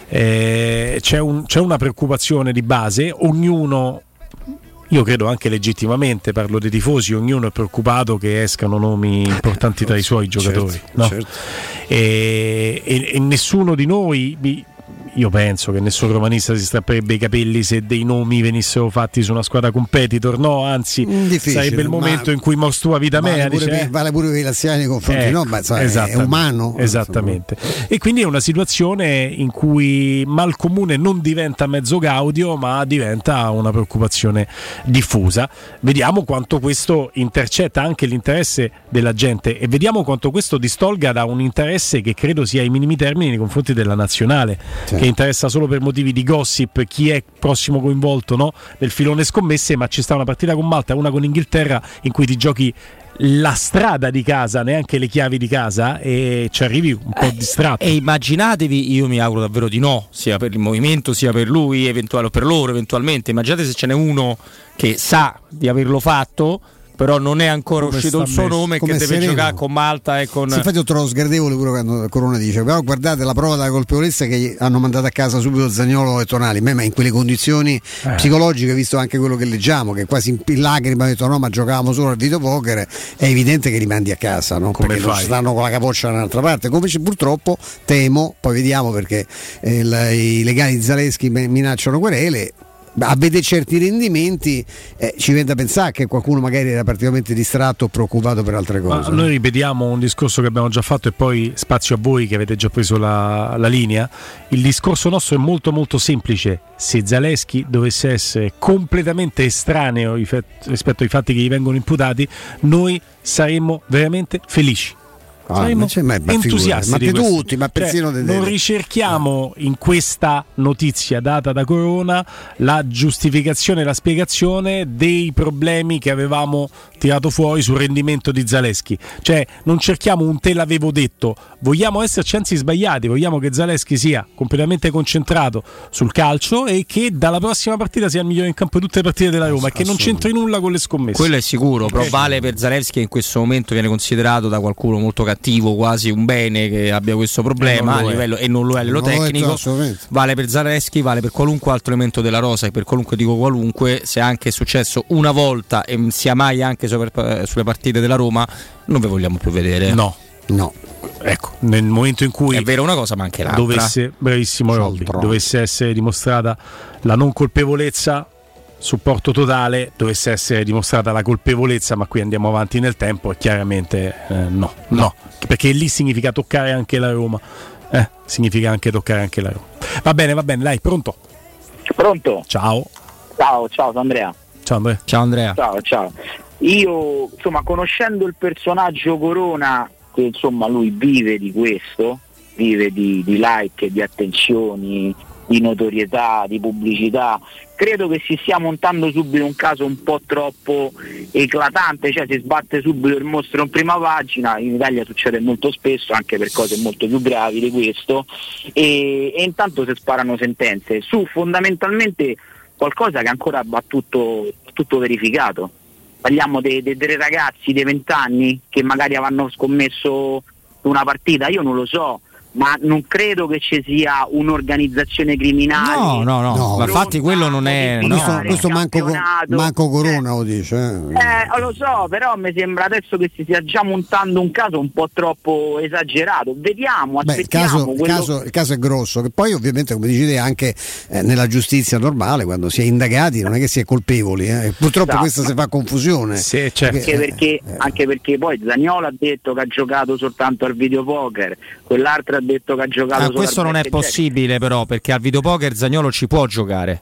eh, c'è, un- c'è una preoccupazione di base, ognuno. Io credo anche legittimamente, parlo dei tifosi, ognuno è preoccupato che escano nomi importanti tra i suoi giocatori. Certo, no? certo. E, e- e nessuno di noi, io penso che nessun romanista si strapperebbe i capelli se dei nomi venissero fatti su una squadra competitor, no, anzi Mm, difficile, sarebbe il momento in cui Mostua Vita Vale Mea pure, dice, per, eh, vale pure per i laziani nei confronti, Ecco, no? Ma insomma, è- esattamente, umano. Esattamente. E quindi è una situazione in cui Malcomune non diventa mezzo gaudio, ma diventa una preoccupazione diffusa. Vediamo quanto questo intercetta anche l'interesse della gente e vediamo quanto questo distolga da un interesse che credo sia ai minimi termini nei confronti della nazionale, interessa solo per motivi di gossip chi è prossimo coinvolto no? nel filone scommesse, ma ci sta una partita con Malta, una con Inghilterra in cui ti giochi la strada di casa, neanche le chiavi di casa e ci arrivi un po' distratto. E immaginatevi, io mi auguro davvero di no, sia per il movimento sia per lui, eventuale, o per loro eventualmente. Immaginate se ce n'è uno che sa di averlo fatto, però non è ancora Come uscito il suo messo? nome che Come deve sereno? giocare con Malta e con... Sì, infatti ho trovato sgradevole pure quando Corona dice però guardate la prova della colpevolezza che hanno mandato a casa subito Zagnolo e Tonali ma in quelle condizioni Eh. psicologiche visto anche quello che leggiamo che quasi in lacrime ha detto no ma giocavamo solo al videopoker è evidente che li mandi a casa no? Come perché non fai? stanno con la capoccia da un'altra parte come ci- purtroppo temo poi vediamo perché eh, il- i legali di Zaleschi minacciano querele a vedere certi rendimenti eh, ci viene da pensare che qualcuno magari era particolarmente distratto o preoccupato per altre Ma cose noi ripetiamo un discorso che abbiamo già fatto e poi spazio a voi che avete già preso la, la linea. Il discorso nostro è molto molto semplice. Se Zaleschi dovesse essere completamente estraneo rispetto ai fatti che gli vengono imputati, noi saremmo veramente felici. Ah, Saremmo ma c'è- ma- ma entusiasti ma di tutti, ma Cioè, persino de- non ricerchiamo in questa notizia data da Corona la giustificazione e la spiegazione dei problemi che avevamo tirato fuori sul rendimento di Zaleschi. Cioè, non cerchiamo un te l'avevo detto, vogliamo esserci anzi sbagliati, vogliamo che Zaleschi sia completamente concentrato sul calcio e che dalla prossima partita sia il migliore in campo di tutte le partite della Roma e che non c'entri nulla con le scommesse. Quello è sicuro, però Ok. vale per Zalewski che in questo momento viene considerato da qualcuno molto cattivo, quasi un bene che abbia questo problema E non lo a livello, e non lo è a livello Non lo è, tecnico. Vale per Zalewski, vale per qualunque altro elemento della rosa e per qualunque dico qualunque, se anche è successo una volta e sia mai anche sopra- sulle partite della Roma, non ve vogliamo più vedere. No. No. Ecco, nel momento in cui È vero una cosa, ma anche l'altra. dovesse, bravissimo Robby, dovesse essere dimostrata la non colpevolezza, supporto totale, dovesse essere dimostrata la colpevolezza, ma qui andiamo avanti nel tempo e chiaramente eh, no, no, perché lì significa toccare anche la Roma. Eh, significa anche toccare anche la Roma. Va bene, va bene, dai, pronto? Pronto? Ciao. Ciao, ciao sono Andrea. Ciao Andrea. Ciao Andrea. Ciao, ciao. Io, insomma, conoscendo il personaggio Corona, che insomma lui vive di questo, vive di, di like, di attenzioni, di notorietà, di pubblicità, credo che si stia montando subito un caso un po' troppo eclatante, cioè si sbatte subito il mostro in prima pagina, in Italia succede molto spesso anche per cose molto più gravi di questo, e, e intanto si sparano sentenze su fondamentalmente qualcosa che ancora va tutto, tutto verificato. Parliamo dei dei tre ragazzi dei vent'anni che magari avranno scommesso una partita, io non lo so, ma non credo che ci sia un'organizzazione criminale. No, no, no, ma infatti quello non è... no. questo, questo manco, manco Corona lo dice eh. Eh, lo so, però mi sembra adesso che si stia già montando un caso un po' troppo esagerato. Vediamo, Beh, il, aspettiamo. caso, il quello- caso- il caso è grosso, che poi ovviamente come dici te anche eh, nella giustizia normale quando si è indagati non è che si è colpevoli, eh. purtroppo Esatto. questa si fa confusione. certo. Anche perché, anche perché poi Zagnolo ha detto che ha giocato soltanto al videopoker, quell'altro ha detto che ha giocato Ah, questo non è possibile però perché al videopoker Zagnolo ci può giocare.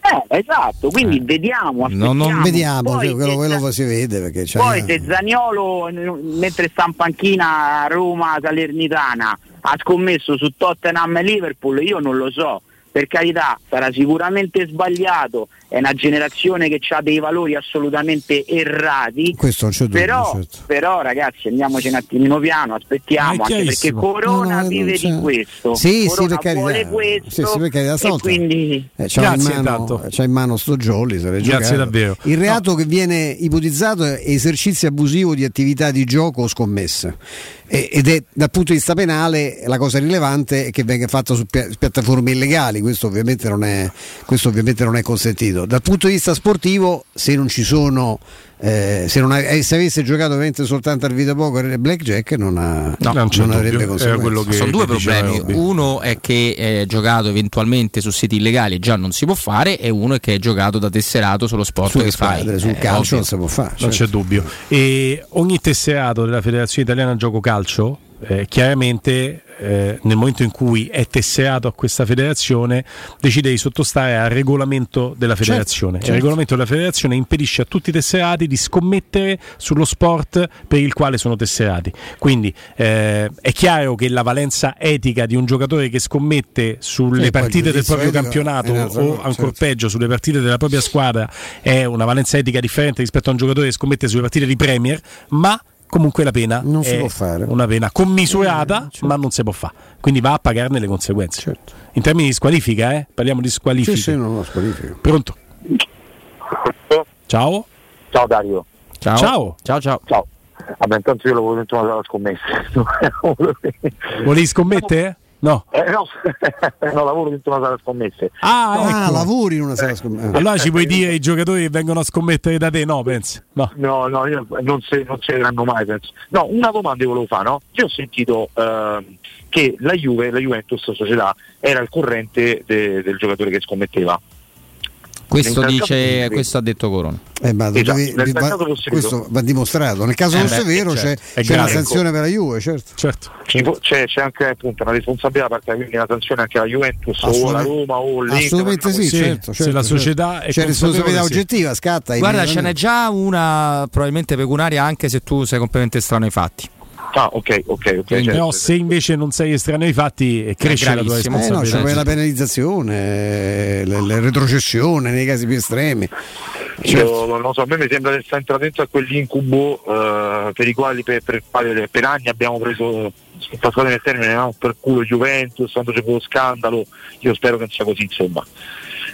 Eh, esatto, quindi vediamo, aspettiamo. Non, non vediamo, Poi cioè, quello, se- quello si vede perché c'è Poi se Zagnolo mentre sta in panchina a Roma Salernitana ha scommesso su Tottenham e Liverpool, io non lo so. Per carità, sarà sicuramente sbagliato, è una generazione che ha dei valori assolutamente errati. Questo non c'è dubbio, Però, certo. però ragazzi andiamoci un attimino piano, aspettiamo, anche perché. Corona No, no, vive di questo. Sì, sì, Corona per carità. vuole questo Sì, sì, per carità, e stavolta- quindi Eh, c'ha, Grazie in mano, c'ha in mano sto jolly, Grazie giocato. davvero. Il reato che viene ipotizzato è esercizio abusivo di attività di gioco o scommesse. Ed è dal punto di vista penale la cosa rilevante è che venga fatto su pia- piattaforme illegali, questo ovviamente, non è, questo ovviamente non è consentito. Dal punto di vista sportivo, se non ci sono eh, se, non ha- eh, se avesse giocato veramente soltanto al videopoker e blackjack non, ha, No, non, c'è avrebbe conseguenze. che- Sono due problemi. Uno è che è giocato eventualmente su siti illegali già non si può fare, e uno è che è giocato da tesserato sullo sport Sulle che fai. squadre, sul Eh, calcio ovvio. non si può fare. Non certo. c'è dubbio. E ogni tesserato della Federazione Italiana Gioco Calcio, eh, chiaramente eh, nel momento in cui è tesserato a questa federazione, decide di sottostare al regolamento della Certo, federazione. certo. Il regolamento della federazione impedisce a tutti i tesserati di scommettere sullo sport per il quale sono tesserati. Quindi eh, è chiaro che la valenza etica di un giocatore che scommette sulle il partite del proprio campionato o ancora certo. peggio sulle partite della propria squadra è una valenza etica differente rispetto a un giocatore che scommette sulle partite di Premier, ma comunque la pena Non si è può fare. una pena commisurata, ma non si può fare. Quindi va a pagarne le conseguenze. In termini di squalifica, eh? parliamo di squalifica. Sì, sì, non lo squalifico. Pronto? Ciao. Ciao Dario. Ciao. Ciao. Ciao, ciao. Ciao. Vabbè, intanto io lavoro dentro una sala scommesse. Volevi scommettere? No. Eh, no, no, lavoro dentro una sala scommesse. Ah, ecco. lavori in una sala scommesse. Allora ci puoi dire i giocatori che vengono a scommettere da te? No, pensi? No. No, no, io non se non daranno mai, penso. No, una domanda io volevo fare, no? Io ho sentito ehm, che la Juve, la Juventus società, era il corrente de- del giocatore che scommetteva. Questo, dice, questo ha detto Corona. Eh, ma Esatto, dovevi- nel va- questo va dimostrato. Nel caso Eh, fosse beh, vero, certo. c'è, c'è una sanzione per la Juve, certo. certo. C'è, c'è anche appunto una responsabilità da parte quindi una sanzione anche alla Juventus o alla Roma o l'Inter. Assolutamente sì, Sì, certo, se certo, la certo. società è c'è responsabilità oggettiva, scatta. Guarda, ce n'è già una probabilmente pecunaria anche se tu sei completamente strano ai fatti. Ah, ok, ok, ok. Però certo. se invece non sei estraneo ai fatti e cresce la tua gravissimo. Eh no, c'è responsabilità. quella penalizzazione, eh, la, la retrocessione nei casi più estremi. Io non lo so, a me mi sembra di stare entrato dentro a quell'incubo eh, per i quali per, per, per- per anni abbiamo preso, passate nel termine, no? per culo Juventus, quando c'è quello scandalo, io spero che non sia così, insomma,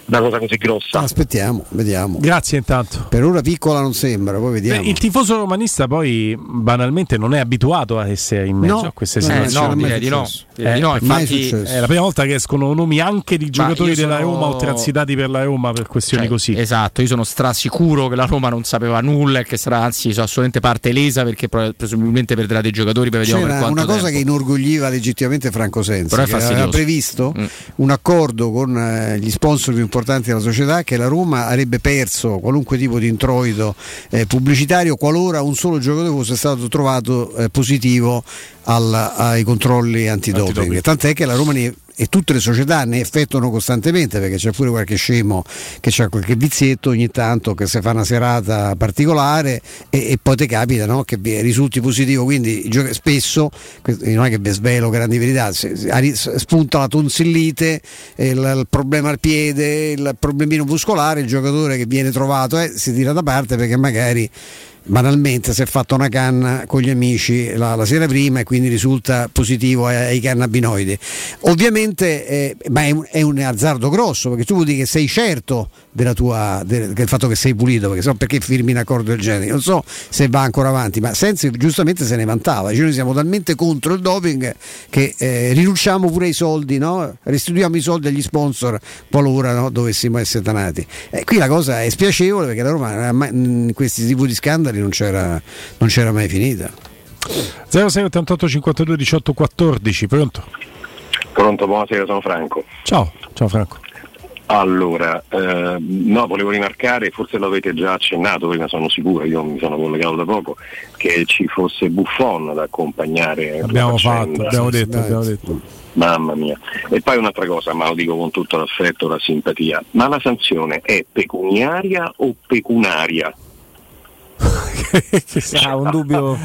una cosa così grossa. Aspettiamo, vediamo. Grazie intanto. Per ora piccola non sembra, poi vediamo. Beh, il tifoso romanista poi banalmente non è abituato a essere in mezzo No, a queste eh, situazioni. no, direi di no. Di no, infatti- è la prima volta che escono nomi anche di giocatori io della sono- Roma o transitati per la Roma per questioni Cioè, così. Esatto, io sono strasicuro che la Roma non sapeva nulla e che sarà anzi assolutamente parte lesa perché presumibilmente perderà dei giocatori per vediamo per una cosa tempo. che inorgogliva legittimamente Franco Sensi, Però è che aveva fastidioso. previsto Mm. un accordo con eh, gli sponsor più importanti della società che la Roma avrebbe perso qualunque tipo di introito eh, pubblicitario qualora un solo giocatore fosse stato trovato eh, positivo al- ai controlli antidoping. Antidoping. Tant'è che la Roma ne- e tutte le società ne effettuano costantemente perché c'è pure qualche scemo che ha qualche vizietto ogni tanto che si fa una serata particolare e, e poi ti capita no, che risulti positivo. Quindi spesso non è che vi svelo grandi verità spunta la tonsillite il, il problema al piede il problemino muscolare il giocatore che viene trovato eh, si tira da parte perché magari banalmente si è fatto una canna con gli amici la, la sera prima e quindi risulta positivo ai, ai cannabinoidi. Ovviamente eh, ma è un, è un azzardo grosso perché tu vuol dire che sei certo tua, del, del fatto che sei pulito perché so perché firmi un accordo del genere. Non so se va ancora avanti, ma Sensi giustamente se ne vantava. Dice, noi siamo talmente contro il doping che eh, rinunciamo pure ai soldi, no? restituiamo i soldi agli sponsor qualora no, dovessimo essere tanati. Eh, qui la cosa è spiacevole perché la Roma in questi tipi di scandali non c'era, non c'era mai finita. 06 88 52 18 14, pronto? Pronto, buonasera, sono Franco. Ciao, ciao Franco. Allora, eh, no, volevo rimarcare, forse lo avete già accennato, prima sono sicuro, io mi sono collegato da poco, che ci fosse Buffon ad accompagnare. Abbiamo fatto, abbiamo detto, abbiamo detto. Mamma mia. E poi un'altra cosa, ma lo dico con tutto l'affetto e la simpatia, ma la sanzione è pecuniaria o pecunaria? Ah, un dubbio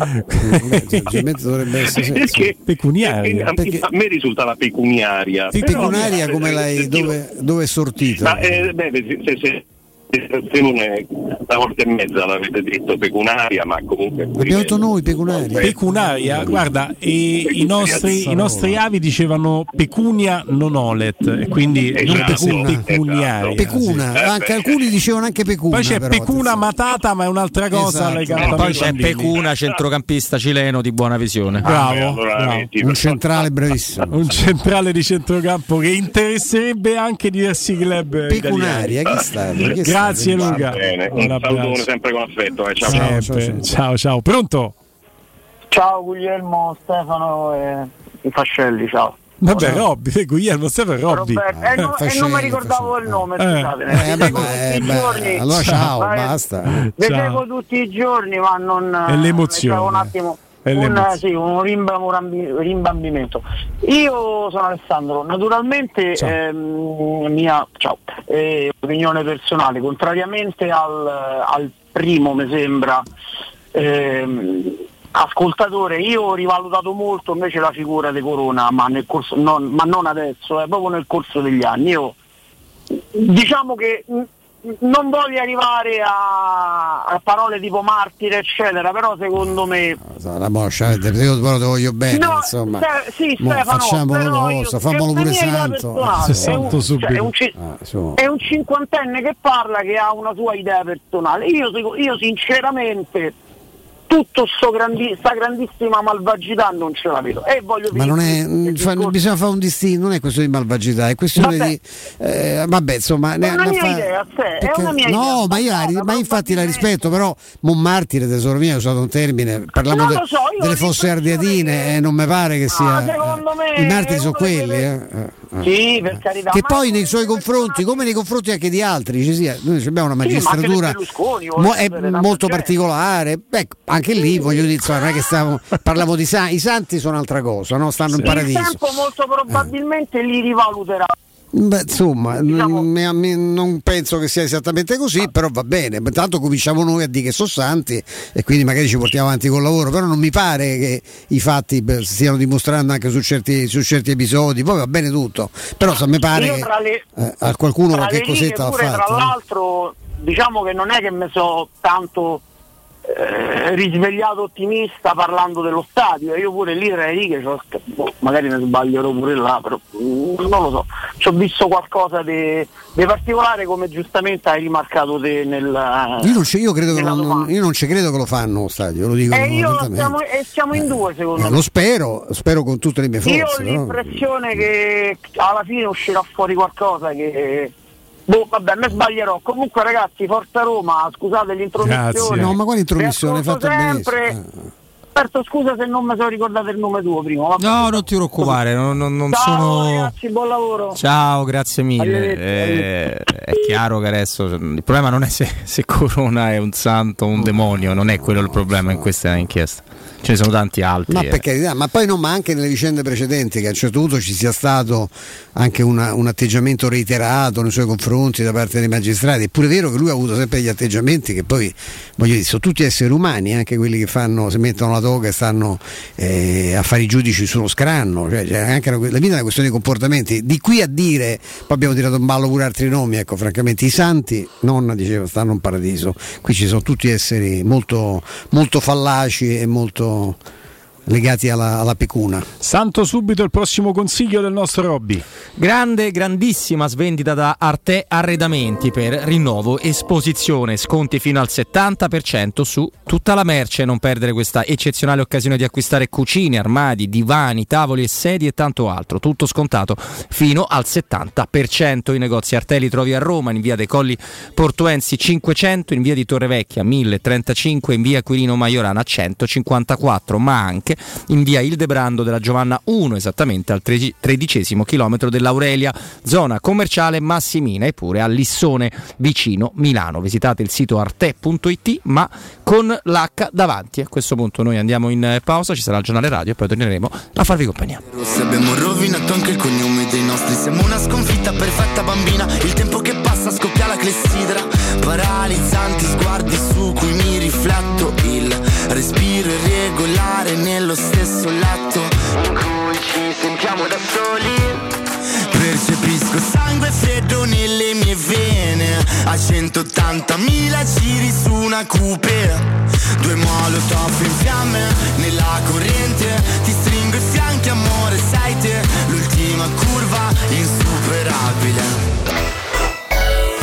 dovrebbe essere Perché pecuniaria. a, a me risulta la pecuniaria. Pecunaria come l'hai, dove, dove è sortita? Ma eh, beh, se, se, non è una volta e mezza l'avete detto pecunaria, ma comunque. Abbiamo detto noi pecunaria. Pecunaria, guarda, e i, nostri, i nostri avi dicevano pecunia non olet, e quindi non Esatto, pecuna, pecuniaria. Pecuna, anche alcuni dicevano anche pecuna. Poi c'è però, pecuna matata, ma è un'altra cosa. Esatto. poi c'è bambini. Pecuna, centrocampista cileno di buona visione. Bravo, bravo. attenzione. un centrale bravissimo. Un centrale di centrocampo che interesserebbe anche diversi club Pecunaria, italiani. chi è Grazie? Luca. Bene, un abbraccio. salutone sempre con affetto. Eh. Ciao, Sempre. ciao. Ciao, ciao, Pronto? Ciao Guglielmo, Stefano e i Fascelli, ciao. Vabbè, Robby, eh, Guglielmo, Stefano e Robby. Eh, no- e non mi ricordavo il nome, Eh. scusate. Eh, eh, tutti i beh, giorni. allora ciao, Vai- basta. Ciao. seguo tutti i giorni, ma non È l'emozione. un attimo un, sì, un rimbambimento. Io sono Alessandro, naturalmente ehm, mia ciao, eh, opinione personale, contrariamente al, al primo mi sembra ehm, ascoltatore, io ho rivalutato molto invece la figura di Corona, ma, nel corso, non, ma non adesso, eh, proprio nel corso degli anni. Io diciamo che non voglio arrivare a, a parole tipo martire, eccetera, però secondo me. La moscia, io però ti voglio bene, No, insomma. Ste- sì, Stefano, facciamo una cosa, fammelo per pure santo. Se è un- santo subito. cioè, è un ci- Ah, su. è un cinquantenne che parla che ha una sua idea personale. Io, io sinceramente tutto sto grandi, sta grandissima malvagità non ce la vedo. E voglio Ma non è, finire mm, fa- bisogna fare un distinguo, non è questione di malvagità, è questione Vabbè. di. eh, vabbè, insomma. È ne- una ne mia fa- idea, se, è perché- una mia no, idea. ma, io, la ma infatti la rispetto, però Monmartire, tesoro mio, hai usato un termine, parliamo de- so, delle ho fosse ardeatine e non mi pare che sia. secondo me I martiri è sono quelli, quelle- eh. Eh. Sì, per carità. Che ma- poi nei suoi confronti, come nei confronti anche di altri, ci sia, noi abbiamo una Sì, magistratura Berlusconi, mo- è molto particolare. Beh, anche lì voglio dire, non è che stiamo, parliamo di santi, i santi sono un'altra cosa, no? stanno in Il paradiso. tempo molto probabilmente li rivaluterà. Beh, insomma, Diciamo- non penso che sia esattamente così, però va bene. Intanto cominciamo noi a dire che sono santi e quindi magari ci portiamo avanti col lavoro, però non mi pare che i fatti stiano dimostrando anche su certi, su certi episodi, poi va bene tutto, però se mi pare che le- eh, a qualcuno qualche cosetta pure, fatta. Tra no? l'altro, diciamo che non è che mi so tanto eh, risvegliato ottimista parlando dello stadio, io pure lì c'ho- boh, magari ne sbaglierò pure là, però mm, non lo so, ci ho visto qualcosa di particolare come giustamente hai rimarcato te nel... Io, non ci- io credo che non, io non ci credo che lo fanno lo stadio, lo dico E io apertamente. siamo, e siamo in due secondo Eh, me. lo spero, spero con tutte le mie Io ho forze. l'impressione che alla fine uscirà fuori qualcosa che. Boh, vabbè, me sbaglierò. Comunque, ragazzi, Forza Roma, scusate l'intromissione. Grazie. No, ma quale Hai fatto sempre. Certo, scusa se non mi sono ricordato il nome tuo prima. No, non ti preoccupare, non, non- non Ciao sono. ragazzi, buon lavoro. Ciao, grazie mille. Arrivederci, Eh, è chiaro che adesso il problema non è se, se Corona è un santo o un demonio, non è quello il problema in questa inchiesta. Ce ne sono tanti altri. Ma eh. per carità, ma poi non, ma anche nelle vicende precedenti che a un certo punto ci sia stato anche una- un atteggiamento reiterato nei suoi confronti da parte dei magistrati. È pure vero che lui ha avuto sempre gli atteggiamenti che poi, voglio dire, sono tutti esseri umani, anche quelli che fanno, si mettono la toga e stanno eh, a fare i giudici sullo scranno. Cioè, anche la vita è una questione di comportamenti. Di qui a dire, poi abbiamo tirato in ballo pure altri nomi, ecco, francamente, i santi, nonna diceva, stanno in paradiso. Qui ci sono tutti esseri molto, molto fallaci e molto Oh. Legati alla, alla pecuna. Santo subito il prossimo consiglio del nostro Robby. Grande, grandissima svendita da Arte Arredamenti per rinnovo, esposizione, sconti fino al 70% su tutta la merce. Non perdere questa eccezionale occasione di acquistare cucine, armadi, divani, tavoli e sedie e tanto altro. Tutto scontato fino al 70%. I negozi Arte li trovi a Roma, in via dei Colli Portuensi 500, in via di Torrevecchia 1035, in via Quirino Maiorana 154, ma anche in via Ildebrando della Giovanna 1, esattamente al tredi- tredicesimo chilometro dell'Aurelia, zona commerciale Massimina e pure a Lissone, vicino Milano. Visitate il sito arte.it, ma con l'H davanti. A questo punto noi andiamo in pausa, ci sarà il giornale radio e poi torneremo a farvi compagnia. Abbiamo rovinato anche il cognome dei nostri Siamo una sconfitta perfetta bambina Il tempo che passa scoppia la clessidra Paralizzanti sguardi su cui mi rifletto Il respiro irregolare nello stesso letto In cui ci sentiamo da soli. Percepisco sangue freddo nelle mie vene. A 180.000 giri su una coupe Due molotov in fiamme nella corrente. Ti stringo i fianchi amore sei te. L'ultima curva insuperabile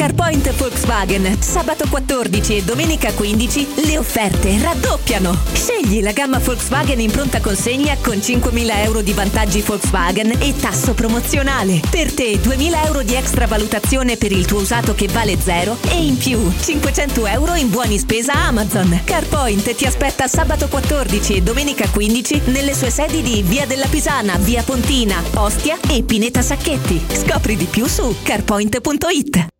CarPoint Volkswagen. Sabato 14 e domenica 15 le offerte raddoppiano. Scegli la gamma Volkswagen in pronta consegna con 5.000 euro di vantaggi Volkswagen e tasso promozionale. Per te 2.000 euro di extra valutazione per il tuo usato che vale zero e in più 500 euro in buoni spesa Amazon. CarPoint ti aspetta sabato 14 e domenica 15 nelle sue sedi di Via della Pisana, Via Pontina, Ostia e Pineta Sacchetti. Scopri di più su carpoint.it.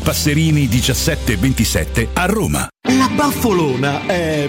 Passerini 1727 a Roma. La baffolona è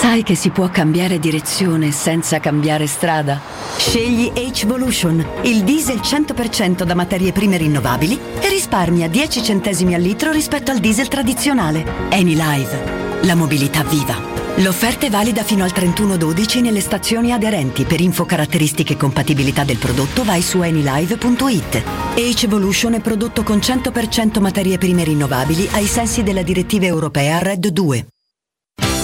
Sai che si può cambiare direzione senza cambiare strada? Scegli H-Volution, il diesel 100% da materie prime rinnovabili e risparmia 10 centesimi al litro rispetto al diesel tradizionale. Anylive, la mobilità viva. L'offerta è valida fino al 31-12 nelle stazioni aderenti. Per info caratteristiche e compatibilità del prodotto vai su anylive.it. H-Evolution è prodotto con 100% materie prime rinnovabili ai sensi della direttiva europea RED 2.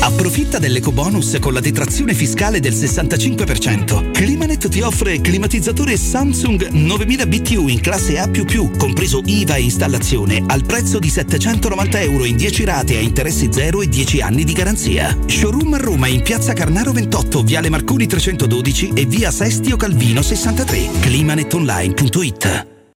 Approfitta dell'ecobonus con la detrazione fiscale del 65%. Climanet ti offre climatizzatore Samsung 9000 BTU in classe A++, compreso IVA e installazione, al prezzo di 790 euro in 10 rate a interessi zero e 10 anni di garanzia. Showroom a Roma in piazza Carnaro 28, viale Marconi 312 e via Sestio Calvino 63. Climanetonline.it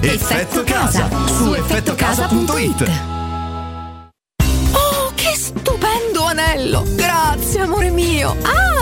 Effetto Casa su effettocasa.it. Oh, che stupendo anello! Grazie, amore mio. Ah,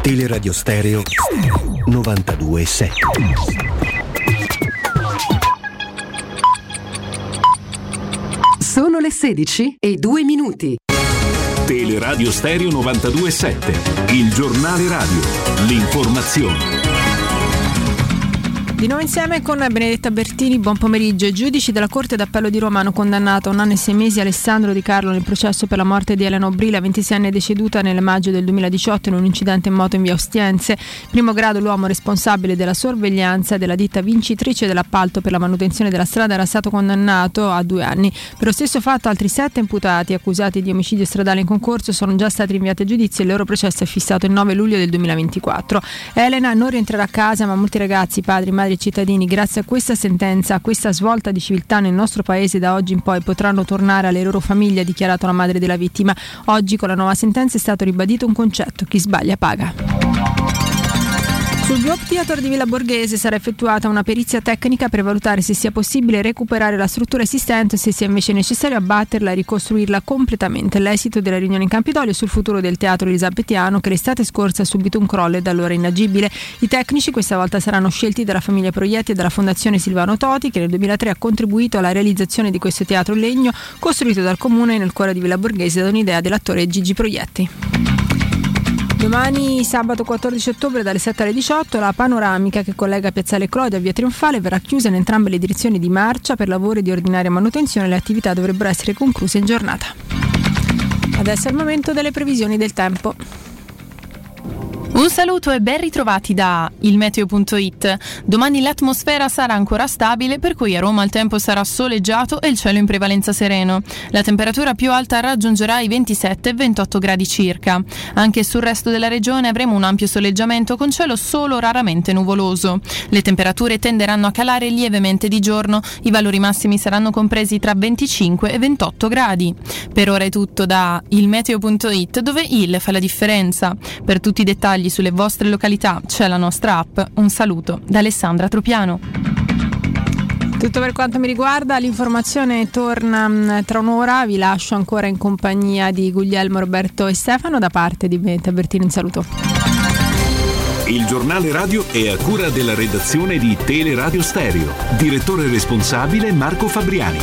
Teleradio Stereo 92.7 Sono le 16 e 2 minuti. Teleradio Stereo 92.7, il giornale radio, l'informazione. Di nuovo insieme con Benedetta Bertini, buon pomeriggio. I giudici della Corte d'Appello di Roma hanno condannato a un anno e sei mesi Alessandro Di Carlo nel processo per la morte di Elena Obri, la 26enne deceduta nel maggio del 2018 in un incidente in moto in via Ostiense. Primo grado l'uomo responsabile della sorveglianza della ditta vincitrice dell'appalto per la manutenzione della strada era stato condannato a due anni. Per lo stesso fatto altri sette imputati accusati di omicidio stradale in concorso sono già stati rinviati a giudizio e il loro processo è fissato il 9 luglio del 2024. Elena non rientrerà a casa ma molti ragazzi, padri, madri e cittadini, grazie a questa sentenza, a questa svolta di civiltà nel nostro paese da oggi in poi potranno tornare alle loro famiglie, ha dichiarato la madre della vittima. Oggi con la nuova sentenza è stato ribadito un concetto, chi sbaglia paga. Sul Globe Theater di Villa Borghese sarà effettuata una perizia tecnica per valutare se sia possibile recuperare la struttura esistente o se sia invece necessario abbatterla e ricostruirla completamente. L'esito della riunione in Campidoglio sul futuro del teatro elisabettiano che l'estate scorsa ha subito un crollo e da allora inagibile. I tecnici questa volta saranno scelti dalla famiglia Proietti e dalla Fondazione Silvano Toti che nel 2003 ha contribuito alla realizzazione di questo teatro in legno costruito dal comune nel cuore di Villa Borghese da un'idea dell'attore Gigi Proietti. Domani sabato 14 ottobre dalle 7 alle 18 la panoramica che collega Piazzale Clodio a Via Trionfale verrà chiusa in entrambe le direzioni di marcia per lavori di ordinaria manutenzione le attività dovrebbero essere concluse in giornata. Adesso è il momento delle previsioni del tempo. Un saluto e ben ritrovati da ilmeteo.it. Domani l'atmosfera sarà ancora stabile, per cui a Roma il tempo sarà soleggiato e il cielo in prevalenza sereno. La temperatura più alta raggiungerà i 27-28 gradi circa. Anche sul resto della regione avremo un ampio soleggiamento con cielo solo raramente nuvoloso. Le temperature tenderanno a calare lievemente di giorno, i valori massimi saranno compresi tra 25 e 28 gradi. Per ora è tutto da ilmeteo.it dove il fa la differenza. Per tutti i dettagli sulle vostre località c'è la nostra app. Un saluto da Alessandra Tropiano. Tutto per quanto mi riguarda, l'informazione torna mm, tra un'ora, vi lascio ancora in compagnia di Guglielmo, Roberto e Stefano da parte di Benetta Bertino, un saluto. Il giornale radio è a cura della redazione di Teleradio Stereo. Direttore responsabile Marco Fabriani.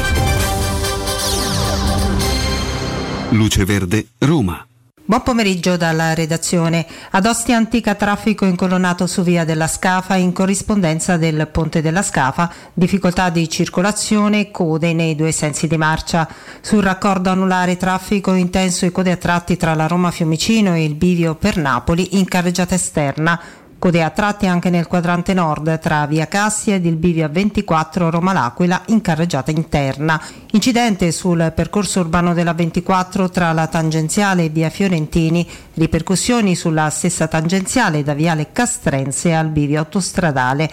Luce Verde, Roma. Buon pomeriggio dalla redazione. Ad Ostia Antica traffico incolonnato su via della Scafa in corrispondenza del ponte della Scafa, difficoltà di circolazione code nei due sensi di marcia. Sul raccordo anulare traffico intenso e code a tratti tra la Roma Fiumicino e il bivio per Napoli in carreggiata esterna. Code a tratti anche nel quadrante nord tra via Cassia ed il bivio 24 Roma L'Aquila in carreggiata interna. Incidente sul percorso urbano della 24 tra la tangenziale e via Fiorentini, ripercussioni sulla stessa tangenziale da viale Castrense al bivio autostradale.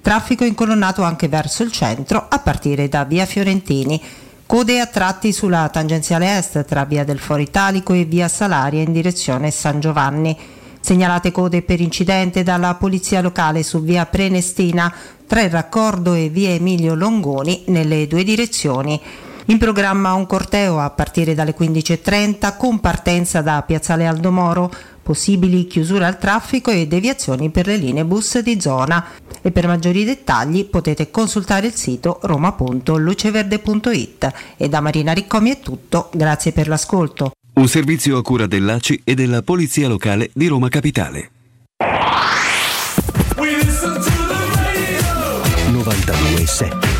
Traffico incolonnato anche verso il centro a partire da via Fiorentini. Code a tratti sulla tangenziale est tra via del Foro Italico e via Salaria in direzione San Giovanni. Segnalate code per incidente dalla polizia locale su via Prenestina tra il raccordo e via Emilio Longoni nelle due direzioni. In programma un corteo a partire dalle 15.30 con partenza da Piazzale Aldomoro, possibili chiusure al traffico e deviazioni per le linee bus di zona. E per maggiori dettagli potete consultare il sito roma.luceverde.it. E da Marina Riccomi è tutto, grazie per l'ascolto. Un servizio a cura dell'ACI e della Polizia Locale di Roma Capitale. 92.7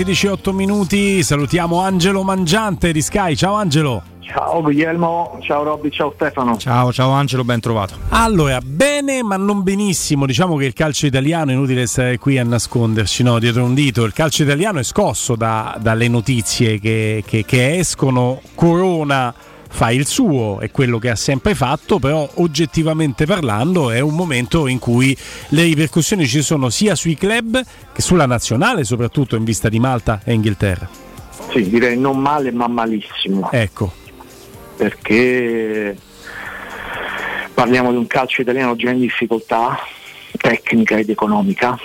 16-8 minuti, salutiamo Angelo Mangiante di Sky. Ciao Angelo. Ciao Guglielmo, ciao Robby, ciao Stefano. Ciao, ciao Angelo, ben trovato. Allora, bene ma non benissimo. Diciamo che il calcio italiano, è inutile stare qui a nasconderci no, dietro un dito, il calcio italiano è scosso da, dalle notizie che, che, che escono. Corona fa il suo, è quello che ha sempre fatto, però oggettivamente parlando è un momento in cui le ripercussioni ci sono sia sui club che sulla nazionale, soprattutto in vista di Malta e Inghilterra. Sì, direi non male ma malissimo. Ecco. Perché parliamo di un calcio italiano già in difficoltà tecnica ed economica.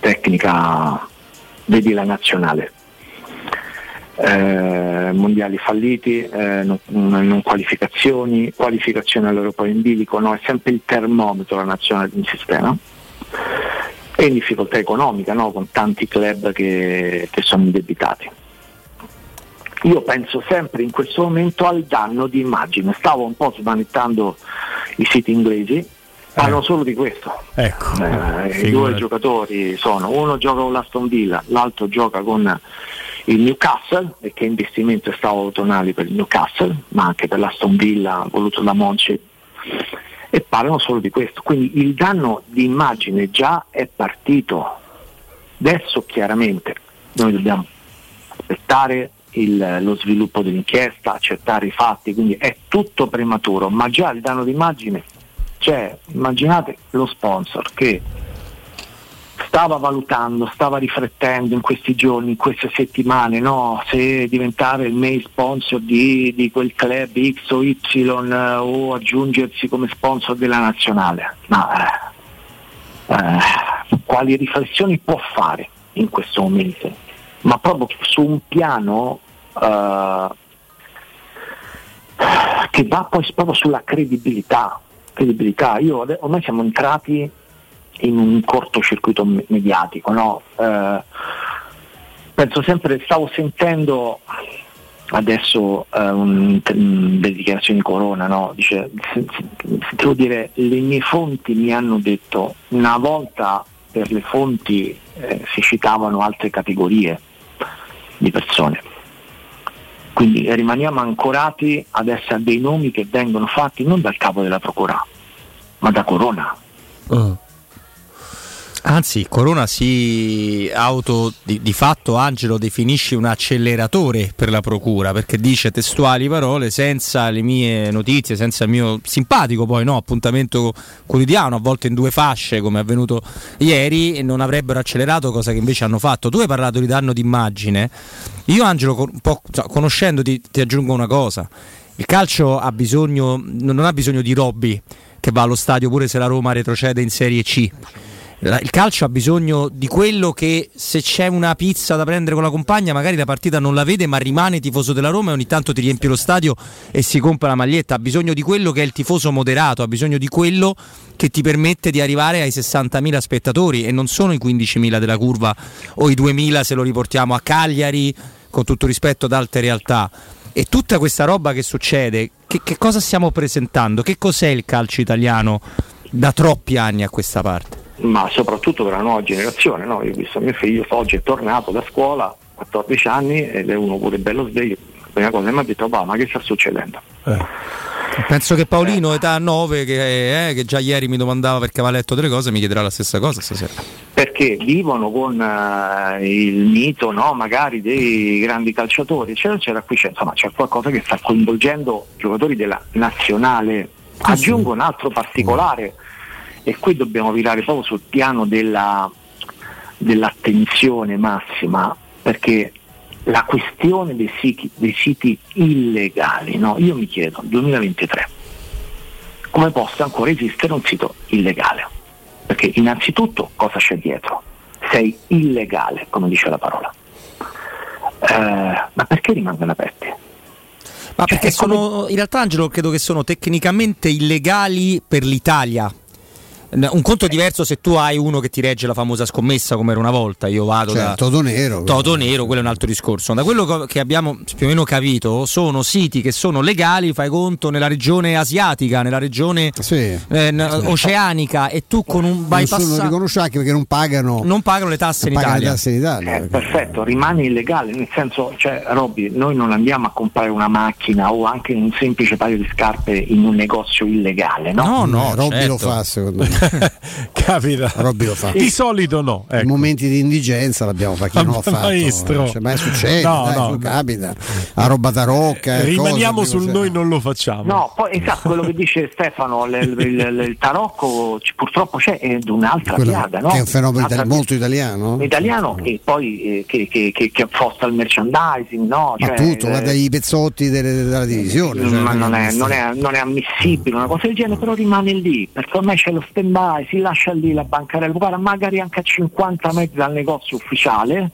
Tecnica, vedi la nazionale. Eh, mondiali falliti, eh, non, non qualificazioni, qualificazione all'Europeo in bilico, no? è sempre il termometro la nazionale di un sistema e in difficoltà economica no? con tanti club che, che sono indebitati. Io penso sempre in questo momento al danno di immagine, stavo un po' smanettando i siti inglesi, parlano solo di questo. Ecco. Eh, I due giocatori sono, uno gioca con l'Aston Villa, l'altro gioca con il Newcastle, e che investimento è stato tonali per il Newcastle, ma anche per l'Aston Villa voluto da Monci, e parlano solo di questo. Quindi il danno di immagine già è partito. Adesso chiaramente noi dobbiamo aspettare il- lo sviluppo dell'inchiesta, accettare i fatti, quindi è tutto prematuro, ma già il danno d'immagine c'è. Immaginate lo sponsor che stava valutando, stava riflettendo in questi giorni, in queste settimane, no? se diventare il main sponsor di, di quel club X o Y eh, o aggiungersi come sponsor della nazionale. Ma eh, eh, quali riflessioni può fare in questo momento? Ma proprio su un piano eh, che va poi proprio sulla credibilità. credibilità. Io ormai siamo entrati in un cortocircuito me- mediatico, no? Eh, penso sempre, stavo sentendo adesso eh, un- un- delle dichiarazioni di Corona, no? Dice, devo dire, le mie fonti mi hanno detto, una volta per le fonti eh, si citavano altre categorie di persone. Quindi rimaniamo ancorati adesso a dei nomi che vengono fatti non dal capo della procura, ma da Corona. Anzi, Corona si auto di, di fatto Angelo definisce un acceleratore per la procura perché dice testuali parole senza le mie notizie, senza il mio simpatico poi no, appuntamento quotidiano, a volte in due fasce come è avvenuto ieri e non avrebbero accelerato cosa che invece hanno fatto. Tu hai parlato di danno d'immagine. Io Angelo conoscendoti ti aggiungo una cosa. Il calcio ha bisogno non ha bisogno di Robby che va allo stadio pure se la Roma retrocede in Serie C il calcio ha bisogno di quello che se c'è una pizza da prendere con la compagna, magari la partita non la vede, ma rimane tifoso della Roma e ogni tanto ti riempie lo stadio e si compra la maglietta. Ha bisogno di quello che è il tifoso moderato, ha bisogno di quello che ti permette di arrivare ai 60.000 spettatori e non sono i 15.000 della curva o i 2.000 se lo riportiamo a Cagliari, con tutto rispetto ad altre realtà. E tutta questa roba che succede, che, che cosa stiamo presentando? Che cos'è il calcio italiano da troppi anni a questa parte? Ma soprattutto per la nuova generazione. No? Io ho visto mio figlio oggi è tornato da scuola, 14 anni, ed è uno pure bello sveglio. La prima cosa che mi ha detto, ma che sta succedendo? Penso che Paolino, età 9, che, eh, che già ieri mi domandava perché aveva letto delle cose, mi chiederà la stessa cosa stasera. Perché vivono con eh, il mito, no? magari dei grandi calciatori, eccetera, eccetera. Qui c'è, insomma, c'è qualcosa che sta coinvolgendo giocatori della nazionale. Aggiungo un altro particolare, e qui dobbiamo virare proprio sul piano della, dell'attenzione massima, perché la questione dei siti, dei siti illegali, no? io mi chiedo, 2023, come possa ancora esistere un sito illegale? Perché innanzitutto cosa c'è dietro? Sei illegale, come dice la parola. Eh, ma perché rimangono aperti? Ma perché sono, in realtà Angelo credo che sono tecnicamente illegali per l'Italia. Un conto diverso se tu hai uno che ti regge la famosa scommessa come era una volta, io vado Cioè, da Toto Nero. Toto Nero, quello è un altro discorso. Da quello che abbiamo più o meno capito, sono siti che sono legali, fai conto, nella regione asiatica, nella regione eh, n- oceanica e tu con un Nessuno bypass riconosce anche perché non pagano, non pagano le tasse in pagano le Italia. tasse in Italia. Eh, perfetto, rimane illegale, nel senso, cioè, Robby, noi non andiamo a comprare una macchina o anche un semplice paio di scarpe in un negozio illegale, no? Eh, Robby lo fa secondo me. Capita. Robby lo fa. Di solito no. ecco. In momenti di indigenza l'abbiamo fatto, chi non l'ha fatto. maestro. Cioè, ma succede, No, dai, no, capita. La roba tarocca. Rimaniamo cose, sul cose- noi non lo facciamo. No, poi esatto, quello che dice Stefano, il, il- il tarocco c- purtroppo c'è è di un'altra Quello piaga, no? che è un fenomeno itali- molto italiano. italiano e poi eh, che, che, che, che affosta il merchandising, no? Ma Cioè, tutto, eh, guarda i pezzotti delle- della divisione. cioè, ma non è, non, è, non è ammissibile una cosa del genere, però rimane lì, perché ormai c'è lo stand by, si lascia lì la bancarella, guarda, magari anche a 50 metri dal negozio ufficiale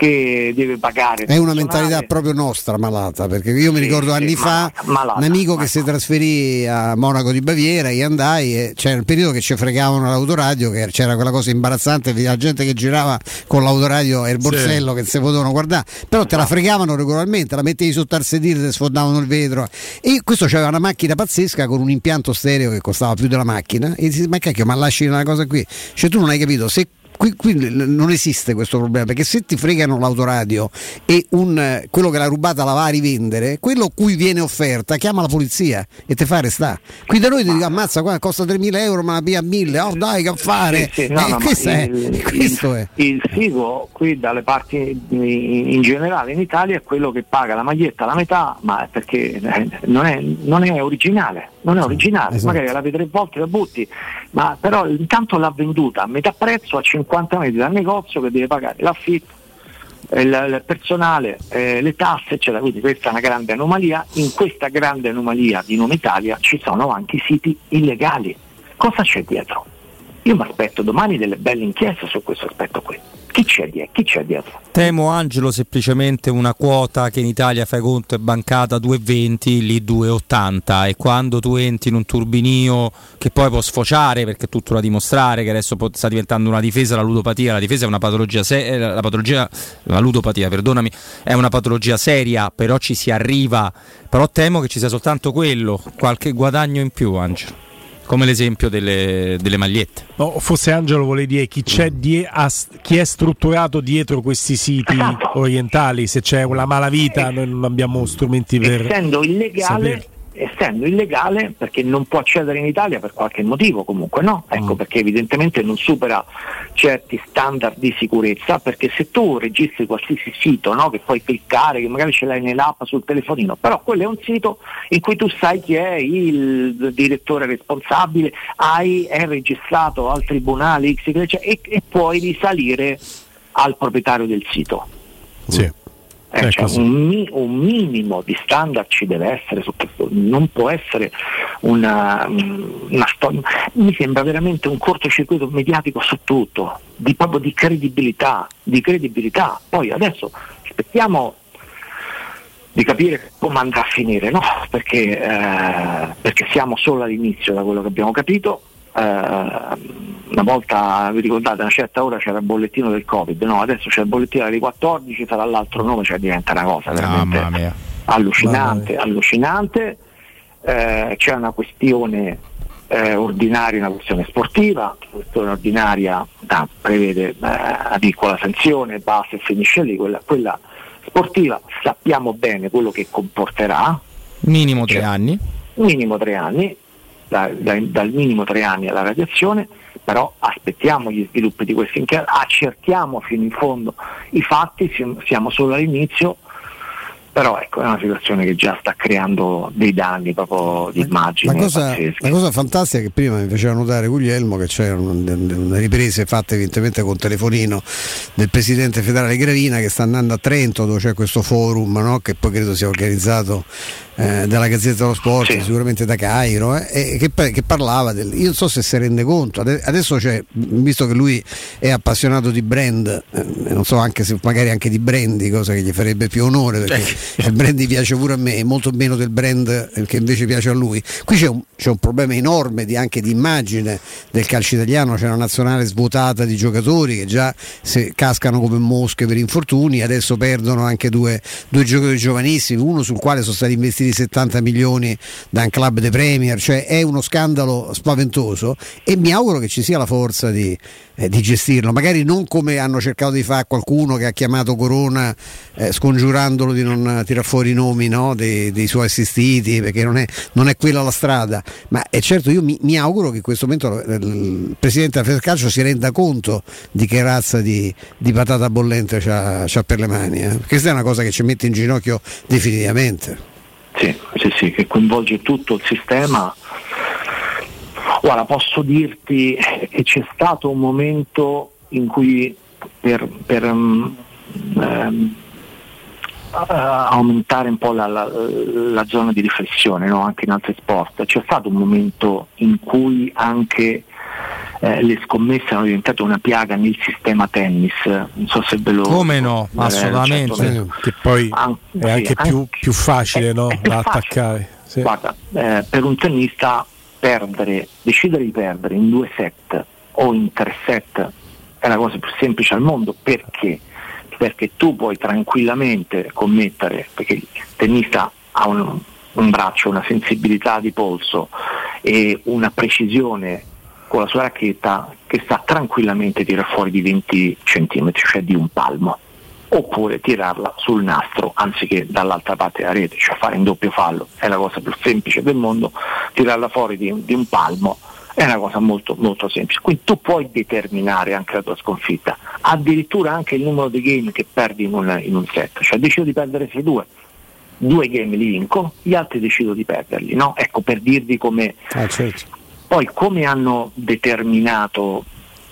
che deve pagare. È una mentalità proprio nostra, malata, perché io mi Sì, ricordo sì, anni malata, fa malata, un amico che si trasferì a Monaco di Baviera, io andai e c'era il periodo che ci fregavano l'autoradio, che c'era quella cosa imbarazzante, la gente che girava con l'autoradio e il borsello che si potevano guardare, però te la fregavano regolarmente, la mettevi sotto al sedile, ti sfondavano il vetro. E questo c'aveva una macchina pazzesca con un impianto stereo che costava più della macchina e dici ma cacchio ma lasci una cosa qui, cioè tu non hai capito se Qui, qui non esiste questo problema perché se ti fregano l'autoradio e un, quello che l'ha rubata la va a rivendere, quello cui viene offerta chiama la polizia e te fa restare. Qui da noi ti dico ammazza qua costa 3.000 euro ma la pia 1.000, oh dai che fare? Sì, sì, no, Eh, no, questo è, il, questo il- è. il figo qui dalle parti in, generale in Italia è quello che paga la maglietta la metà, ma perché eh, non è, non è originale, non è originale, esatto. magari la vedi tre volte la butti, ma però intanto l'ha venduta a metà prezzo a 50 metri dal negozio che deve pagare l'affitto. eh, Il, il personale, eh, le tasse, eccetera. Quindi questa è una grande anomalia. In questa grande anomalia di nome Italia ci sono anche i siti illegali. Cosa c'è dietro? Io mi aspetto domani delle belle inchieste su questo aspetto qui. Chi c'è dietro? Chi c'è dietro? Temo Angelo semplicemente una quota che in Italia fai conto è bancata 2,20, lì 2,80 e quando tu entri in un turbinio che poi può sfociare perché è tutto da dimostrare che adesso sta diventando una difesa la ludopatia, la difesa è una patologia se- eh, la patologia la ludopatia, perdonami, è una patologia seria, però ci si arriva, però temo che ci sia soltanto quello, qualche guadagno in più Angelo. Come l'esempio delle, delle magliette. No, forse Angelo vuole dire chi, c'è die- a- chi è strutturato dietro questi siti Esatto. orientali, se c'è una malavita noi non abbiamo strumenti per essendo illegale, saperlo. Essendo illegale perché non può accedere in Italia per qualche motivo comunque no? Mm. Ecco perché evidentemente non supera certi standard di sicurezza perché se tu registri qualsiasi sito no, che puoi cliccare, che magari ce l'hai nell'app sul telefonino, però quello è un sito in cui tu sai chi è il direttore responsabile, hai, è registrato al tribunale X, y, e, e puoi risalire al proprietario del sito. Sì. Eh, cioè, così. un, mi- un minimo di standard ci deve essere non può essere una, una storia. Mi sembra veramente un cortocircuito mediatico su tutto, di proprio di credibilità, di credibilità. Poi adesso aspettiamo di capire come andrà a finire, no? perché, eh, perché siamo solo all'inizio da quello che abbiamo capito. Eh, una volta, vi ricordate, a una certa ora c'era il bollettino del Covid, no? adesso c'è il bollettino alle 14, sarà l'altro nome, cioè diventa una cosa veramente allucinante, allucinante. Eh, c'è una questione eh, ordinaria, una questione sportiva, la questione ordinaria ah, prevede eh, una piccola sanzione, basta e finisce lì, quella, quella sportiva sappiamo bene quello che comporterà, Minimo tre anni. minimo tre anni, da- da- dal minimo tre anni alla radiazione, però aspettiamo gli sviluppi di questi inchieste, accertiamo fino in fondo i fatti, si- siamo solo all'inizio, però ecco è una situazione che già sta creando dei danni proprio di immagine. La cosa, la cosa fantastica che prima mi faceva notare Guglielmo che c'erano de- de- delle riprese fatte evidentemente con telefonino del presidente federale Gravina che sta andando a Trento dove c'è questo forum no? che poi credo sia organizzato eh, dalla Gazzetta dello Sport, sicuramente da Cairo, eh, e che, che parlava del. Io non so se si rende conto, ade- adesso c'è, visto che lui è appassionato di brand, eh, non so anche se magari anche di brandy, cosa che gli farebbe più onore perché il brandy piace pure a me, molto meno del brand eh, che invece piace a lui. Qui c'è un, c'è un problema enorme di, anche di immagine del calcio italiano, c'è una nazionale svuotata di giocatori che già se cascano come mosche per infortuni, adesso perdono anche due, due giocatori giovanissimi, uno sul quale sono stati investiti 70 milioni da un club de Premier, cioè è uno scandalo spaventoso e mi auguro che ci sia la forza di, eh, di gestirlo, magari non come hanno cercato di fare qualcuno che ha chiamato Corona eh, scongiurandolo di non tirar fuori i nomi no, dei, dei suoi assistiti, perché non è, non è quella la strada, ma è certo io mi, mi auguro che in questo momento eh, il presidente del Calcio si renda conto di che razza di, di patata bollente c'ha per le mani, eh. questa è una cosa che ci mette in ginocchio definitivamente. Sì, sì, sì, che coinvolge tutto il sistema. Guarda, posso dirti che c'è stato un momento in cui per, per, ehm, eh, aumentare un po' la, la- la zona di riflessione no? anche in altri sport, c'è stato un momento in cui anche eh, le scommesse erano diventate una piaga nel sistema tennis, non so se ve lo Come no, eh, assolutamente. certo, Che poi An- è sì, anche più, anche- più facile no? più da facile. attaccare. Sì. Guarda, eh, per un tennista perdere, decidere di perdere in due set o in tre set è la cosa più semplice al mondo perché? Perché tu puoi tranquillamente commettere, perché il tennista ha un, un braccio, una sensibilità di polso e una precisione con la sua racchetta che sta tranquillamente a tirare fuori di 20 cm, cioè di un palmo oppure tirarla sul nastro anziché dall'altra parte della rete, cioè fare in doppio fallo, è la cosa più semplice del mondo, tirarla fuori di, di un palmo è una cosa molto, molto semplice. Quindi tu puoi determinare anche la tua sconfitta, addirittura anche il numero di game che perdi in un, in un set, cioè decido di perdere 6-2, due game li vinco, gli altri decido di perderli, no? Ecco per dirvi come Ah, certo. Poi come hanno determinato,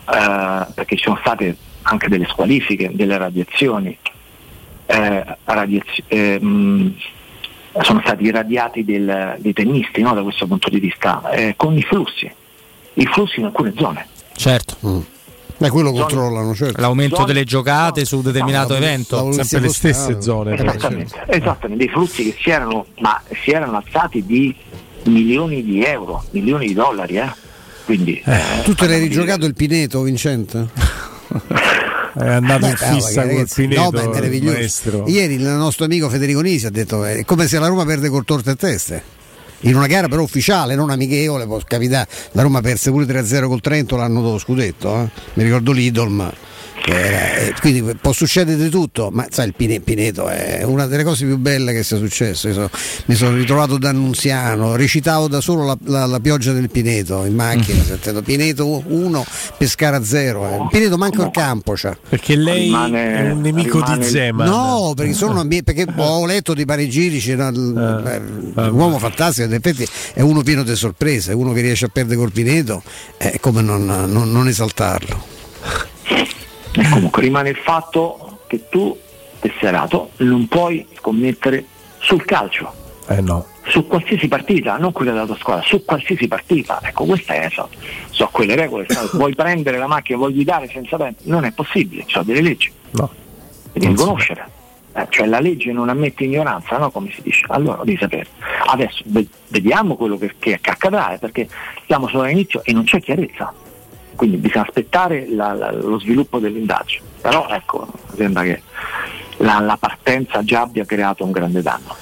eh, perché ci sono state anche delle squalifiche, delle radiazioni, eh, radiaz- ehm, sono stati irradiati del- dei tennisti no, da questo punto di vista, eh, con i flussi, i flussi in alcune zone. Certo. Beh, quello controllano, certo. L'aumento Zone- delle giocate su determinato No, evento. Sempre le stesse zone. Esattamente, esattamente, dei flussi che si erano, ma si erano alzati di milioni di euro, milioni di dollari, eh. Quindi, eh, Tu te l'hai rigiocato il Pineto, Vincente? È andato Beh, in fissa ragazzi, col Pineto, no, ma maestro. Ieri il nostro amico Federico Nisi ha detto è come se la Roma perde col torte e teste. In una gara però ufficiale, non amichevole, può capitare. La Roma perse pure 3-0 col Trento l'anno dello scudetto, eh. mi ricordo l'Idolm. che era- eh, quindi può succedere di tutto, ma sai il Pine- Pineto è una delle cose più belle che sia successo. Io so- mi sono ritrovato da annunziano, recitavo da solo la, la- la pioggia del Pineto in macchina, sentendo Pineto 1, Pescara 0. Eh. Pineto manca il campo. C'ha. Perché lei Rimane- è un nemico rimane- di Zeman. No, perché sono un ambiente- perché ho letto di panegirici, no, l- eh, l'uomo fantastico, in effetti è uno pieno di sorprese, uno che riesce a perdere col Pineto, è come non, non- non esaltarlo. E comunque rimane il fatto che tu tesserato, non puoi scommettere sul calcio, Eh no. su qualsiasi partita, non quella della tua squadra, su qualsiasi partita. Ecco, queste è, so, so quelle regole. sai, vuoi prendere la macchina, vuoi guidare senza tempo? Non è possibile, ci sono delle leggi. No. Devi conoscere. Eh, cioè la legge non ammette ignoranza, no? Come si dice. Allora devi sapere. Adesso ve- vediamo quello che, che accadrà, eh, perché siamo solo all'inizio e non c'è chiarezza. Quindi bisogna aspettare la- la- lo sviluppo dell'indagine. Però ecco, sembra che la, la partenza già abbia creato un grande danno.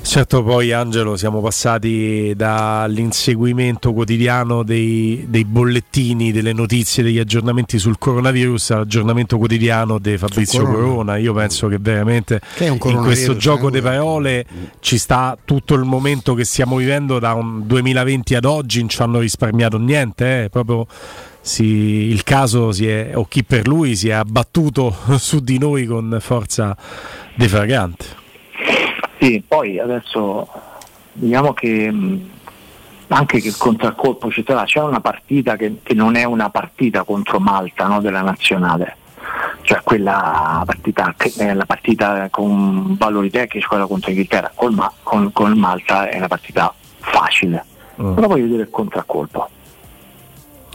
Certo, poi Angelo, siamo passati dall'inseguimento quotidiano dei, dei bollettini, delle notizie, degli aggiornamenti sul coronavirus all'aggiornamento quotidiano di Fabrizio Corona. Corona. Io penso che veramente Che in questo gioco eh, di parole ci sta tutto il momento che stiamo vivendo da un 2020 ad oggi, non ci hanno risparmiato niente, eh, proprio si- il caso si è, o chi per lui si è abbattuto su di noi con forza defragante. Sì, poi adesso vediamo che mh, anche che il contraccolpo ci sarà, c'è una partita che, che non è una partita contro Malta no, della nazionale, cioè quella partita, è la partita con valori tecnici, quella contro Inghilterra, Ma- con, con Malta è una partita facile, però voglio vedere il contraccolpo.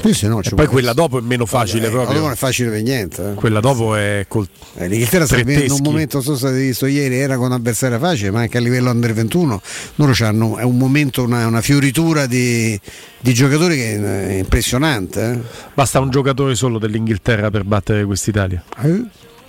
Sì, sì, no, poi quella dopo è meno facile Eh, proprio. non è facile per niente. eh. Quella dopo è col Eh, L'Inghilterra sta vivendo un momento, non so se avete visto ieri, era con avversaria facile, ma anche a livello under 21 loro hanno è un momento, una, una fioritura di, di giocatori che è impressionante. eh. Basta un giocatore solo dell'Inghilterra per battere quest'Italia. Eh?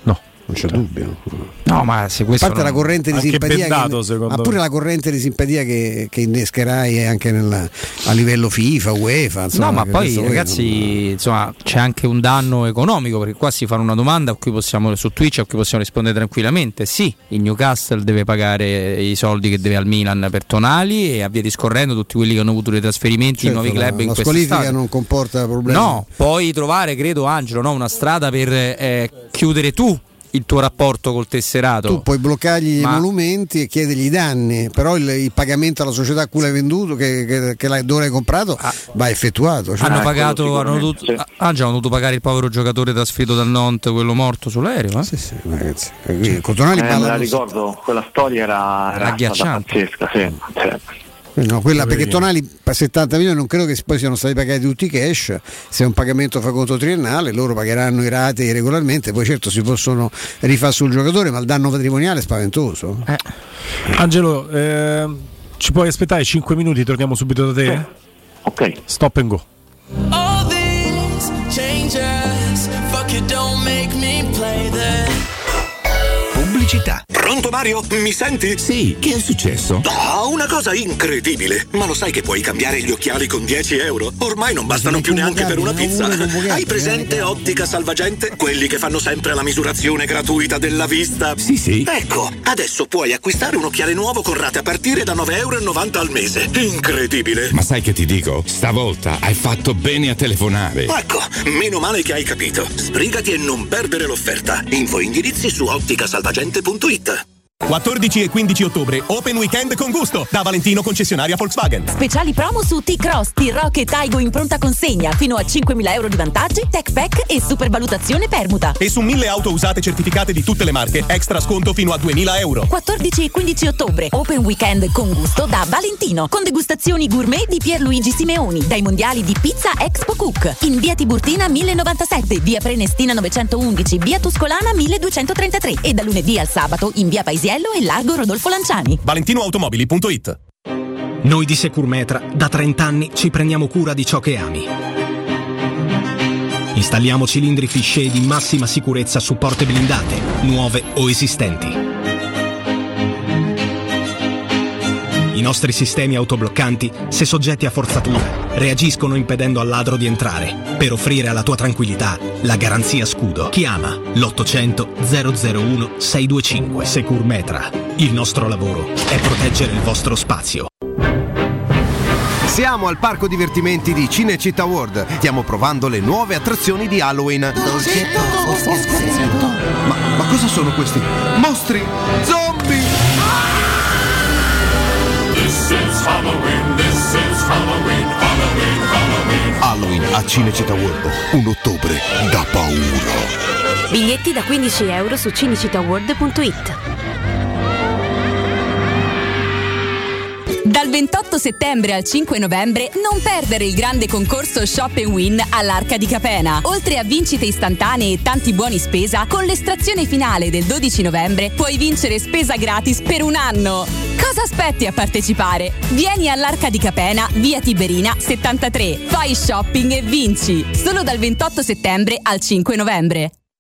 No. Non c'è dubbio. No, ma se A questo parte la non- corrente di Anche simpatia, Bendato, che, ma pure me. la corrente di simpatia che, che innescherai anche nella- a livello FIFA, UEFA. Insomma, no, ma poi questo ragazzi, insomma, c'è anche un danno economico perché qua si fa una domanda a cui possiamo su Twitch a cui possiamo rispondere tranquillamente. Sì, il Newcastle deve pagare i soldi che deve al Milan per Tonali e a via discorrendo tutti quelli che hanno avuto dei trasferimenti Certo, in nuovi la- club in la questa squalifica estate. non comporta problemi. No, puoi trovare, credo Angelo, no, una strada per eh, chiudere tu il tuo rapporto col tesserato. Tu puoi bloccargli gli Ma- emolumenti e chiedergli i danni, però il, il pagamento alla società a cui l'hai venduto, che, che, che l'hai, dove l'hai comprato, va effettuato. Cioè, hanno eh, pagato, hanno dovuto, ah, Angelo, hanno dovuto pagare il povero giocatore trasferito dal Nantes, quello morto sull'aereo. Eh? Sì, sì, ragazzi. Qui, Cotonali Eh, me balla la così. ricordo, quella storia era, era Agghiacciante. pazzesca, sì, sì. No, quella perché. Tonali per 70 milioni non credo che poi siano stati pagati tutti cash, se è un pagamento fa conto triennale loro pagheranno i rate regolarmente, poi certo si possono rifare sul giocatore, ma il danno patrimoniale è spaventoso. Angelo, ehm, ci puoi aspettare 5 minuti? Torniamo subito da te? Ok. Stop and go. All these changes, fuck it, don't make me play that. Pubblicità. Pronto Mario? Mi senti? Sì, che è successo? Oh, una cosa incredibile! Ma lo sai che puoi cambiare gli occhiali con 10 euro? Ormai non bastano più neanche per una pizza. Hai presente Ottica Salvagente? Quelli che fanno sempre la misurazione gratuita della vista? Sì, sì. Ecco, adesso puoi acquistare un occhiale nuovo con rate a partire da 9,90 euro al mese. Incredibile! Ma sai che ti dico? Stavolta hai fatto bene a telefonare. Ecco, meno male che hai capito. Sbrigati e non perdere l'offerta. Info indirizzi su otticasalvagente.it. 14 e 15 ottobre, Open Weekend con gusto, da Valentino concessionaria Volkswagen. Speciali promo su T-Cross, T-Rock e Taigo in pronta consegna fino a 5.000 euro di vantaggi, tech pack e supervalutazione permuta. E su 1000 auto usate certificate di tutte le marche, extra sconto fino a 2000 euro. 14 e 15 ottobre, Open Weekend con gusto da Valentino, con degustazioni gourmet di Pierluigi Simeoni, dai mondiali di Pizza Expo Cook. In via Tiburtina 1097, via Prenestina 911, via Tuscolana 1233 e da lunedì al sabato in via Paisiello e largo Rodolfo Lanciani. ValentinoAutomobili.it Noi di Securmetra da 30 anni ci prendiamo cura di ciò che ami. Installiamo cilindri fisce di massima sicurezza su porte blindate, nuove o esistenti. I nostri sistemi autobloccanti, se soggetti a forzatura, reagiscono impedendo al ladro di entrare, per offrire alla tua tranquillità la garanzia scudo. Chiama l'800 001 625 Securmetra. Il nostro lavoro è proteggere il vostro spazio. Siamo al parco divertimenti di Cinecittà World. Stiamo provando le nuove attrazioni di Halloween. Ma, ma cosa sono questi? Mostri! Zombie! Halloween, this is Halloween, Halloween, Halloween. Halloween a Cinecittà World. Un ottobre da paura. Biglietti da 15 euro su cinicitaworld.it. Dal 28 settembre al 5 novembre non perdere il grande concorso Shop Win all'Arca di Capena. Oltre a vincite istantanee e tanti buoni spesa, con l'estrazione finale del 12 novembre puoi vincere spesa gratis per un anno. Cosa aspetti a partecipare? Vieni all'Arca di Capena, via Tiberina 73. Fai shopping e vinci. Solo dal 28 settembre al 5 novembre.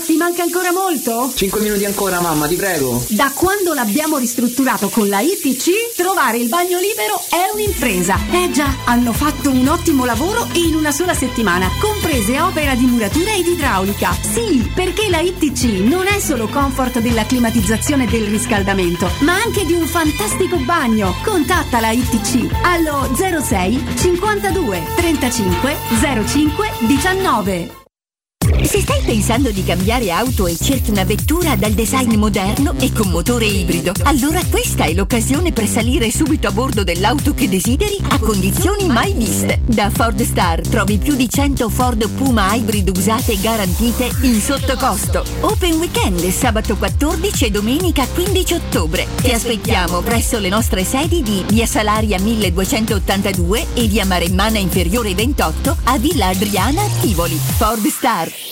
Ti manca ancora molto? 5 minuti ancora, mamma, ti prego. Da quando l'abbiamo ristrutturato con la ITC, trovare il bagno libero è un'impresa. Eh già, hanno fatto un ottimo lavoro in una sola settimana, comprese opera di muratura ed idraulica. Sì, perché la ITC non è solo comfort della climatizzazione e del riscaldamento, ma anche di un fantastico bagno. Contatta la ITC allo 06 52 35 05 19. Se stai pensando di cambiare auto e cerchi una vettura dal design moderno e con motore ibrido, allora questa è l'occasione per salire subito a bordo dell'auto che desideri a condizioni mai viste. Da Ford Star trovi più di 100 Ford Puma Hybrid usate e garantite in sottocosto. Open Weekend sabato 14 e domenica 15 ottobre. Ti aspettiamo presso le nostre sedi di Via Salaria 1282 e Via Maremmana Inferiore 28 a Villa Adriana Tivoli. Ford Star.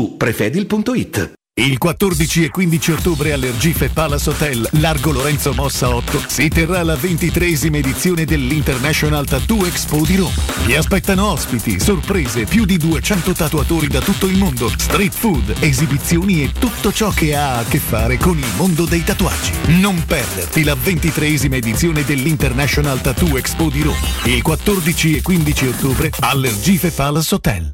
prefedil.it. Il 14 e 15 ottobre all'Ergife Palace Hotel, Largo Lorenzo Mossa 8, si terrà la ventitresima edizione dell'International Tattoo Expo di Roma. Vi aspettano ospiti, sorprese, più di 200 tatuatori da tutto il mondo, street food, esibizioni e tutto ciò che ha a che fare con il mondo dei tatuaggi. Non perderti la ventitresima edizione dell'International Tattoo Expo di Roma, il 14 e 15 ottobre all'Ergife Palace Hotel.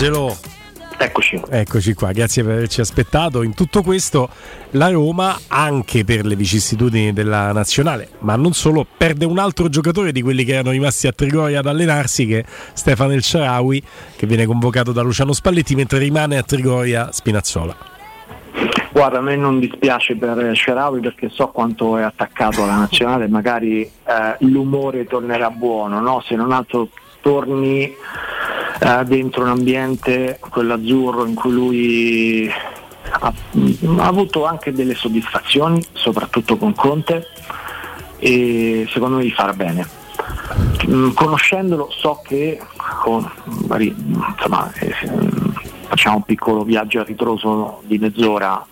Angelo. Eccoci. Eccoci qua, grazie per averci aspettato. In tutto questo la Roma, anche per le vicissitudini della nazionale, ma non solo, perde un altro giocatore di quelli che erano rimasti a Trigoria ad allenarsi, che è Stefano El Sharawi, che viene convocato da Luciano Spalletti, mentre rimane a Trigoria Spinazzola. Guarda, a me non dispiace per Sherawi perché so quanto è attaccato alla nazionale, magari eh, l'umore tornerà buono, no? se non altro torni eh, dentro un ambiente, quello azzurro, in cui lui ha, ha avuto anche delle soddisfazioni, soprattutto con Conte, e secondo me gli farà bene. Mm, Conoscendolo so che con insomma, eh, facciamo un piccolo viaggio a ritroso di mezz'ora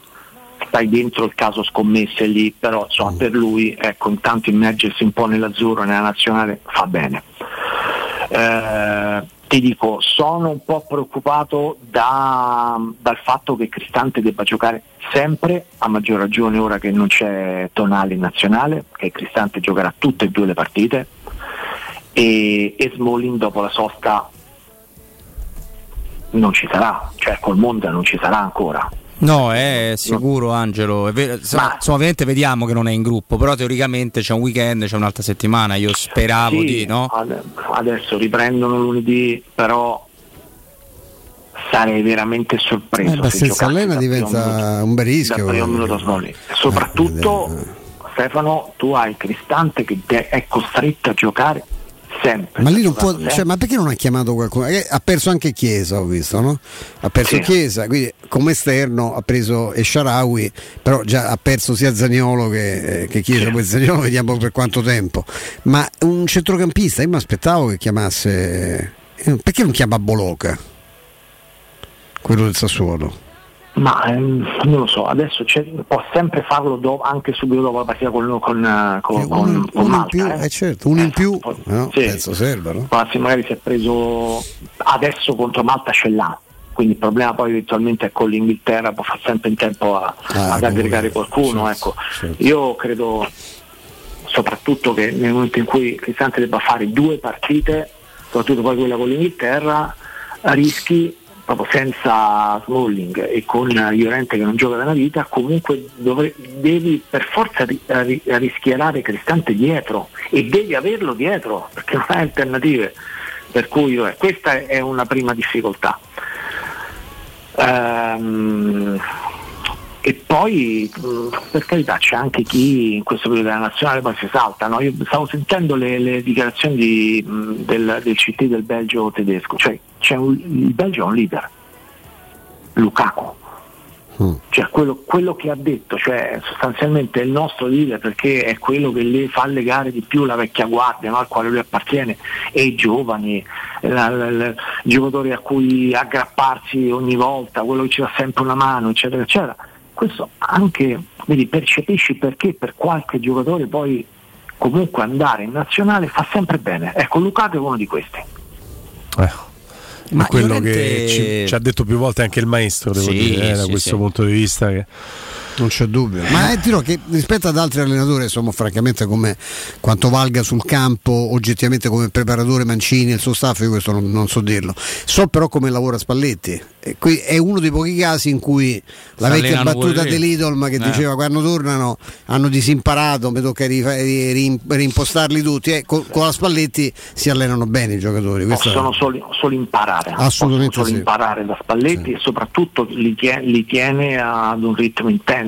stai dentro il caso scommesse lì, però insomma, per lui ecco, intanto immergersi un po' nell'azzurro, nella nazionale fa bene. Eh, ti dico, sono un po' preoccupato da- dal fatto che Cristante debba giocare sempre, a maggior ragione ora che non c'è Tonali in nazionale, che Cristante giocherà tutte e due le partite e, e Smalling dopo la sosta non ci sarà, cioè col Monza non ci sarà ancora. No, è sicuro Angelo. È vero- insomma, insomma, ovviamente vediamo che non è in gruppo, però teoricamente c'è un weekend, c'è un'altra settimana. Io speravo Sì, di no. ade- Adesso riprendono lunedì, però sarei veramente sorpreso. Eh, beh, se senza Lena diventa un bel rischio, primo eh. Soprattutto, Stefano, tu hai Cristante che de- è costretto a giocare sempre. Ma non può, giocando cioè, ma perché non ha chiamato qualcuno? Eh, ha perso anche Chiesa, ho visto, no? Ha perso Sì. Chiesa, quindi come esterno ha preso Esharawi, però già ha perso sia Zaniolo che, eh, che Chiesa, poi Zaniolo vediamo per quanto tempo. Ma un centrocampista, io mi aspettavo che chiamasse. eh, Perché non chiama Boloca? Quello del Sassuolo. Ma ehm, non lo so, adesso c'è- può sempre farlo do- anche subito dopo la partita con, con, eh, con, con- con Uno in più, eh. eh, certo, uno in più, no? Sì. penso serva, no? Se magari si è preso adesso contro Malta ce l'ha. Quindi il problema poi eventualmente è con l'Inghilterra, può fare sempre in tempo a- Ah, ad aggregare qualcuno. ecco. Io credo soprattutto che nel momento in cui Cristante debba fare due partite, soprattutto poi quella con l'Inghilterra, rischi proprio senza Smalling e con Llorente che non gioca da una vita, comunque dovre- devi per forza ri- ri- rischiarare Cristante dietro e devi averlo dietro perché non hai alternative. Per cui eh, questa è una prima difficoltà. Ehm, e poi per carità c'è anche chi in questo periodo della nazionale poi si salta. no? Io stavo sentendo le, le dichiarazioni di, del, del CT del Belgio tedesco, cioè c'è un- il Belgio è un leader, Lukaku. Cioè quello, quello che ha detto, cioè sostanzialmente è il nostro leader perché è quello che le fa legare di più la vecchia guardia no? al quale lui appartiene e i giovani, la- la- la- i giocatori a cui aggrapparsi ogni volta, quello che ci dà sempre una mano, eccetera, eccetera. Questo anche, vedi, percepisci perché per qualche giocatore poi comunque andare in nazionale fa sempre bene. Ecco, Lukaku è uno di questi. Ma quello Llorente- che ci, ci ha detto più volte anche il maestro, devo Sì, dire, eh, da questo punto di vista. Che... Non c'è dubbio. Ma eh, dirò che rispetto ad altri allenatori, insomma, francamente, come quanto valga sul campo, oggettivamente come preparatore Mancini e il suo staff, io questo non, non so dirlo. So però come lavora Spalletti. E qui è uno dei pochi casi in cui la vecchia battuta dell'Idolm che Eh. diceva quando tornano hanno disimparato, mi tocca rimpostarli tutti. Eh, con, con la Spalletti si allenano bene i giocatori. Questo- possono solo, solo imparare, Assolutamente possono solo sì. imparare da Spalletti e soprattutto li tiene, li tiene ad un ritmo intenso.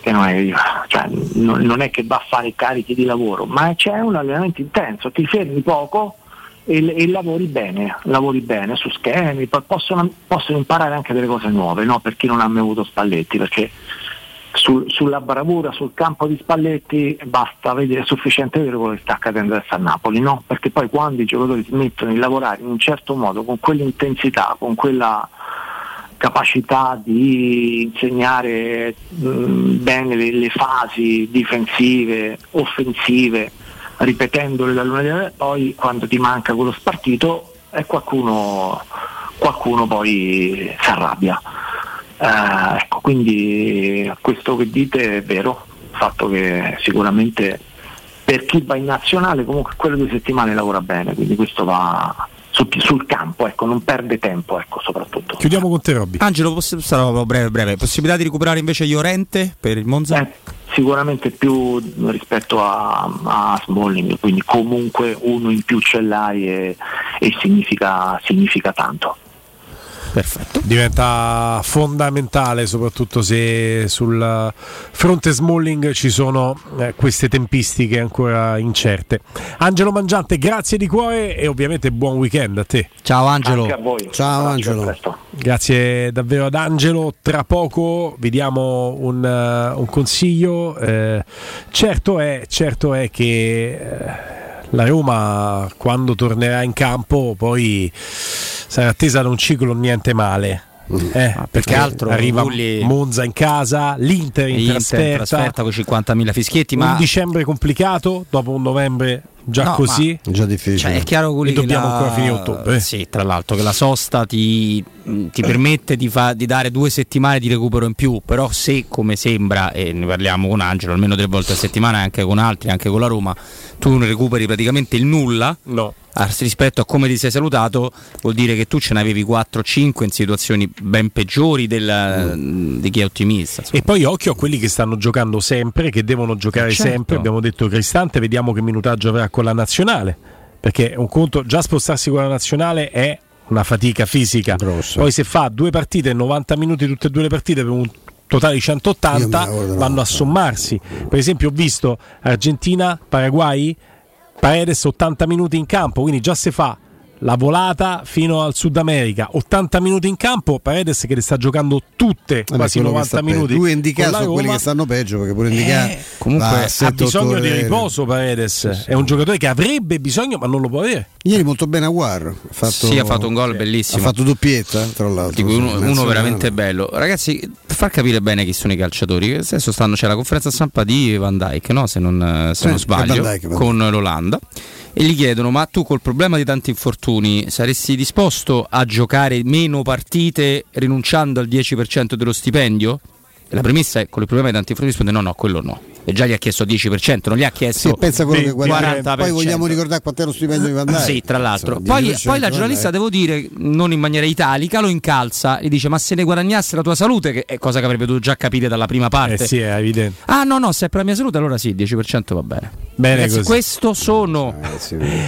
Che non, è, cioè, non- è che va a fare carichi di lavoro, ma c'è un allenamento intenso, ti fermi poco e, e lavori bene, lavori bene su schemi, possono, possono imparare anche delle cose nuove, no? per chi non ha mai avuto Spalletti, perché sul- sulla bravura, sul campo di Spalletti basta vedere, è sufficiente vedere quello che sta accadendo adesso a Napoli, no? Perché poi quando i giocatori smettono di lavorare in un certo modo, con quell'intensità, con quella capacità di insegnare mh, bene le, le fasi difensive, offensive, ripetendole da lunedì a poi quando ti manca quello spartito e qualcuno, qualcuno poi si arrabbia. Eh, ecco, quindi questo che dite è vero, il fatto che sicuramente per chi va in nazionale comunque quelle due settimane lavora bene, quindi questo va sul, sul campo, ecco, non perde tempo, ecco, soprattutto. Chiudiamo con te, Robby. Angelo, possi- sarò breve, breve. Possibilità di recuperare invece Llorente per il Monza? Eh, sicuramente più rispetto a, a Smalling, quindi comunque uno in più ce l'hai e, e significa, significa tanto. Perfetto. Diventa fondamentale, soprattutto se sul fronte Smalling ci sono eh, queste tempistiche ancora incerte. Angelo Mangiante, grazie di cuore e ovviamente buon weekend a te. Ciao Angelo. Anche a voi. Ciao Abbraccio, Angelo. Grazie davvero ad Angelo. Tra poco vi diamo un, eh, un consiglio. Eh, certo, è, certo è che eh, la Roma, quando tornerà in campo, poi sarà attesa da un ciclo niente male. Eh, perché altro, arriva Gulli- Monza in casa, l'Inter in Inter, trasferta, trasferta con 50.000 fischietti, un ma dicembre complicato dopo un novembre già No, così. Già difficile. Cioè, è chiaro Gulli, E dobbiamo che la- ancora finire ottobre. eh. Sì, tra l'altro che la sosta ti, mh, ti permette di, fa- di dare due settimane di recupero in più, però se come sembra, e ne parliamo con Angelo almeno tre volte a settimana, anche con altri, anche con la Roma, tu non recuperi praticamente il nulla. No. Rispetto a come ti sei salutato, vuol dire che tu ce ne avevi 4-5 in situazioni ben peggiori del- di chi è ottimista. E poi occhio a quelli che stanno giocando sempre, che devono giocare Certo. sempre. Abbiamo detto Cristante, vediamo che minutaggio avrà con la nazionale. Perché un conto, già spostarsi con la nazionale è una fatica fisica. Poi se fa due partite, 90 minuti tutte e due le partite per un totale di 180, Io me la guardo vanno a sommarsi. Per esempio ho visto Argentina, Paraguay, Paredes 80 minuti in campo, quindi già se fa la volata fino al Sud America, 80 minuti in campo, Paredes che le sta giocando tutte, Vabbè, quasi quello che 90 sta peggio. minuti. Due indicati sono quelli che stanno peggio perché pure indicati Eh, comunque ha 7-8 bisogno di riposo Paredes, è un giocatore che avrebbe bisogno ma non lo può avere. Ieri molto bene a Guar. Ha fatto, Sì, ha fatto un gol bellissimo. Ha fatto doppietta, tra l'altro. Uno, Sì, uno veramente bello. Ragazzi, per far capire bene chi sono i calciatori, che adesso stanno, c'è la conferenza stampa di Van Dijk, no? se non, eh, se Sì, non sbaglio, Van Dijk, Van con l'Olanda. E gli chiedono: Ma tu col problema di tanti infortuni saresti disposto a giocare meno partite rinunciando al 10% dello stipendio? E la premessa è: con il problema di tanti infortuni risponde: No, no, quello no. E già gli ha chiesto 10%, non gli ha chiesto Sì, pensa quello che guadagna. 40%. Poi vogliamo ricordare quanto è lo stipendio di Van Dijk. Sì, tra l'altro. Insomma, Poi, 10%, poi la giornalista, devo dire, non in maniera italica, lo incalza e dice: Ma se ne guadagnasse la tua salute, che è cosa che avrebbe dovuto già capire dalla prima parte. Eh sì, è evidente. Ah, no, no, se è per la mia salute, allora sì, il 10% va bene. Bene Ragazzi, così. questo sono.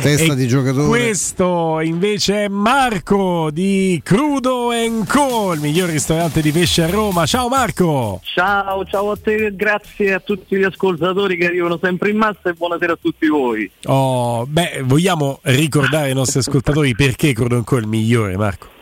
Testa E di giocatore. Questo invece è Marco di Crudo Co, il miglior ristorante di pesce a Roma. Ciao Marco! Ciao, ciao a te, grazie a tutti gli ascoltatori che arrivano sempre in massa e buonasera a tutti voi. Oh, beh, vogliamo ricordare ai nostri ascoltatori perché Crudo Co è il migliore, Marco?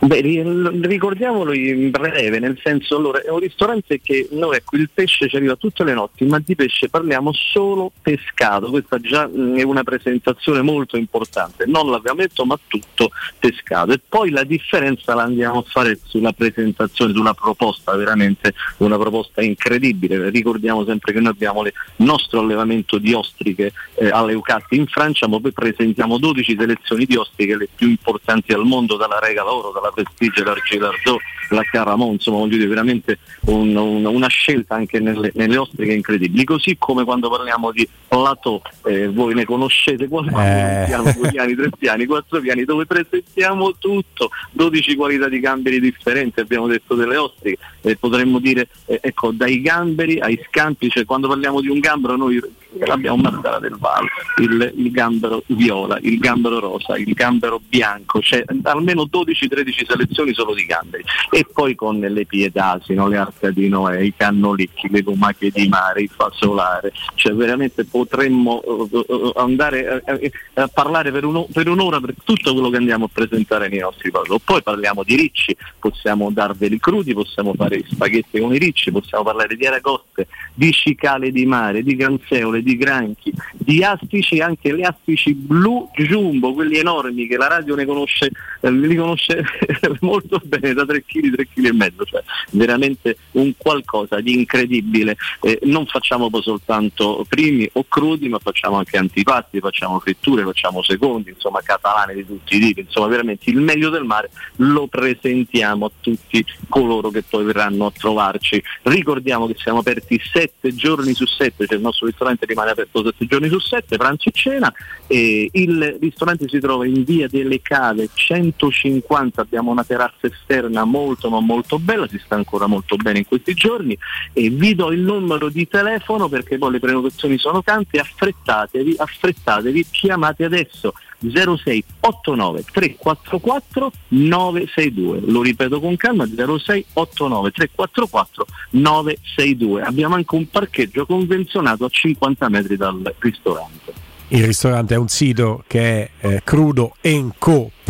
Beh, ri- ricordiamolo in breve, nel senso, allora, è un ristorante che noi, ecco, il pesce ci arriva tutte le notti, ma di pesce parliamo solo pescato, questa già mh, è una presentazione molto importante, non l'abbiamo detto, ma tutto pescato. E poi la differenza la andiamo a fare sulla presentazione, sulla proposta, veramente una proposta incredibile. Ricordiamo sempre che noi abbiamo il nostro allevamento di ostriche eh, alle Eucatti in Francia, ma poi presentiamo 12 selezioni di ostriche, le più importanti al mondo, dalla Rega Oro, dalla Prestige, dall'Argilardo, la Caramon, insomma voglio dire veramente un- un- una scelta anche nelle, nelle ostriche incredibili. Così come quando parliamo di plateau, eh, voi ne conoscete qualcuno, Eh. piano, due piani, tre piani, quattro piani, dove presentiamo tutto, 12 qualità di gamberi differenti, abbiamo detto delle ostriche, eh, potremmo dire eh, ecco, dai gamberi ai scampi, cioè quando parliamo di un gambero noi abbiamo Marsala del Valle, il, il gambero viola, il gambero rosa, il gambero bianco, cioè almeno 12-13 selezioni solo di gamberi e poi con le piedasi, no? le arca di Noè, i cannolicchi, le lumache di mare, il fasolare, cioè veramente potremmo eh, eh, andare eh, eh, a parlare per, uno- per un'ora per tutto quello che andiamo a presentare nei nostri prodotto. Poi parliamo di ricci, possiamo darveli crudi, possiamo fare spaghetti con i ricci, possiamo parlare di aragoste, di cicale di mare, di granzeole, di granchi, di astici, anche le astici blu jumbo, quelli enormi che la radio ne conosce, li conosce molto bene, da 3 kg, 3 kg e mezzo, cioè veramente un qualcosa di incredibile. Eh, non facciamo soltanto primi o crudi, ma facciamo anche antipasti, facciamo fritture, facciamo secondi, insomma catalane di tutti i tipi, insomma veramente il meglio del mare lo presentiamo a tutti coloro che poi verranno a trovarci. Ricordiamo che siamo aperti 7 giorni su 7, cioè il nostro ristorante rimane aperto 7 giorni su 7, pranzo e cena, e il ristorante si trova in via delle Cave 150, abbiamo una terrazza esterna molto ma molto bella, si sta ancora molto bene in questi giorni. E vi do il numero di telefono perché poi le prenotazioni sono tante, affrettatevi, affrettatevi, chiamate adesso 06 89 344 962 lo ripeto con calma 06 89 344 962 abbiamo anche un parcheggio convenzionato a 50 metri dal ristorante. Il ristorante è un sito che è eh,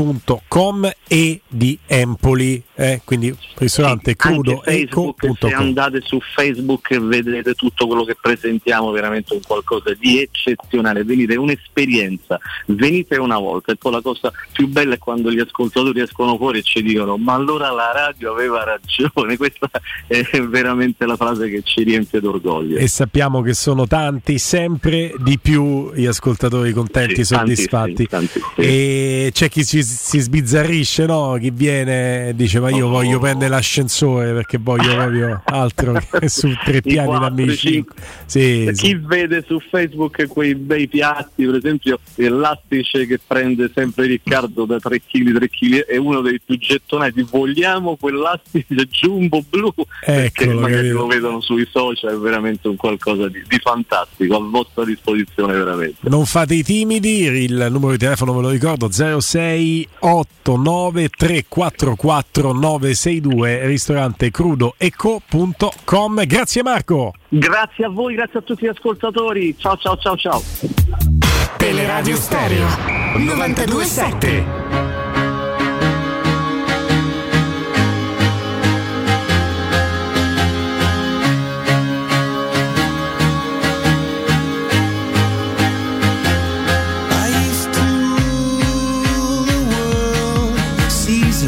crudoenco.com e di Empoli, eh, quindi ristorante anche Facebook, se andate su Facebook e vedrete tutto quello che presentiamo veramente un qualcosa di eccezionale. Venite è un'esperienza venite una volta. E poi la cosa più bella è quando gli ascoltatori escono fuori e ci dicono ma allora la radio aveva ragione. Questa è veramente la frase che ci riempie d'orgoglio. E sappiamo che sono tanti, sempre di più gli ascoltatori contenti e Sì, tantissimi, soddisfatti. tantissimi. E c'è chi si, si sbizzarrisce, no? Chi viene e dice: Ma io Oh. voglio prendere l'ascensore perché voglio proprio altro che su tre piani da quattro, me cinque. Sì, Chi sì. vede su Facebook quei bei piatti, per esempio il lattice che prende sempre Riccardo da 3 kg, 3 kg è uno dei più gettonati. Vogliamo quel lattice jumbo blu perché Eccolo, magari capito. lo vedono sui social, è veramente un qualcosa di, di fantastico, a vostra disposizione veramente. Non fate i timidi, il numero di telefono ve lo ricordo 0689 344 962 ristorante crudoeco.com. Grazie Marco. Grazie a voi, grazie a tutti gli ascoltatori. Ciao ciao ciao ciao. Teleradio Stereo 927.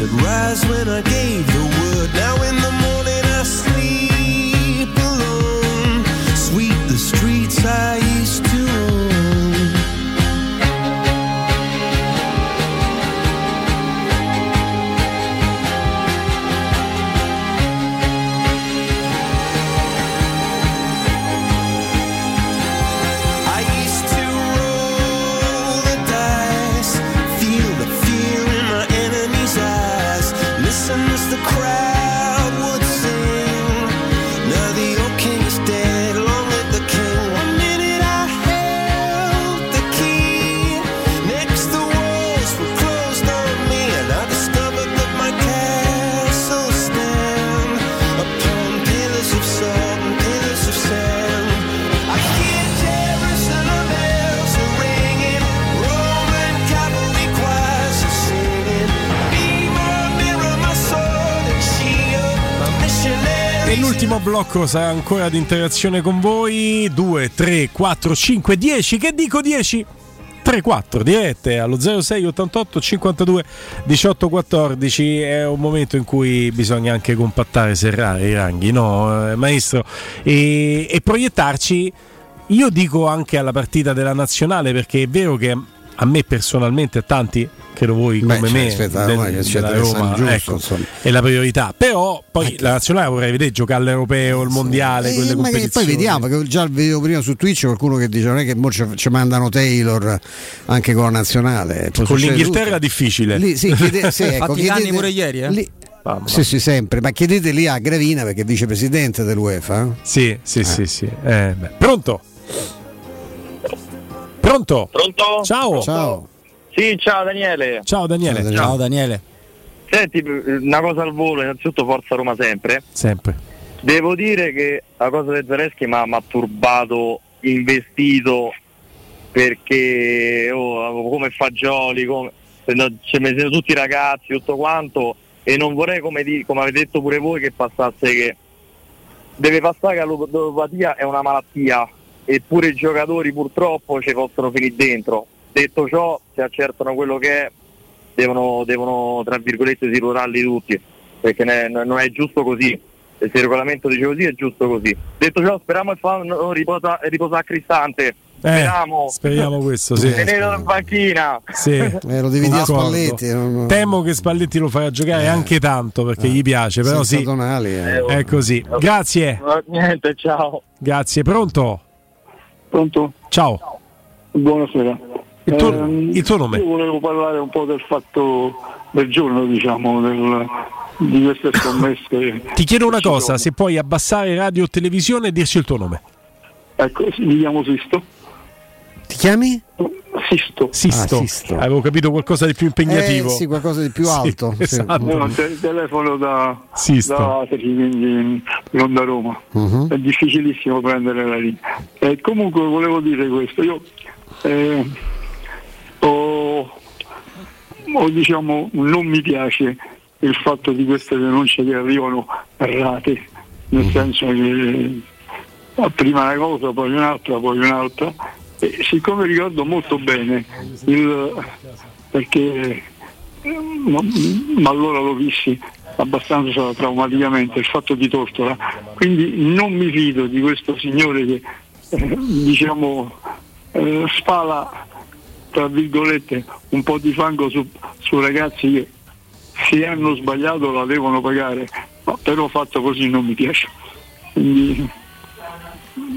Seas rise when I gave missionary. E l'ultimo blocco sarà ancora di interazione con voi. 2, 3, 4, 5, 10. Che dico 10? 3, 4 dirette allo 06 88 52 18 14 è un momento in cui bisogna anche compattare, serrare i ranghi, no eh, maestro? E, e proiettarci, io dico anche alla partita della nazionale perché è vero che a me personalmente, a tanti, credo voi Beh, come cioè, me, aspetta, del- che c'è della Roma, giusto, ecco, è la priorità. Però poi la nazionale vorrei vedere giocare all'europeo, il mondiale, Eh, quelle ma che competizioni. poi vediamo, che già vedevo prima su Twitch qualcuno che dice non è che mo ci, ci mandano Taylor anche con la nazionale. Può Con l'Inghilterra tutto. difficile. Lì, sì, chiede- sì, ecco, Fatti i danni chiedete- pure ieri, eh? lì- sì, sì, sempre, ma chiedete lì a Gravina perché è vicepresidente dell'UEFA. Sì, sì, sì, sì. Eh, beh. Pronto? Pronto? Pronto? Ciao. Ciao. Sì, ciao Daniele. Ciao Daniele. Ciao Daniele. Senti, una cosa al volo, innanzitutto Forza Roma sempre. Sempre. Devo dire che la cosa del Zaleschi mi ha mi turbato, investito, perché oh, come Fagioli, come, no, ci mettendo tutti i ragazzi, tutto quanto, e non vorrei, come, di- come avete detto pure voi, che passasse che deve passare che l'odopatia è una malattia, eppure i giocatori purtroppo ci possono finire dentro. Detto ciò, se accertano quello che è, devono, devono tra virgolette sirurarli tutti, perché ne- non è giusto così. E se il regolamento dice così è giusto così. Detto ciò, speriamo che fa no, riposa, riposa a Cristante. Speriamo. speriamo questo, sì. Tenerlo in panchina. Sì. Eh, lo devi dire a. Spalletti. non- Temo che Spalletti lo farà giocare anche tanto perché gli piace, però senza sì. Tonali, eh. È così. Grazie. Eh, Niente, ciao. Grazie. Pronto? Pronto? Ciao. Buonasera. Il tuo, Ehm, il tuo nome? Io volevo parlare un po' del fatto del giorno, diciamo, del- di queste scommesse. Ti chiedo una cosa, se puoi abbassare radio o televisione e dirci il tuo nome. Ecco, sì, mi chiamo Sisto. Ti chiami? Sisto. Sisto. Ah, Sisto. Avevo capito qualcosa di più impegnativo. Eh, sì, qualcosa di più Sì, alto. sì. esatto. No, te- telefono da, Sisto. da Atri, quindi non da Roma. Mhm. È difficilissimo prendere la linea. Eh, comunque volevo dire questo, io eh, ho, ho, diciamo, non mi piace il fatto di queste denunce che arrivano errate, nel senso che ah, prima una cosa, poi un'altra, poi un'altra. E siccome ricordo molto bene il perché eh, ma, ma allora lo vissi abbastanza traumaticamente il fatto di Tortora quindi non mi fido di questo signore che eh, diciamo eh, spala tra virgolette un po' di fango su, su ragazzi che se hanno sbagliato la devono pagare. Ma però fatto così non mi piace. Quindi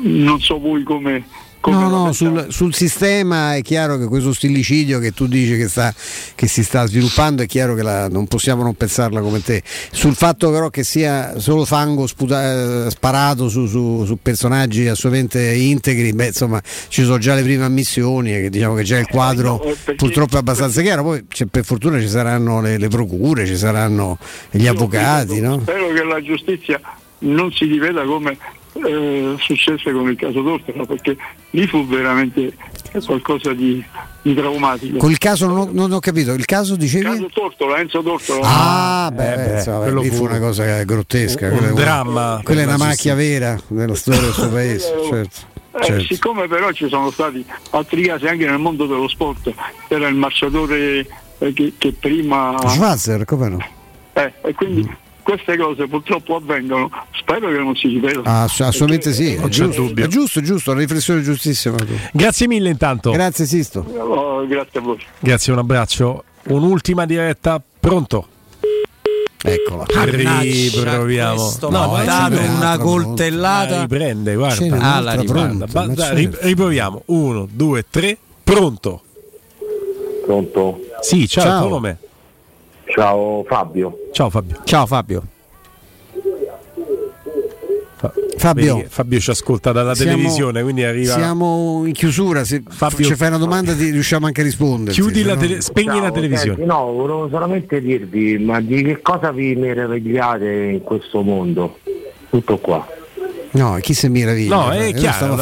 non so voi come No, no, sul, sul sistema è chiaro che questo stillicidio che tu dici che, sta, che si sta sviluppando è chiaro che la- non possiamo non pensarla come te. Sul fatto però che sia solo fango sputa- eh, sparato su, su- su personaggi assolutamente integri, beh insomma ci sono già le prime ammissioni che diciamo che già il quadro no, eh, perché- purtroppo è abbastanza chiaro, poi per fortuna ci saranno le, le procure, ci saranno gli avvocati, no? Spero che la giustizia non si riveda come eh, successe con il caso Tortora, perché lì fu veramente qualcosa di, di traumatico. Con il caso non ho, non ho capito, il caso Il dicevi? caso Tortora, Enzo Tortora. Ah, beh, Eh, beh, insomma, quello lì fu fu una cosa grottesca. un quella- dramma Quella è una la macchia vera nella storia del suo paese, certo. Eh, certo. siccome però ci sono stati altri casi anche nel mondo dello sport, era il marciatore eh, che, che prima... Schwarzer, come no? Eh, e quindi queste cose purtroppo avvengono, spero che non si ripetano. Ah, ass- assolutamente sì, è Non c'è giusto, dubbio. è giusto, è giusto, una riflessione giustissima. Grazie mille intanto. Grazie Sisto. Oh, grazie a voi. Grazie, un abbraccio. Un'ultima diretta, pronto? Eccola. Riproviamo. No, dato prende. una La coltellata. riprende, Ce n'è guarda. Ah, la riprende. pronta, certo. ri- riproviamo. Uno, due, tre, pronto. Pronto? Sì, ciao, Ciao. tuo nome? Ciao Fabio. Ciao Fabio. Ciao Fabio. Fa- Fabio. Fabio ci ascolta dalla Siamo- televisione, quindi arriva. Siamo in chiusura, se Fabio- ci fai una domanda ti riusciamo anche a rispondere. Chiudi la tele- spegni la televisione. senti, no, volevo solamente dirvi, ma di che cosa vi meravigliate in questo mondo? Tutto qua. No, chi si meraviglia? No, Eh, è io chiaro,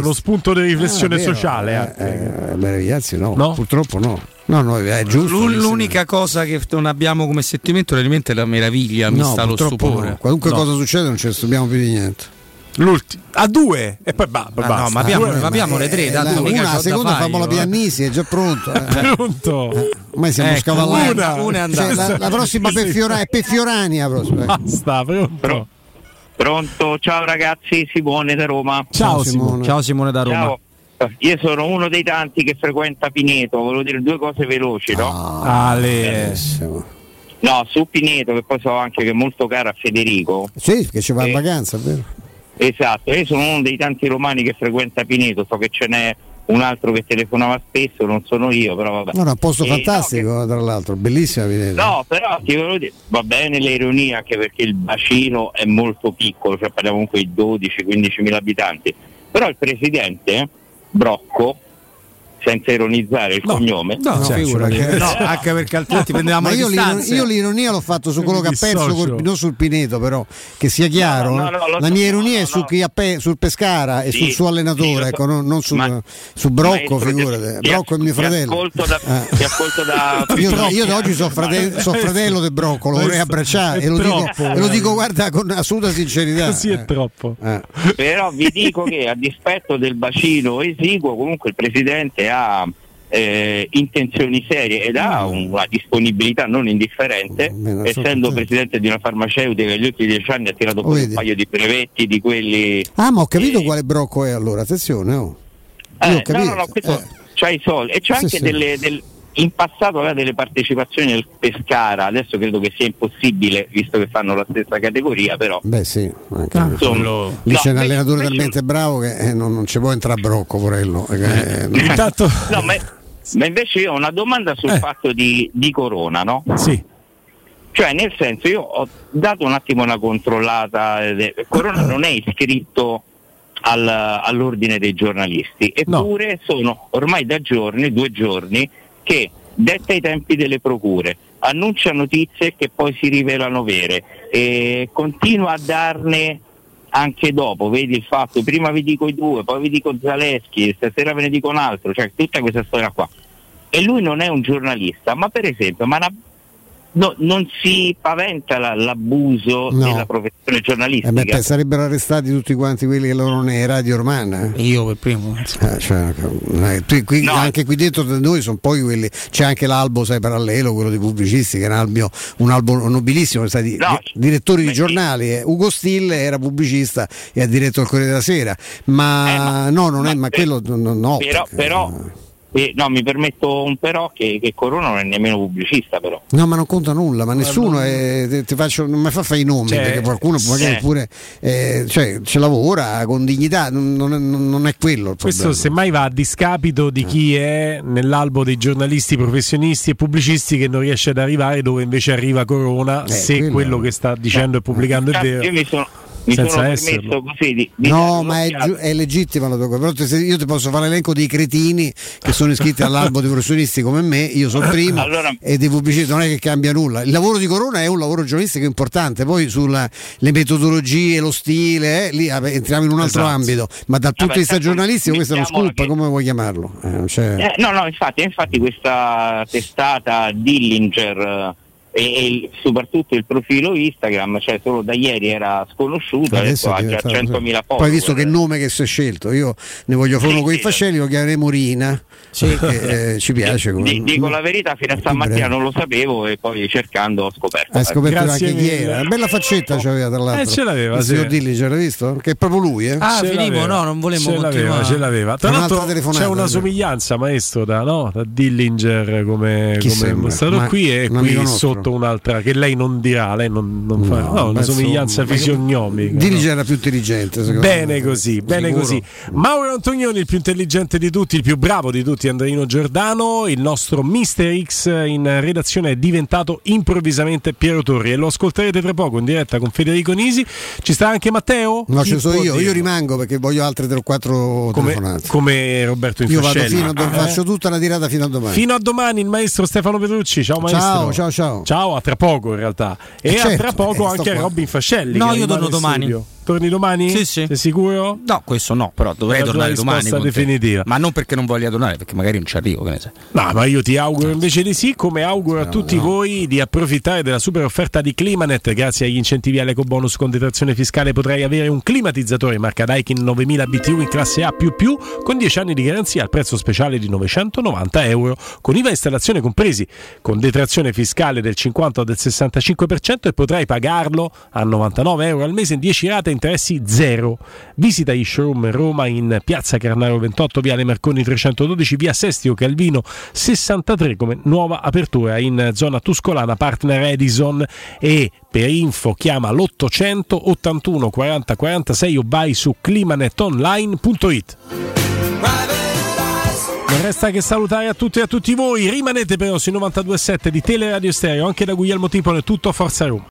lo spunto di riflessione Ah, sociale. eh, eh. eh, meravigliarsi no. No? purtroppo no. No, no, è giusto. L'u- L'unica cosa che non abbiamo come sentimento realmente è la meraviglia, mi No, sta lo purtroppo stupore. no. Qualunque No. cosa succede non ci stupiamo più di niente. L'ultimo. A due e poi ba- ba- Ah, basta. no, ma abbiamo, Due- ma abbiamo le tre, Eh, da la- due, mica una, la da seconda famo la io, eh. pianisi, è già pronto. eh. Pronto. Ormai siamo Ecco, scavallati. una- una è Cioè, andata. la, la prossima per Fiora- è per Fiorani la prossima. Basta, pronto. Pronto, ciao ragazzi, Simone da Roma. Ciao, Ciao, Simone. Simone. Ciao Simone da Roma. Ciao. Io sono uno dei tanti che frequenta Pineto, volevo dire due cose veloci, no? Ah. No, su Pineto, che poi so anche che è molto caro a Federico. Sì, perché ci va Eh. in vacanza, è vero? Esatto, io sono uno dei tanti romani che frequenta Pineto, so che ce n'è un altro che telefonava spesso, non sono io, però vabbè. No, no, è un posto Eh, no, fantastico, tra l'altro, bellissima Venezia. No, però ti volevo dire, va bene l'ironia anche perché il bacino è molto piccolo, cioè parliamo comunque di 12-15 mila abitanti, però il presidente Brocco, senza ironizzare il No, cognome, No, No, cioè, No, anche perché altrimenti prendevamo Ma io, io l'ironia l'ho fatto su quello che ha perso, col- non sul Pineto, però che sia chiaro. No, no, la mia ironia no, è su no. chi ha pe- sul Pescara e Sì, sul suo sì, allenatore, so. ecco, non, non sul- Ma- su Brocco, figurate. ti- Brocco è mio fratello. ascolto da- Eh. ti ascolto da- Io, da- io da oggi sono fratello, so fratello del Brocco, lo vorrei abbracciare e lo, dico, lo dico, guarda, con assoluta sincerità. Così è Eh. troppo. Eh. però vi dico che a dispetto del bacino esiguo comunque il presidente ha eh, intenzioni serie ed ha una disponibilità non indifferente Bene, essendo assolutamente. presidente di una farmaceutica che negli ultimi dieci anni ha tirato fuori un vedi. paio di brevetti di quelli Ah, ma ho capito Eh. quale Brocco è allora, attenzione. Oh. Eh, no, no, no, questo Eh. c'ha i soldi e c'ha Sì, anche sì. delle, del- in passato aveva delle partecipazioni nel Pescara adesso credo che sia impossibile visto che fanno la stessa categoria però Beh sì, anche Ah, insomma, lì no, c'è un invece- allenatore talmente bravo che eh, non, non ci può entrare Brocco, porello. eh, non- Intanto no, ma Ma invece io ho una domanda sul Eh. fatto di, di Corona, no? Sì. Cioè, nel senso, io ho dato un attimo una controllata. ed è- Corona non è iscritto al- all'ordine dei giornalisti, eppure sono ormai da giorni, due giorni, che detta i tempi delle procure, annuncia notizie che poi si rivelano vere e continua a darne anche dopo, vedi il fatto, prima vi dico i due, poi vi dico Zaleschi, stasera ve ne dico un altro, cioè tutta questa storia qua. E lui non è un giornalista, ma per esempio, ma una- no- non si paventa la- l'abuso No. della professione Eh giornalistica? beh, beh, sarebbero arrestati tutti quanti quelli che lavorano nei radio romana. Io per primo. cioè, eh, qui- qui- Anche qui dentro da noi sono poi quelli. C'è anche l'albo, sai, parallelo, quello dei pubblicisti, che era un, albio- un albo nobilissimo, stati di- direttori di giornali. eh. Ugo Stille era pubblicista e ha diretto il Corriere della Sera. Ma no, non è, ma quello no, no, no, però, perché- però eh, no, mi permetto un però che, che Corona non è nemmeno pubblicista però. No, ma non conta nulla, ma nessuno è- ti- faccio, non mi fa fare i nomi Cioè, perché qualcuno magari sì. pure eh, cioè, ci lavora con dignità, non, non è, non è quello il Questo problema. semmai va a discapito di chi è nell'albo dei giornalisti professionisti e pubblicisti che non riesce ad arrivare dove invece arriva Corona Eh, se quello- quello che sta dicendo e pubblicando è Cazzo, vero. Io mi sono, mi Senza sono esserlo. permesso così di, di No, ma è, giu- è legittima la tua cosa. Però te- se io ti posso fare l'elenco dei cretini che sono iscritti all'albo dei professionisti come me, io sono primo Allora- e dei pubblicisti non è che cambia nulla. Il lavoro di Corona è un lavoro giornalistico importante, poi sulle metodologie, lo stile, eh, lì vabbè, entriamo in un altro Esatto. ambito, ma dal punto di vista giornalistico questo è uno scoop, come vuoi chiamarlo? Eh, Eh, no, no, infatti, infatti questa testata Dillinger eh, e, e soprattutto il profilo Instagram, cioè solo da ieri era sconosciuto, adesso, Adesso ha già diventato- 100.000 follower. Poi visto che nome che si è scelto, io ne voglio fare uno con i fascelli, lo chiameremo Rina. perché, eh, ci piace. come- Di- dico la verità, fino a stamattina non lo sapevo e poi cercando ho scoperto. Hai scoperto Grazie anche chi era. Bella faccetta c'aveva tra l'altro. Eh, ce l'aveva, Il sì. signor Dilli ce l'ha visto? Che è proprio lui, eh? Ah, Filippo, l'aveva. no, non volevo ce l'aveva, ce l'aveva. Tra l'altro c'è una somiglianza, maestro, da, no? da Dillinger come, Chi come Ma- qui e qui amico nostro? sotto un'altra che lei non dirà, lei non, non fa No, no, una somiglianza fisionomica. Dilli no. era più intelligente, secondo Bene me. così, bene Sicuro. così. Mauro Antonioni, il più intelligente di tutti, il più bravo di tutti, Andreino Giordano, il nostro Mister X in redazione è diventato improvvisamente Piero Torri e lo ascolterete tra poco in diretta con Federico Nisi. Ci sta anche Matteo? No, Chi ci sono io, io dirlo? rimango perché voglio altre 3 o 4 come, telefonate. come Roberto Io vado fino a dom- Eh? faccio tutta la tirata fino a domani. Fino a domani il maestro Stefano Petrucci. Ciao maestro. Ciao, ciao, ciao. Ciao, a tra poco in realtà. E Eh, a certo, tra poco eh, anche. Robin Fascelli. No, io torno domani. studio. Torni domani? Sì, sì. Sei sicuro? No, questo no, però dovrei La tornare domani. definitiva. Ma non perché non voglia tornare, perché magari non ci arrivo, che ne sai. No, ma io ti auguro invece di sì, come auguro a tutti voi di approfittare della super offerta di Climanet. Grazie agli incentivi all'ecobonus con detrazione fiscale potrai avere un climatizzatore marca Daikin 9000 BTU in classe A++ con 10 anni di garanzia al prezzo speciale di 990 euro, con IVA e installazione compresi, con detrazione fiscale del 50 o del 65% e potrai pagarlo a 99 euro al mese in 10 rate a interessi zero. Visita gli showroom Roma in Piazza Carnaro 28, Viale Marconi 312, Via Sestio Calvino 63 come nuova apertura in zona Tuscolana partner Edison e per info chiama l'800 81 40 46 o vai su climanetonline.it. Non resta che salutare a tutti e a tutti voi, rimanete però sui 92.7 di Teleradio Stereo, anche da Guglielmo Tipone, tutto Forza Roma.